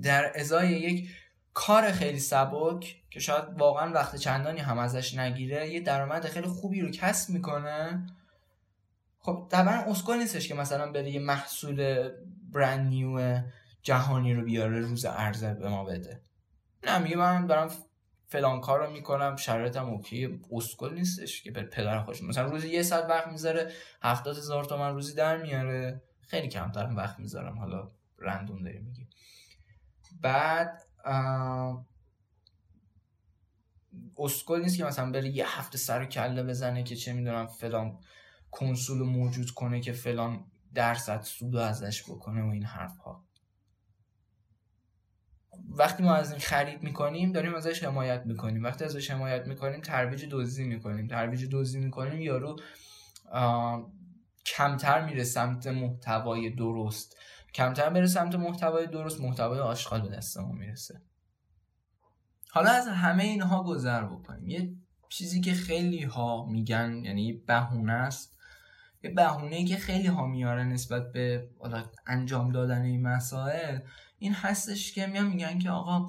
در ازای یک کار خیلی سبک که شاید واقعا وقت چندانی هم ازش نگیره یه درآمد خیلی خوبی رو کسب می‌کنه. خب طبعا اسکل نیستش که مثلا بره یه محصول برند نیو جهانی رو بیاره روز عرضه به ما بده. نه میگه من برام فلان کار رو می‌کنم شرایطم اوکی. اسکل نیستش که بر پدر خوش مثلا روزی یه ساعت وقت می‌ذاره هفتاد هزار تومن روزی در میاره. خیلی کمتر وقت می‌ذارم حالا رندوم داری میگی بعد اسکل نیست که مثلا بره یه هفته سر کله بزنه که چه می‌دونم فلان کنسول موجود کنه که فلان درصد سود ازش بکنه و این حرف ها وقتی ما از این خرید می‌کنیم داریم ازش حمایت می‌کنیم. وقتی ازش حمایت می‌کنیم ترویج دزدی می‌کنیم. ترویج دزدی می‌کنیم یارو کمتر میره سمت محتوای درست. کمتر بره سمت محتوای درست محتوای آشغال به دست ما می‌رسه. حالا از همه اینها گذر بکنیم. یه چیزی که خیلی ها میگن یعنی بهونه است. یه بهونه که خیلی ها میاره نسبت به انجام دادن این مسائل این هستش که میان میگن که آقا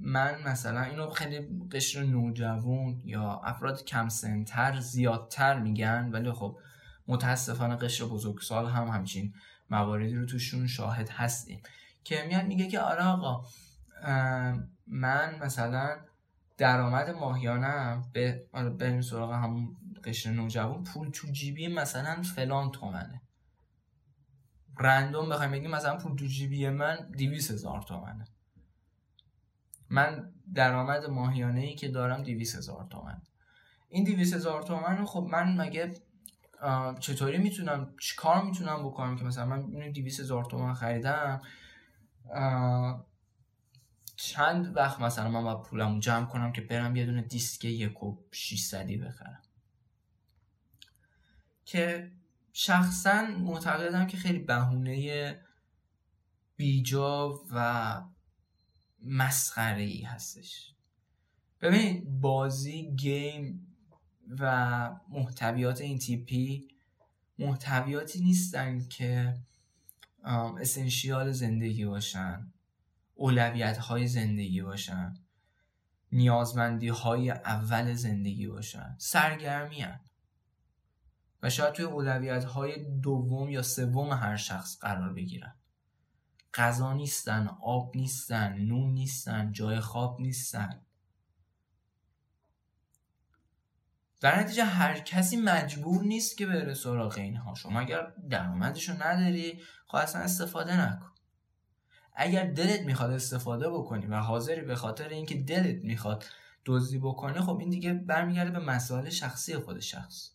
من مثلا اینو خیلی قشر نوجوان یا افراد کم سنتر زیادتر میگن ولی خب متاسفانه قشر بزرگسال هم همچین مواردی رو توشون شاهد هستیم. که میاد میگه که آره آقا من مثلا درآمد ماهیانم به آره بریم سراغ همون قشر نوجوان پول تو جیبی مثلا فلان تومنه. رندوم بخوایم بگیم مثلا پول تو جیبی من دیویس هزار تومنه. من درآمد ماهیانه ای که دارم دیویس هزار تومن این دیویس هزار تومن خب من مگه چطوری می‌تونم چیکار می‌تونم بکنم که مثلا من اینو دیویس هزار تومن خریدم؟ چند وقت مثلا من باید پولمو جمع کنم که برم یه دونه دیسک یک و شیستدی بخرم؟ که شخصا معتقدم که خیلی بهونه بیجا و مسخره ای هستش. ببینید بازی گیم و محتویات این تیپی محتویاتی نیستن که اسنشیال زندگی باشن اولویت های زندگی باشن نیازمندی های اول زندگی باشن سرگرمی هن. و شاید توی اولویت های دوم یا سوم هر شخص قرار بگیرن غذا نیستن آب نیستن نون نیستن جای خواب نیستن در نتیجه هر کسی مجبور نیست که بره سراغ اینها. شما اگر درآمدشو نداری خب اصلا استفاده نکن. اگر دلت می‌خواد استفاده بکنی و حاضری به خاطر اینکه دلت می‌خواد دزدی بکنه خب این دیگه برمیگرده به مسائل شخصی خود شخص.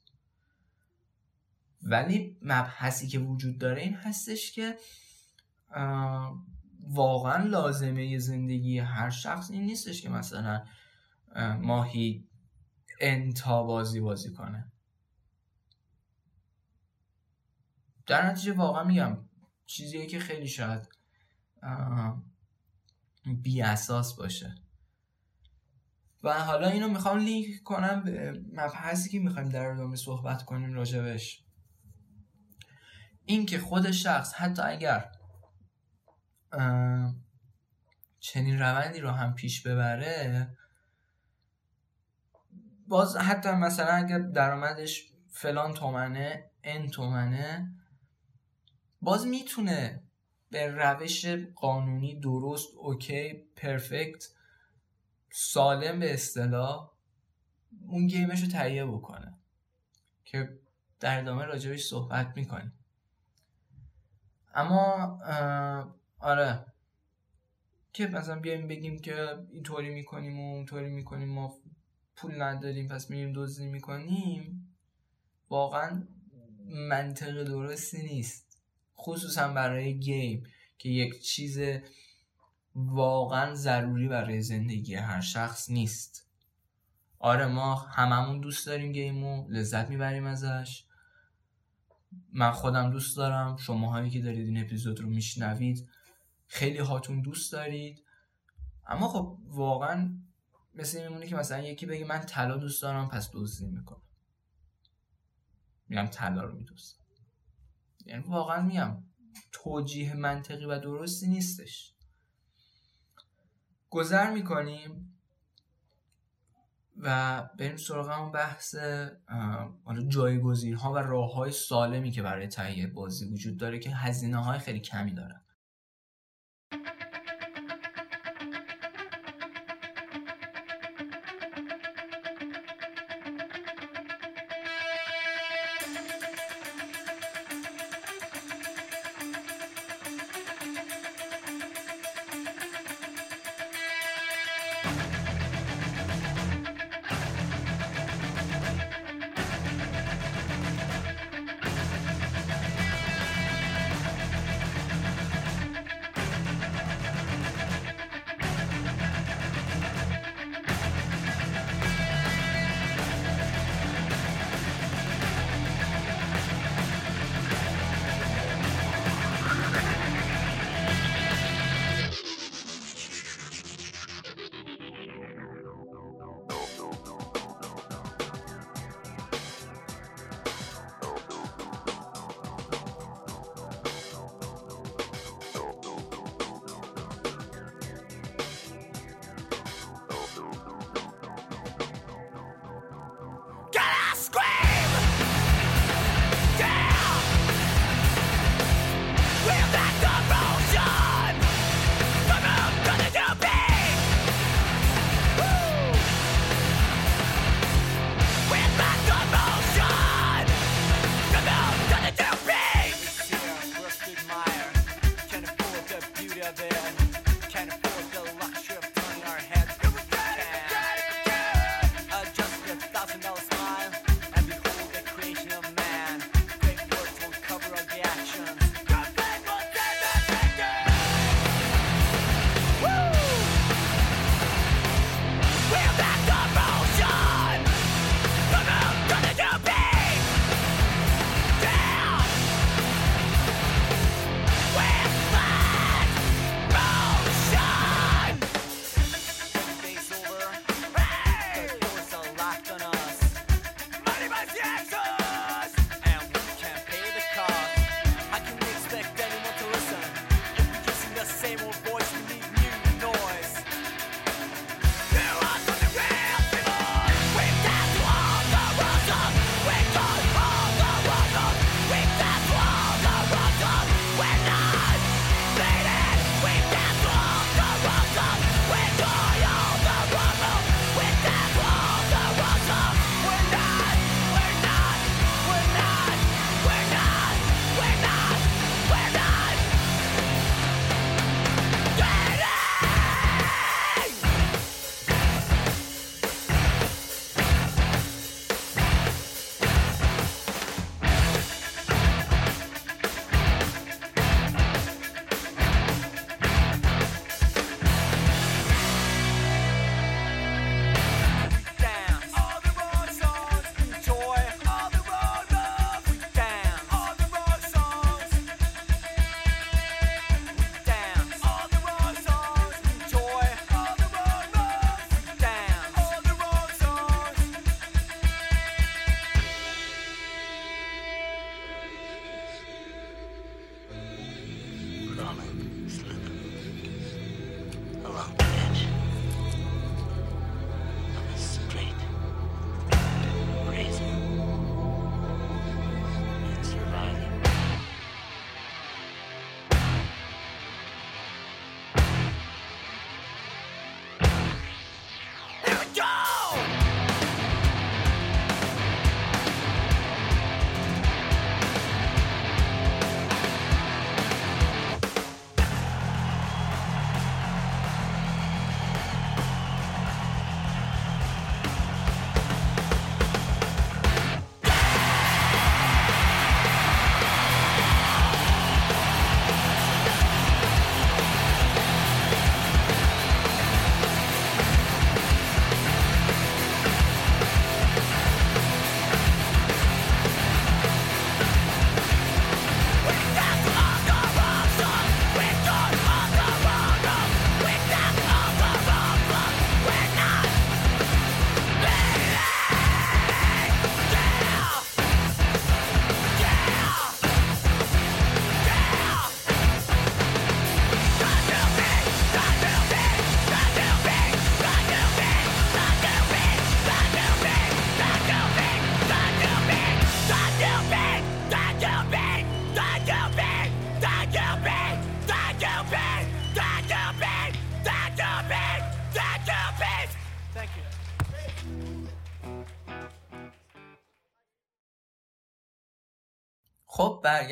ولی مبحثی که وجود داره این هستش که واقعا لازمه زندگی هر شخص این نیستش که مثلا ماهی انتا بازی بازی کنه. در نتیجه واقعا میگم چیزیه که خیلی شاید بی اساس باشه. و حالا اینو می‌خوام لینک کنم به مبحثی که می‌خوایم در ادامه صحبت کنیم راجبش این که خود شخص حتی اگر چنین روندی رو هم پیش ببره باز حتی مثلا اگر درآمدش فلان تومنه ان تومنه باز می‌تونه به روش قانونی درست okay perfect سالم به اصطلاح اون گیمش رو تهیه بکنه که در ادامه راجبش صحبت می‌کنیم. اما آره. که مثلا بیایم بگیم که اینطوری می‌کنیم و اونطوری می‌کنیم ما پول نداریم پس میریم دزدی می‌کنیم. واقعا منطق درستی نیست. خصوصا برای گیم که یک چیز واقعا ضروری برای زندگی هر شخص نیست. آره ما هممون دوست داریم گیمو لذت می‌بریم ازش. من خودم دوست دارم. شماهایی که دارید این اپیزود رو میشنوید خیلی هاتون دوست دارید. اما خب واقعا مثل میمونه که مثلا یکی بگه من طلا دوست دارم پس دزدی می‌کنم میگم طلا رو میدوست یعنی واقعا میگم توجیه منطقی و درستی نیستش. گذر می‌کنیم و بریم سراغ اون بحث جایگزین ها و راه های سالمی که برای تهیه بازی وجود داره که هزینه های خیلی کمی دارن.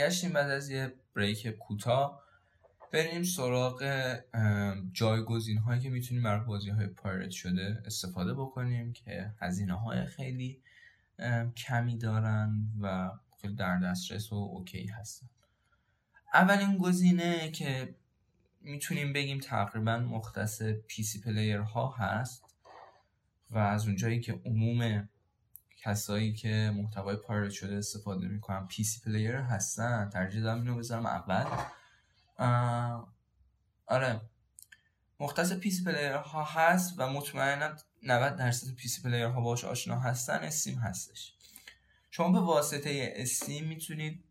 برگشتیم بعد از یه break کوتاه بریم سراغ جایگزین هایی که می‌تونیم برای بازی های pirate شده استفاده بکنیم که هزینه های خیلی کمی دارن و خیلی در دسترس و okay هستن. اولین گزینه که می‌تونیم بگیم تقریبا مختص PC player ها هست و از اونجایی که عموم کسایی که محتوای pirate شده استفاده می‌کنن. PC player هستن. ترجیح دارم اینو بذارم اول. آره. مختص PC player ها هست و مطمئنا 90 درصد PC player ها باش آشنا هستن. Steam هستش. شما به واسطه Steam می‌تونید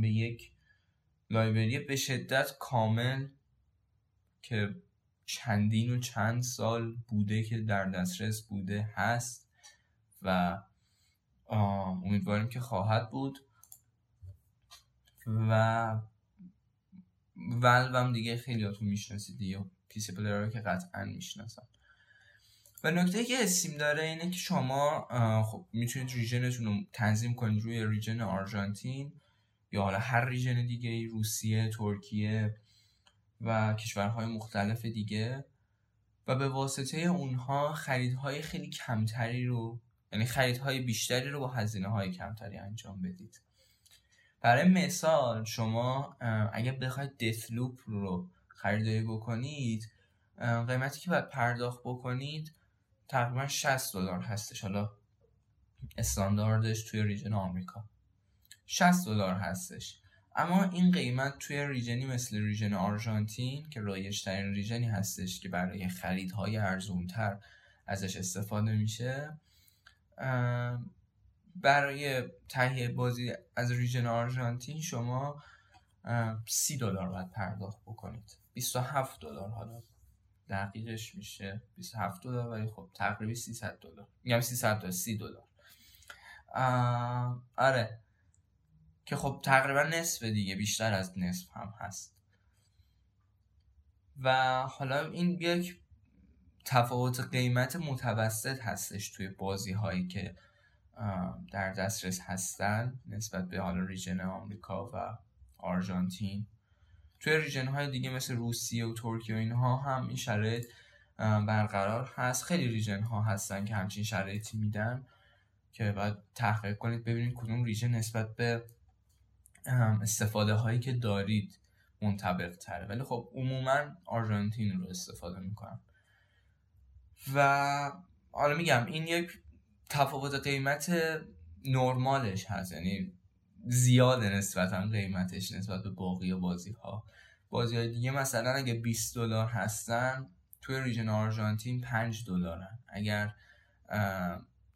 به یک library به شدت کامل که چندین و چند سال بوده که در دسترس بوده هست و امیدواریم که خواهد بود. و ولو هم دیگه خیلی هاتون می‌شناسید یا PC player که قطعا می‌شناسن. و نکته که Steam داره اینه که شما خب می‌تونید region تون رو تنظیم کنید روی region آرژانتین یا حالا هر region دیگه روسیه ترکیه و کشورهای مختلف دیگه. و به واسطه اونها خریدهای خیلی کمتری رو یعنی خریدهای بیشتری رو با هزینه های کمتری انجام بدید. برای مثال شما اگر بخواید دثلوپ رو خریداری بکنید قیمتی که باید پرداخت بکنید تقریبا 60 دلار هستش. حالا استانداردش توی ریژن آمریکا. 60 دلار هستش. اما این قیمت توی ریژنی مثل ریژن آرژانتین که رایج ترین ریژنی هستش که برای خریدهای ارزونتر ازش استفاده میشه برای تهیه بازی از ریژن آرژانتین شما سی دلار باید پرداخت بکنید. 27 دلار حالا دقیقش میشه. 27 دلار ولی خب تقریبی 300 دلار. میگم 300 دلار 30 دلار. آره. که خب تقریبا نصف دیگه بیشتر از نصف هم هست. و حالا این یک تفاوت قیمت متوسط هستش توی بازی هایی که در دسترس هستن نسبت به حالا ریژن آمریکا و آرژانتین. توی ریژن های دیگه مثل روسیه و ترکیه و اینها هم این شرایط برقرار هست. خیلی ریژن ها هستن که همچین شرایطی میدن که باید تحقیق کنید. ببینید کدوم ریژن نسبت به استفاده هایی که دارید منطبق تره. ولی خب عموما آرژانتین رو استفاده می‌کنم. و حالا میگم این یک تفاوت قیمت نرمالش هست. یعنی زیاده نسبتا قیمتش نسبت به باقی بازی ها بازی های دیگه مثلا اگه 20 دلار هستن توی ریژن آرژانتین 5 دلارن. اگر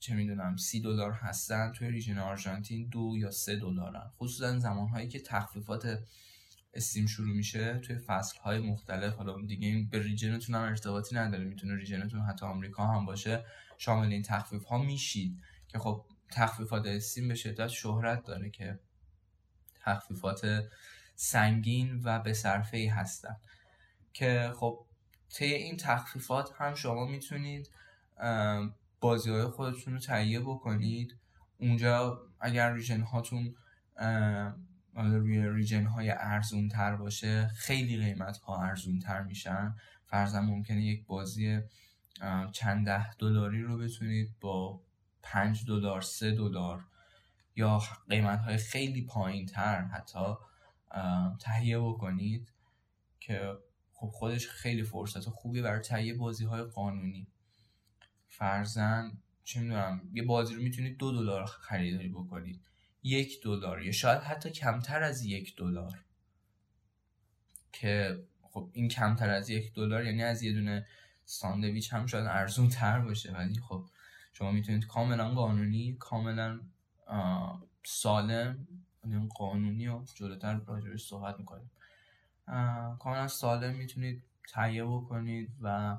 چه می‌دونم سی دلار هستن توی ریژن آرژانتین دو یا سه دلارن. خصوصا زمان هایی که تخفیفات استیم شروع میشه توی فصل های مختلف. حالا دیگه این به ریژنتون هم ارتباطی نداره. می‌تونه ریژنتون حتی آمریکا هم باشه. شامل این تخفیف ها میشید که خب تخفیفات استیم به شدت شهرت داره که تخفیفات سنگین و به صرفه ای هستن. که خب طی این تخفیفات هم شما می‌تونید بازی های خودتون رو تهیه بکنید. اونجا اگر ریژن هاتون روی ریژن های ارزون تر باشه. خیلی قیمت ها ارزون تر میشن. فرضاً ممکنه یک بازی چند ده دلاری رو بتونید با پنج دلار سه دلار یا قیمت های خیلی پایین تر حتی تهیه بکنید که خب خودش خیلی فرصت خوبی برای تهیه بازی های قانونی. فرزن چه می‌دونم یه بازی رو می‌تونید دو دلار خریداری بکنید. یک دلار یا شاید حتی کمتر از یک دلار. که خب این کمتر از یک دلار یعنی از یه دونه ساندویچ هم شاید ارزون تر باشه ولی خب شما می‌تونید کاملا قانونی کاملا سالم یعنی قانونی و جلوتر راجبش صحبت می‌کنیم کاملا سالم می‌تونید تهیه بکنید و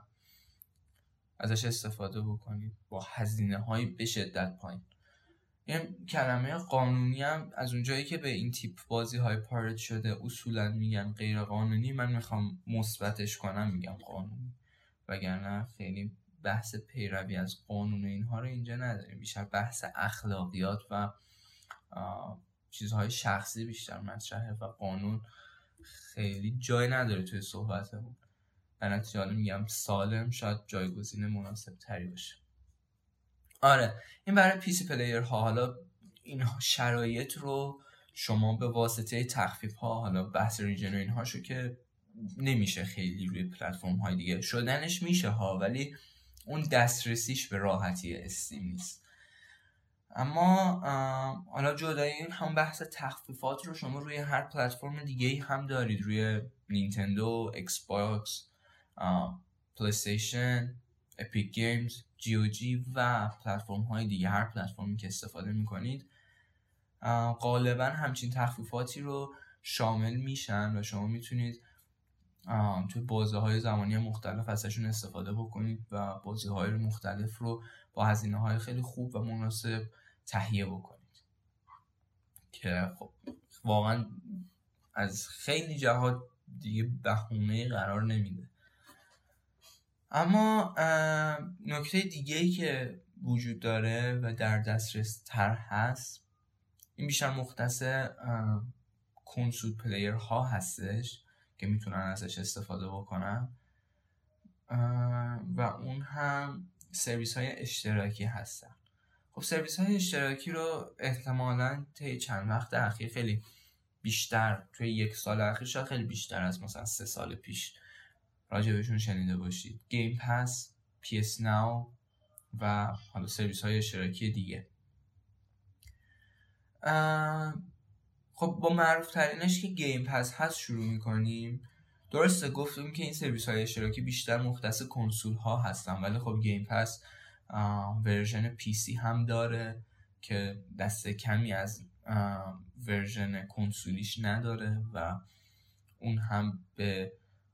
ازش استفاده بکنید با هزینه های به شدت پایین. این کلمه قانونی هم از اونجایی که به این تیپ بازی های پارت شده اصولا میگن غیر قانونی من می‌خوام مثبتش کنم میگم قانونی. وگرنه خیلی بحث پیروی از قانون اینها رو اینجا نداریم. بیشتر بحث اخلاقیات و چیزهای شخصی بیشتر مطرحه و قانون خیلی جای نداره توی صحبتمون. در نتیجه میگم سالم شاید جایگزین مناسب تری باشه. آره. این برای PC player ها حالا این شرایط رو شما به واسطه تخفیف ها حالا بحث region و اینها شو که نمیشه خیلی روی پلتفرم های دیگه شدنش میشه ها ولی اون دسترسیش به راحتی Steam نیست. اما حالا جدای این هم بحث تخفیفات رو شما روی هر پلتفرم دیگه هم دارید. روی Nintendo، Xbox، PlayStation، Epic Games، GOG و پلتفرم های دیگه هر پلتفرمی که استفاده می‌کنید غالبا همچین تخفیفاتی رو شامل میشن و شما می‌تونید توی بازه های زمانی مختلف ازشون استفاده بکنید و بازی های مختلف رو با هزینه های خیلی خوب و مناسب تهیه بکنید. که خب واقعا از خیلی جهات دیگه بهونه قرار نمیده. اما نکته دیگه ای که وجود داره و در دسترس تر هست این بیشتر مختص console player ها هستش که می‌تونن ازش استفاده بکنن. و اون هم سرویس های اشتراکی هستن. خب سرویس های اشتراکی رو احتمالا طی چند وقت اخیر خیلی بیشتر توی یک سال اخیر خیلی بیشتر از مثلا سه سال پیش راجع شنیده باشید. Game Pass، PS Now و حالا سرویس های اشتراکی دیگه. خب با معروف ترینش که Game Pass هست شروع می‌کنیم. درسته گفتیم که این سرویس های اشتراکی بیشتر مختص کنسول ها هستن ولی خب Game Pass version PC هم داره که دست کمی از version کنسولیش نداره و اون هم به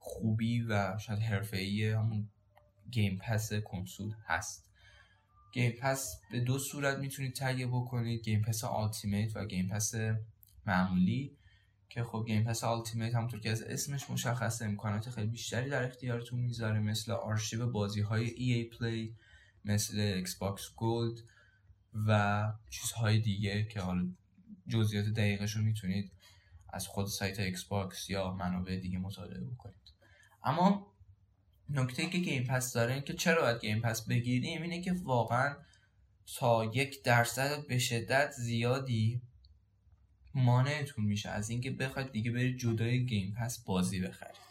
خوبی و شاید حرفه‌ای همون Game Pass کنسول هست. Game Pass به دو صورت می‌تونید تهیه بکنید. Game Pass Ultimate و Game Pass معمولی. که خب Game Pass Ultimate همونطور که از اسمش مشخصه امکانات خیلی بیشتری در اختیارتون می‌ذاره مثل آرشیو بازی های EA Play مثل Xbox Gold و چیزهای دیگه که حالا جزئیات دقیقش رو می‌تونید از خود سایت Xbox یا منابع دیگه مطالعه بکنید. اما نکته که Game Pass داره این که چرا باید Game Pass بگیریم اینه که واقعا تا یک درصد به شدت زیادی مانعتون میشه از اینکه بخواید دیگه برید جدای Game Pass بازی بخرید.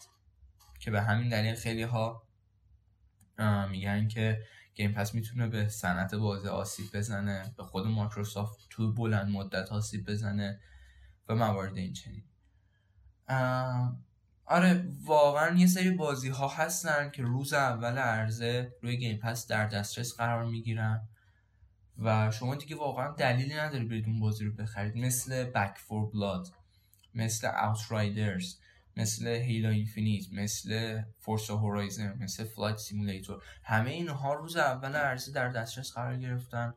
که به همین دلیل خیلی ها میگن که Game Pass می‌تونه به صنعت بازی آسیب بزنه به خود مایکروسافت تو بلند مدت آسیب بزنه و موارد این چنین آره واقعا یه سری بازی ها هستن که روز اول عرضه روی Game Pass در دسترس قرار می‌گیرن و شما دیگه واقعا دلیلی نداری برید اون بازی رو بخرید. مثل Back 4 Blood مثل Outriders مثل Halo Infinite مثل Forza Horizon مثل Flight Simulator همه اینها روز اول عرضه در دسترس قرار گرفتن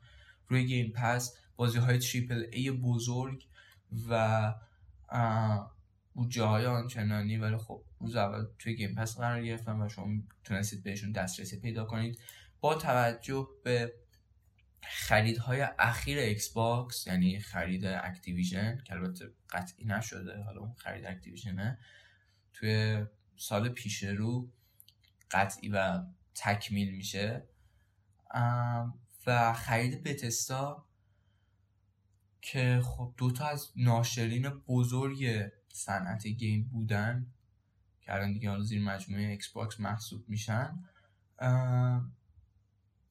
روی Game Pass بازی های triple A بزرگ و بودجه های آنچنانی ولی خب روز اول توی Game Pass قرار گرفتن و شما تونستید بهشون دسترسی پیدا کنید. با توجه به خریدهای اخیر Xbox یعنی خرید Activision که البته قطعی نشده حالا اون خرید Activision ه توی سال پیش رو قطعی و تکمیل میشه. و خرید Bethesda که خب دوتا از ناشرین بزرگ صنعت گیم بودن که الان دیگه زیر مجموعه Xbox محسوب میشن.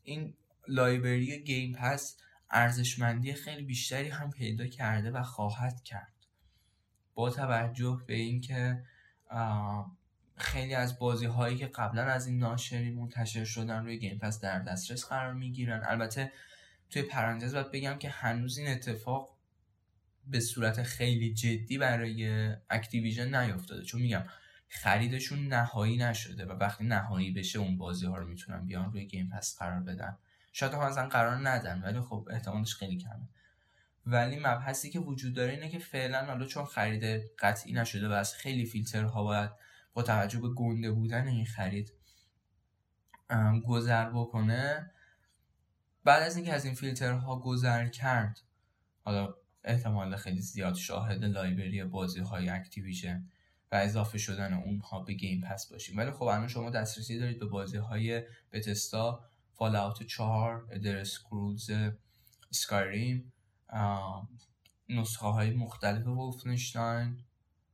این library Game Pass ارزشمندی خیلی بیشتری هم پیدا کرده و خواهد کرد. با توجه به اینکه خیلی از بازی هایی که قبلا از این ناشری منتشر شدن روی Game Pass در دسترس قرار می‌گیرن. البته توی پرانتز باید بگم که هنوز این اتفاق به صورت خیلی جدی برای Activision نیافتاده. چون میگم خریدشون نهایی نشده و وقتی نهایی بشه اون بازی ها رو می‌تونن بیان روی Game Pass قرار بدن. شاید هم اصلا قرار ندن ولی خب احتمالش خیلی کمه. ولی مبحثی که وجود داره اینه که فعلا حالا چون خرید قطعی نشده و از خیلی فیلترها باید با توجه به گنده بودن این خرید گذر بکنه بعد از اینکه از این فیلترها گذر کرد حالا احتمال خیلی زیاد شاهد library بازی های Activision و اضافه شدن اونها به Game Pass باشیم. ولی خب الان شما دسترسی دارید به بازی های Bethesda Fallout 4 Elder Scrolls Skyrim نسخه های مختلف Wolfenstein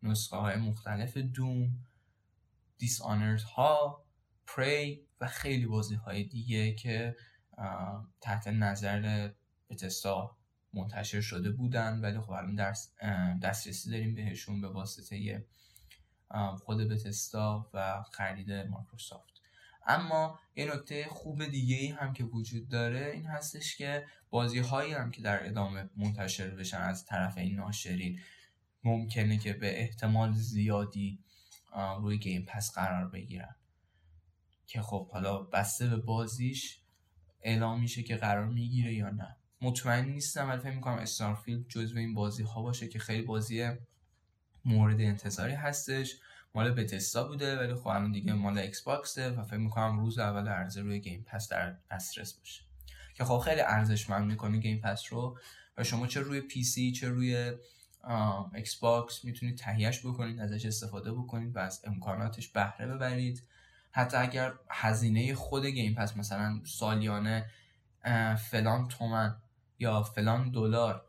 نسخه های مختلف Doom Dishonored Prey و خیلی بازی های دیگه که تحت نظر Bethesda منتشر شده بودن ولی خب الان دسترسی داریم بهشون به واسطه خود Bethesda و خرید مایکروسافت. اما یه نکته خوب دیگه ای هم که وجود داره این هستش که بازی هایی هم که در ادامه منتشر بشن از طرف این ناشرین ممکنه که به احتمال زیادی روی گیم پس قرار بگیرن. که خب حالا بسته به بازیش اعلام میشه که قرار می‌گیره یا نه. مطمئن نیستم ولی فکر می‌کنم استارفیلد جزو این بازی ها باشه که خیلی بازی مورد انتظاری هستش. مال Bethesda بوده ولی خب الان دیگه مال Xbox ه و فکر می‌کنم روز اول عرضه روی Game Pass در دسترس باشه. که خب خیلی ارزشمند می‌کنه Game Pass رو. و شما چه روی PC چه روی Xbox می‌تونید تهیهش بکنید ازش استفاده بکنید و از امکاناتش بهره ببرید. حتی اگر هزینه خود Game Pass مثلا سالیانه فلان تومن یا فلان دلار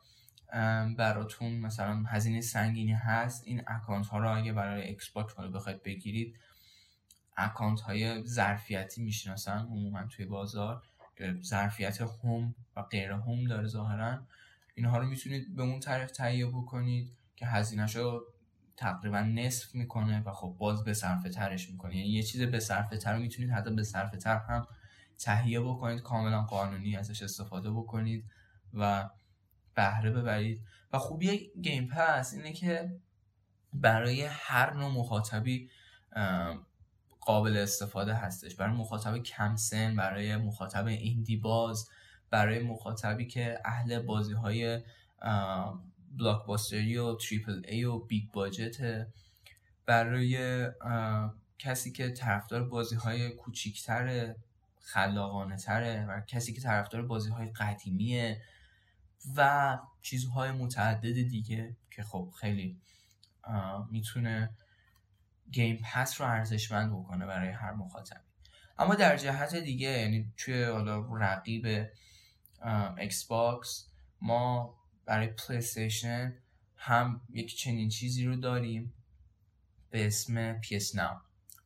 براتون مثلا هزینه سنگینی هست این account ها رو اگه برای Xbox بخواید بگیرید account های ظرفیتی می‌شناسن عموما توی بازار. ظرفیت home و غیر home داره ظاهرا. اینها رو می‌تونید به اون طریق تهیه بکنید که هزینهش رو تقریبا نصف می‌کنه و خب باز به صرفه ترش می‌کنه. یعنی یه چیز به صرفه تر می‌تونید حتی به صرفه تر هم تهیه بکنید. کاملا قانونی ازش استفاده بکنید. و بهره ببرید. و خوبی Game Pass اینه که برای هر نوع مخاطبی قابل استفاده هستش. برای مخاطب کم سن برای مخاطب indie باز برای مخاطبی که اهل بازی های blockbuster ی و triple A و big budget برای کسی که طرفدار بازی های کوچیکتر خلاقانه تره و کسی که طرفدار بازی های قدیمیه. و چیزهای متعدد دیگه که خب خیلی می‌تونه Game Pass رو ارزشمند بکنه برای هر مخاطبی. اما در جهت دیگه یعنی توی حالا رقیب Xbox ما برای PlayStation هم یک چنین چیزی رو داریم به اسم PS Now.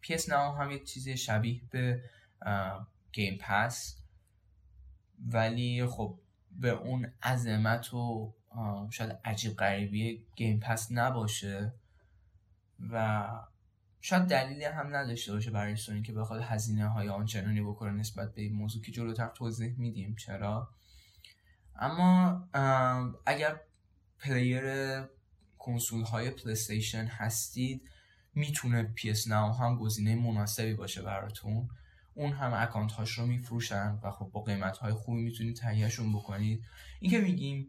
PS Now هم یک چیزی شبیه به گیم پس ولی خب به اون عظمت و شاید عجیب غریبی گیم پس نباشه و شاید دلیلی هم نداشته باشه برای سونی که بخواد هزینه های آنچنانی بکنه نسبت به این موضوع که جلوتر توضیح میدیم. چرا؟ اما اگر player کنسول های PlayStation هستید می‌تونه PS Now هم گزینه مناسبی باشه براتون. اون هم account هاش رو میفروشن و خب با قیمت های خوبی می‌تونید تهیهشون بکنید. این که میگیم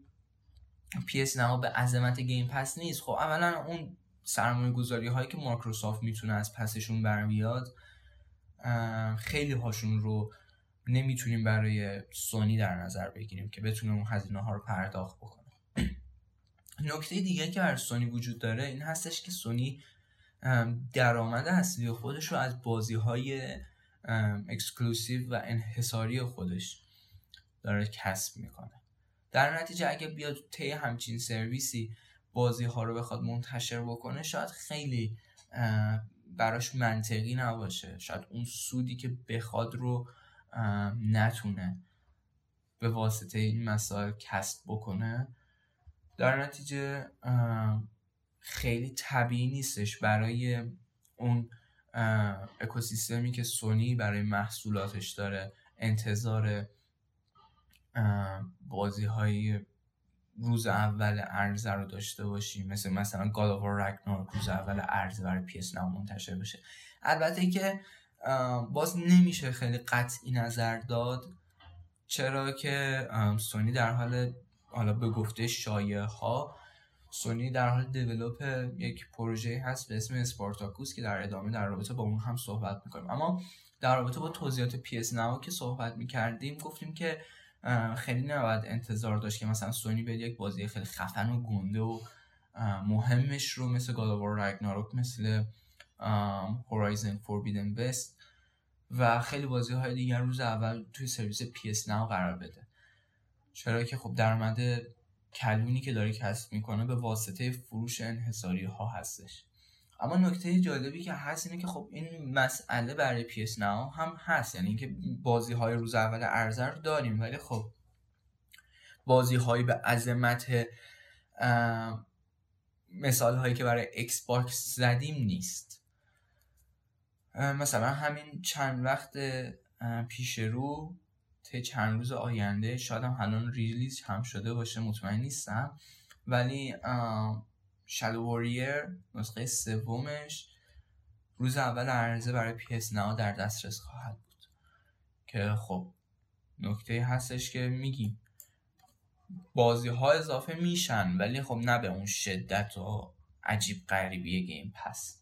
PS Now به عظمت Game Pass نیست خب اولا اون سرمایه گذاری هایی که مایکروسافت می‌تونه از پسشون برمیاد خیلی هاشون رو نمی‌تونیم برای سونی در نظر بگیریم که بتونه اون هزینه ها رو پرداخت بکنه. نکته دیگه که بر سونی وجود داره این هستش که سونی درآمد اصلی خودش رو از بازی های exclusive و انحصاری خودش داره کسب می‌کنه. در نتیجه اگه بیاد طی همچین سرویسی بازی ها رو بخواد منتشر بکنه شاید خیلی براش منطقی نباشه. شاید اون سودی که بخواد رو نتونه به واسطه این مسائل کسب بکنه. در نتیجه خیلی طبیعی نیستش برای اون اکوسیستمی که سونی برای محصولاتش داره انتظار بازی های روز اول عرضه رو داشته باشیم مثل مثلا God of War روز اول عرضه برای PS Now منتشر بشه. البته که باز نمیشه خیلی قطعی نظر داد چرا که سونی در حال حالا به گفته شایعه ها سونی در حال دیولوپ یک پروژه هست به اسم اسپارتاکوس که در ادامه در رابطه با اون هم صحبت می‌کنیم. اما در رابطه با توضیحات PS Now که صحبت می‌کردیم گفتیم که خیلی نباید انتظار داشت که مثلا سونی به یک بازی خیلی خفن و گنده و مهمش رو مثل گاداوار رگناروک مثل هورایزن فوربیدن بست و خیلی بازی های دیگر روز اول توی سرویس PS Now قرار بده. چرا که خب درآمد کلونی که داره کسب می‌کنه به واسطه فروش انحصاری ها هستش. اما نکته جالبی که هست اینه که خب این مسئله برای PS Now هم هست. یعنی اینکه بازی های روز اول ارزه رو داریم. ولی خب بازی هایی به عظمت مثال هایی که برای Xbox زدیم نیست. مثلا همین چند وقت پیش رو طی چند روز آینده شاید هم الان release هم شده باشه مطمئن نیستم. ولی Shadow Warrior نسخه سومش روز اول عرضه برای PS Now در دسترس خواهد بود. که خب نکته هستش که میگیم. بازی ها اضافه میشن ولی خب نه به اون شدت و عجیب غریبی گیم پس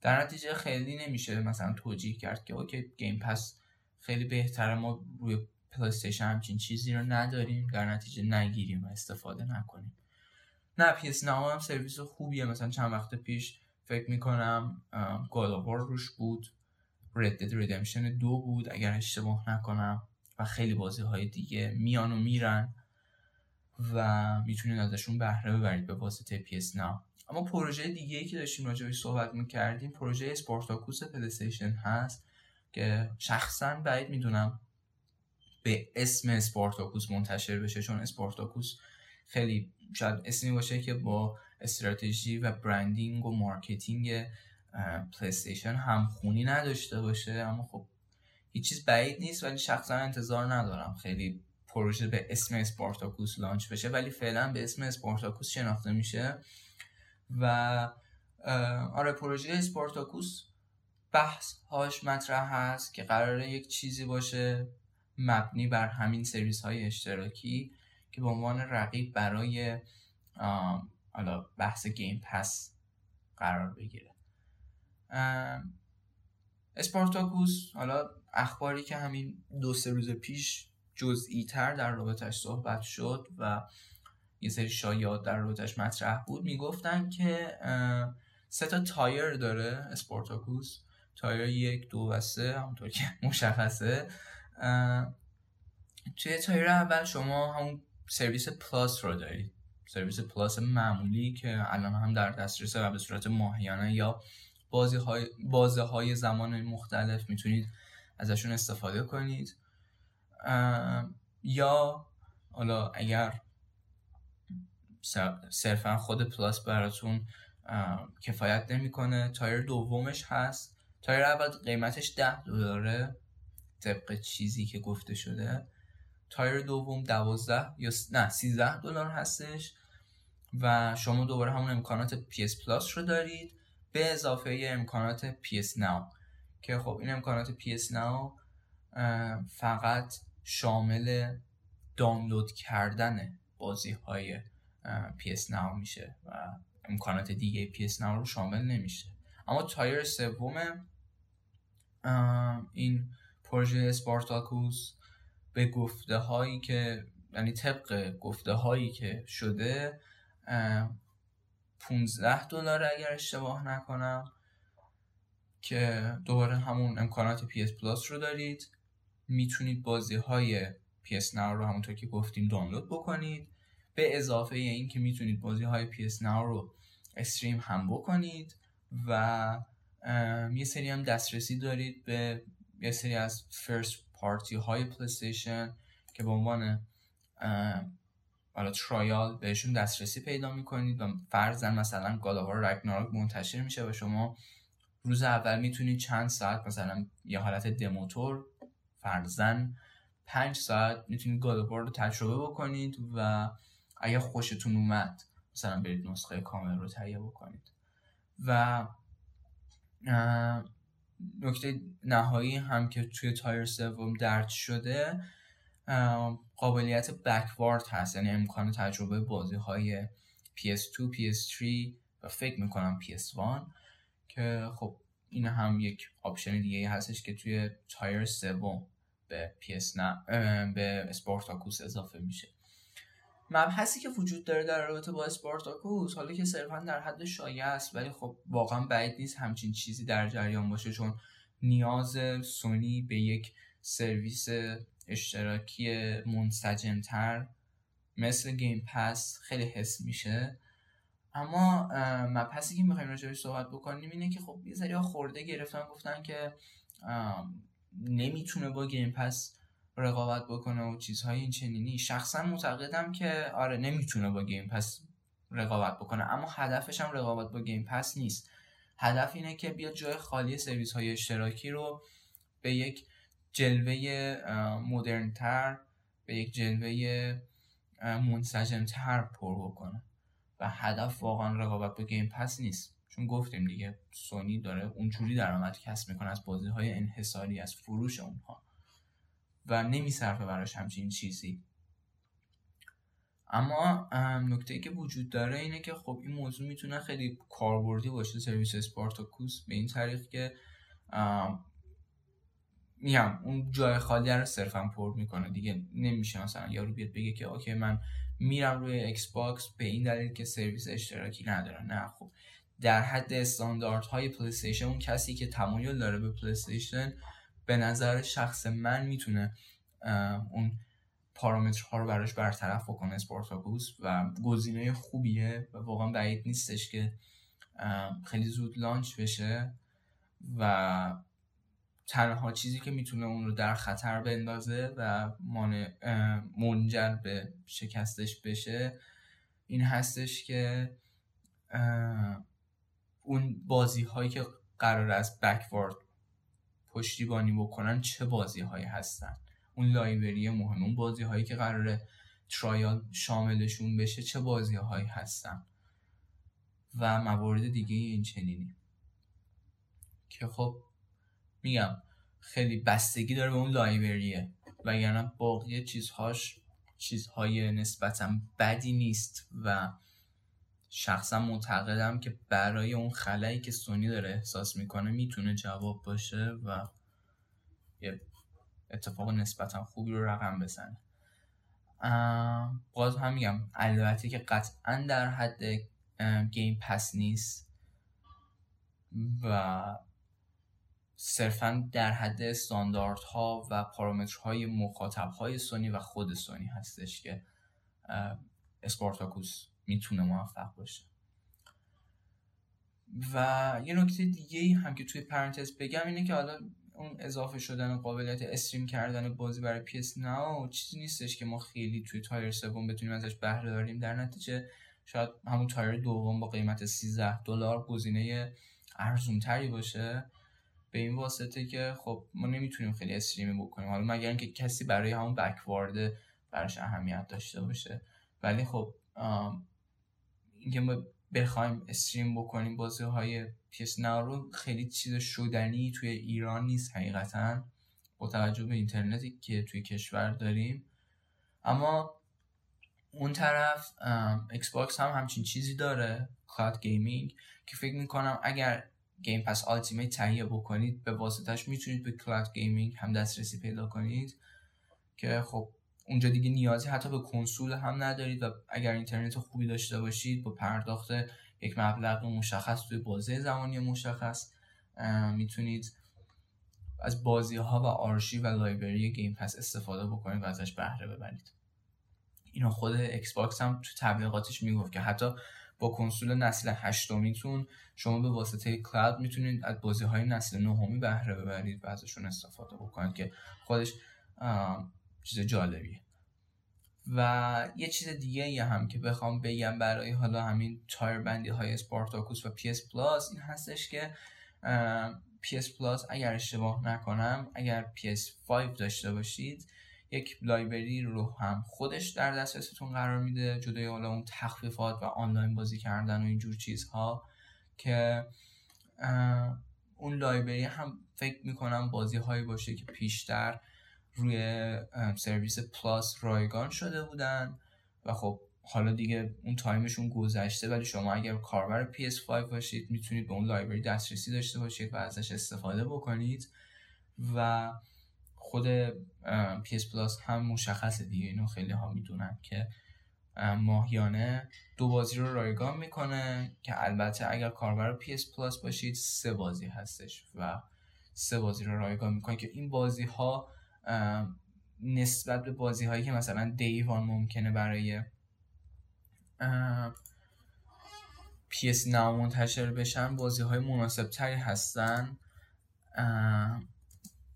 در نتیجه خیلی نمیشه مثلا توجیه کرد که اوکی Game Pass خیلی بهتره ما روی PlayStation همچین چیزی رو نداریم در نتیجه نگیریم و استفاده نکنیم. نه PS Now هم سرویس خوبیه. مثلا چند وقت پیش فکر می‌کنم God of War روش بود. Red Dead Redemption دو بود اگر اشتباه نکنم. و خیلی بازی های دیگه میان و میرن و می‌تونید ازشون بهره ببرید به واسطه PS Now اما پروژه دیگه ای که داشتیم راجعش صحبت می‌کردیم پروژه اسپورتاکوس PlayStation هست. که شخصا بعید می‌دونم به اسم اسپارتاکوس منتشر بشه چون اسپارتاکوس خیلی شاید اسمی باشه که با استراتژی و branding و marketing PlayStation همخونی نداشته باشه. اما خب هیچ چیز بعید نیست ولی شخصا انتظار ندارم خیلی پروژه به اسم اسپارتاکوس launch بشه. ولی فعلا به اسم اسپارتاکوس شناخته میشه و آره پروژه اسپارتاکوس بحث هاش مطرح هست که قراره یک چیزی باشه مبنی بر همین سرویس های اشتراکی که به عنوان رقیب برای حالا بحث Game Pass قرار بگیره. اسپارتاکوس حالا اخباری که همین دو سه روز پیش جزئی تر در رابطش صحبت شد و یه سری شایعات در رابطش مطرح بود می‌گفتن که سه تا tier داره اسپارتاکوس. tier یک دو و سه همونطور که مشخصه. توی tier اول شما همون سرویس Plus رو دارید. سرویس Plus معمولی که الان هم در دسترس و به صورت ماهیانه یا بازی های بازه های زمان مختلف می‌تونید ازشون استفاده کنید. یا حالا اگر صرفا خود Plus براتون کفایت نمی‌کنه tier دومش هست. tier اول قیمتش ده دلاره طبق چیزی که گفته شده. تایر دوم دوازده یا نه سیزده دلار هستش. و شما دوباره همون امکانات PS پلاس رو دارید. به اضافه امکانات PS Now. که خب این امکانات PS Now فقط شامل دانلود کردن بازی های PS Now میشه و امکانات دیگه PS Now رو شامل نمیشه. اما tier سوم این پروژه اسپارتاکوس به گفته هایی که یعنی طبق گفته هایی که شده 15 دلار اگر اشتباه نکنم که دوباره همون امکانات PS Plus رو دارید. می‌تونید بازی های PS Now رو همونطور که گفتیم دانلود بکنید. به اضافه این که می‌تونید بازی های PS Now رو استریم هم بکنید و یه سری هم دسترسی دارید به یه سری از فرست پارتی های پلیستیشن که به عنوان حالا ترایال بهشون دسترسی پیدا می‌کنید و فرضاً مثلا گاداوار رگناراک منتشر میشه و شما روز اول می‌تونید چند ساعت مثلا یه حالت دموتور فرضاً پنج ساعت می‌تونید گاداوار رو تجربه بکنید و اگه خوشتون اومد مثلا برید نسخه کامل رو تهیه بکنید. و نکته نهایی هم که توی tier سوم درج شده قابلیت backward هست. یعنی امکان تجربه بازی های PS2, PS3 و فکر می‌کنم PS1 که خب این هم یک option دیگه هستش که توی tier سوم به PS نه به اسپارتاکوس اضافه میشه. مبحثی که وجود داره در رابطه با اسپارتاکوس حالا که صرفا در حد شایعه است ولی خب واقعا بعید نیست همچین چیزی در جریان باشه چون نیاز سونی به یک سرویس اشتراکی منسجمتر مثل Game Pass خیلی حس میشه. اما مبحثی که می‌خوایم راجعش صحبت بکنیم اینه که خب یه سری خرده گرفتن گفتن که نمی‌تونه با Game Pass رقابت بکنه و چیزهای این چنینی. شخصا معتقدم که آره نمی‌تونه با Game Pass رقابت بکنه اما هدفش هم رقابت با Game Pass نیست. هدف اینه که بیاد جای خالی سرویس های اشتراکی رو به یک جلوه مدرنتر به یک جلوه منسجمتر پر بکنه. و هدف واقعا رقابت با Game Pass نیست. چون گفتیم دیگه سونی داره اونجوری درآمد کسب می‌کنه از بازی های انحصاری از فروش اونها. و نمیصرفه براش همچین چیزی. اما نکته ای که وجود داره اینه که خب این موضوع می‌تونه خیلی کاربردی باشه سرویس اسپارتاکوس به این طریق که میگم اون جای خالی رو صرفا پر می‌کنه. دیگه نمیشه مثلا یارو بیاد بگه که اوکی من میرم روی Xbox به این دلیل که سرویس اشتراکی نداره. نه خب در حد استانداردهای پلی اون کسی که تمایل داره به پلی به نظر شخص من می‌تونه اون پارامترها رو براش برطرف بکنه اسپارتاکوس و گزینه خوبیه و واقعا بعید نیستش که خیلی زود لانچ بشه و تنها چیزی که می‌تونه اون رو در خطر بندازه و منجر به شکستش بشه این هستش که اون بازی هایی که قرار از بکوارد پشتیبانی بکنن چه بازی هایی هستن؟ اون لایبری مهم اون بازی هایی که قراره ترایال شاملشون بشه چه بازی هایی هستن؟ و موارد دیگه این چنینی. که خب میگم خیلی بستگی داره به اون لایبریه. وگرنه باقی چیزهاش چیزهای نسبتا بدی نیست و شخصا معتقدم که برای اون خلایی که سونی داره احساس می‌کنه می‌تونه جواب باشه و یه اتفاق نسبتا خوبی رو رقم بزنه. باز هم میگم البته که قطعا در حد گیم پس نیست و صرفا در حد استانداردها و پارامترهای مخاطبهای سونی و خود سونی هستش که اسپارتاکوس می‌تونه موفق باشه. و یه نکته دیگه هم که توی پرانتز بگم اینه که حالا اون اضافه شدن قابلیت stream کردن بازی برای PS Now چیزی نیستش که ما خیلی توی tier سوم بتونیم ازش بهره ببریم. در نتیجه شاید همون tier دوم با قیمت 13 دلار گزینه ارزون تری باشه. به این واسطه که خب ما نمی‌تونیم خیلی stream ی بکنیم. حالا مگر اینکه کسی برای همون backward براش اهمیت داشته باشه. ولی خب اینکه ما بخوایم stream بکنیم بازی های PS رو خیلی چیز شدنی توی ایران نیست حقیقتا با توجه به اینترنتی که توی کشور داریم. اما اون طرف Xbox هم همچین چیزی داره cloud gaming که فکر می‌کنم اگر Game Pass Ultimate تهیه بکنید به واسطش می‌تونید به cloud gaming هم دسترسی پیدا کنید که خب اونجا دیگه نیازی حتی به کنسول هم ندارید و اگر اینترنت خوبی داشته باشید با پرداخت یک مبلغ مشخص توی بازه زمانی مشخص می‌تونید از بازی ها و آرشیو و library Game Pass استفاده بکنید و ازش بهره ببرید. اینو خود Xbox هم تو تبلیغاتش می‌گفت که حتی با کنسول نسل هشتمیتون شما به واسطه cloud می‌تونید از بازی های نسل نهمی بهره ببرید و ازشون استفاده بکنید که خودش چیز جالبیه. و یه چیز دیگه‌ای هم که بخوام بگم برای حالا همین tier بندی های Spartacus و PS Plus این هستش که PS Plus اگر اشتباه نکنم اگر PS 5 داشته باشید یک library رو هم خودش در دسترستون قرار میده جدای حالا اون تخفیفات و آنلاین بازی کردن و اینجور چیزها که اون library هم فکر می‌کنم بازی هایی باشه که پیشتر روی سرویس Plus رایگان شده بودن و خب حالا دیگه اون time شون گذشته ولی شما اگر کاربر PS5 باشید می‌تونید به اون library دسترسی داشته باشید و ازش استفاده بکنید و خود PS Plus هم مشخصه دیگه اینو خیلی ها می‌دونن که ماهیانه دو بازی رو رایگان می‌کنه که البته اگر کاربر PS Plus باشید سه بازی هستش و سه بازی رو رایگان می‌کنه که این بازی ها نسبت به بازی هایی که مثلا دیوان ممکنه برای PS ناو منتشر بشن بازی های مناسب تری هستن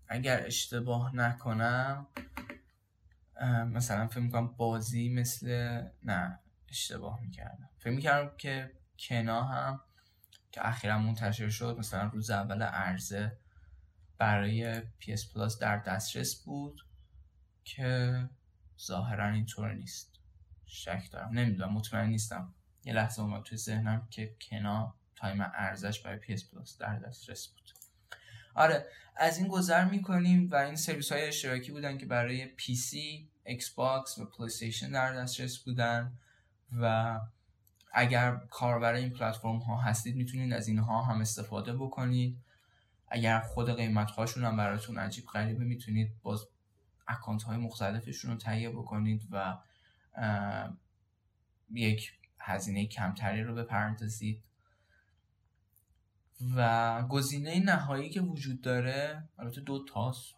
اگر اشتباه نکنم مثلا فکر می‌کنم بازی مثل نه اشتباه می‌کردم. فکر می‌کردم که Kena هم که اخیرا منتشر شد مثلا روز اول عرضه برای PS Plus در دسترس بود که ظاهرا اینطور نیست. شک دارم. نمی‌دونم مطمئن نیستم. یه لحظه اومد توی ذهنم که Kena time عرضه‌ش برای PS Plus در دسترس بود. آره از این گذر می‌کنیم و این سرویس های اشتراکی بودن که برای Xbox و پلی در دسترس بودن و اگر کاربر این پلتفرم ها هستید می‌تونید از اینها هم استفاده بکنید. اگر خود قیمت هاشون هم براتون عجیب غریبه می‌تونید باز account های مختلفشون رو تهیه بکنید و یک هزینه کمتری رو بپردازید. و گزینه نهایی که وجود داره البته دو تاست.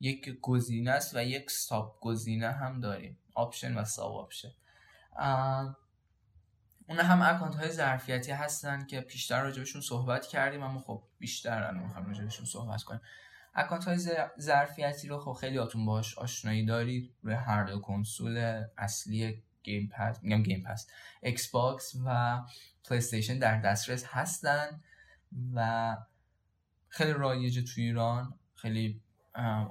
یک گزینه است و یک sub گزینه هم داریم. option و sub option اون هم account های ظرفیتی هستن که پیشتر راجبشون صحبت کردیم اما خب بیشتر الان می‌خوام راجبشون صحبت کنیم. account های ظرفیتی رو خب خیلی هاتون باش آشنایی دارید. روی هر دو کنسول اصلی Game Pass میگم Game Pass Xbox و پلی در دسترس هستن و خیلی رایجه تو ایران خیلی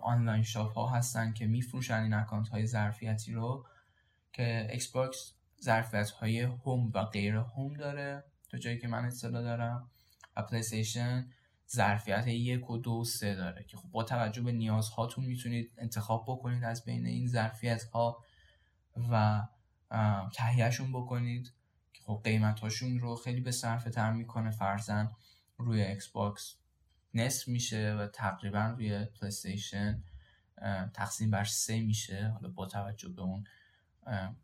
online shop ها هستن که میفروشن این account های ظرفیتی رو که Xbox ظرفیت های home و غیر home داره. تا جایی که من اطلاع دارم و پلی ظرفیت یک و دو و سه داره که خب با توجه به نیازهاتون می‌تونید انتخاب بکنید از بین این ظرفیت ها و تهیهشون بکنید که خب قیمت هاشون رو خیلی به صرفه تر می‌کنه. فرضا روی Xbox نصف میشه و تقریبا روی پلی تقسیم بر سه میشه. حالا با توجه به اون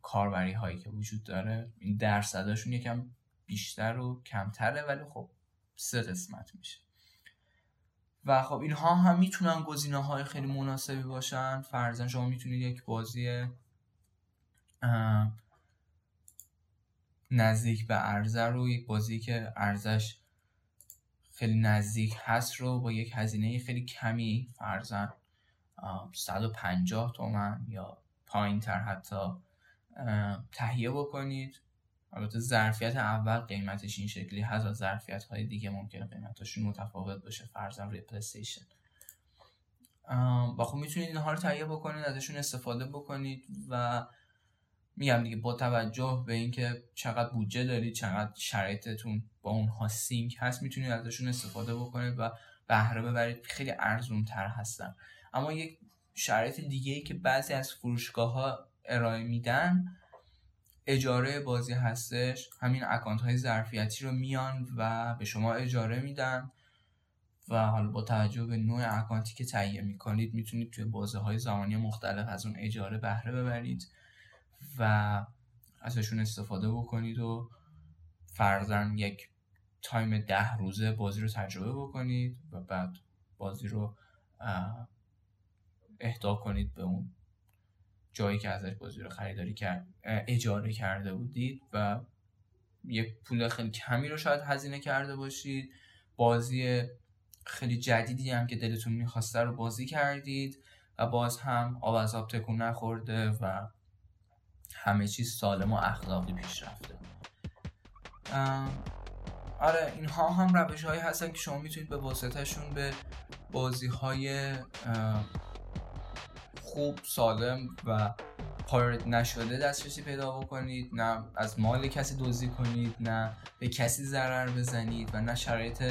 کاربری هایی که وجود داره این درصداشون یکم بیشتر و کمتره ولی خب سه قسمت میشه. و خب اینها هم می‌تونن گزینه های خیلی مناسبی باشن. فرزن شما می‌تونید یک بازی نزدیک به ارزه رو یک بازی که ارزش خیلی نزدیک هست رو با یک هزینه خیلی کمی فرزن 150 تومن یا پایین تر حتی تهیه بکنید. البته ظرفیت اول قیمتش این شکلی هست و ظرفیت های دیگه ممکنه قیمتاشون متفاوت باشه فرضاً روی پلیستیشن. و خب می‌تونید اینها رو تهیه بکنید ازشون استفاده بکنید و میگم دیگه با توجه به اینکه چقدر بودجه دارید چقدر شرایطتون با اونها سینک هست می‌تونید ازشون استفاده بکنید و بهره ببرید. خیلی ارزون تر هستن. اما یک شرایط دیگه ای که بعضی از فروشگاه ها ارائه میدن اجاره بازی هستش همین اکانت های ظرفیتی رو میان و به شما اجاره میدن و حالا با توجه به نوع اکانتی که تهیه می‌کنید می‌تونید توی بازه های زمانی مختلف از اون اجاره بهره ببرید و ازشون استفاده بکنید و فرزن یک تایم ده روزه بازی رو تجربه بکنید و بعد بازی رو اهدا کنید به اون جایی که ازش بازی رو خریداری کرد اجاره کرده بودید و یک پول خیلی کمی رو شاید هزینه کرده باشید. بازی خیلی جدیدی هم که دلتون می‌خواسته رو بازی کردید و باز هم آب از آب تکون نخورده و همه چیز سالم و اخلاقی پیش رفته. آره اینها هم روش هایی هستن که شما می‌تونید به واسطهشون به بازی های خوب سالم و پایرت نشده دسترسی پیدا بکنید نه از مال کسی دزدی کنید نه به کسی ضرر بزنید و نه شرایط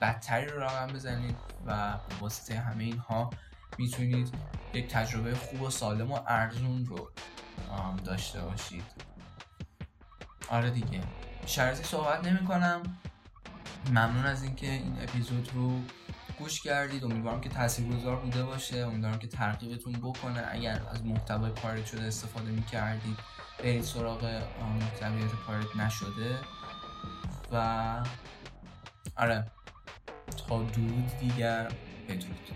بدتری رو رقم بزنید و واسطه همه اینها می‌تونید یک تجربه خوب و سالم و ارزون رو داشته باشید. آره دیگه. شرطی صحبت نمی کنم ممنون از اینکه این اپیزود رو گوش کردید امیدوارم که تاثیرگذار بوده باشه امیدوارم که ترغیبتون بکنه. اگر از محتوای پایرت شده استفاده می‌کردید برید سراغ محتویات پایرت نشده. و آره تا درود دیگر بدرود.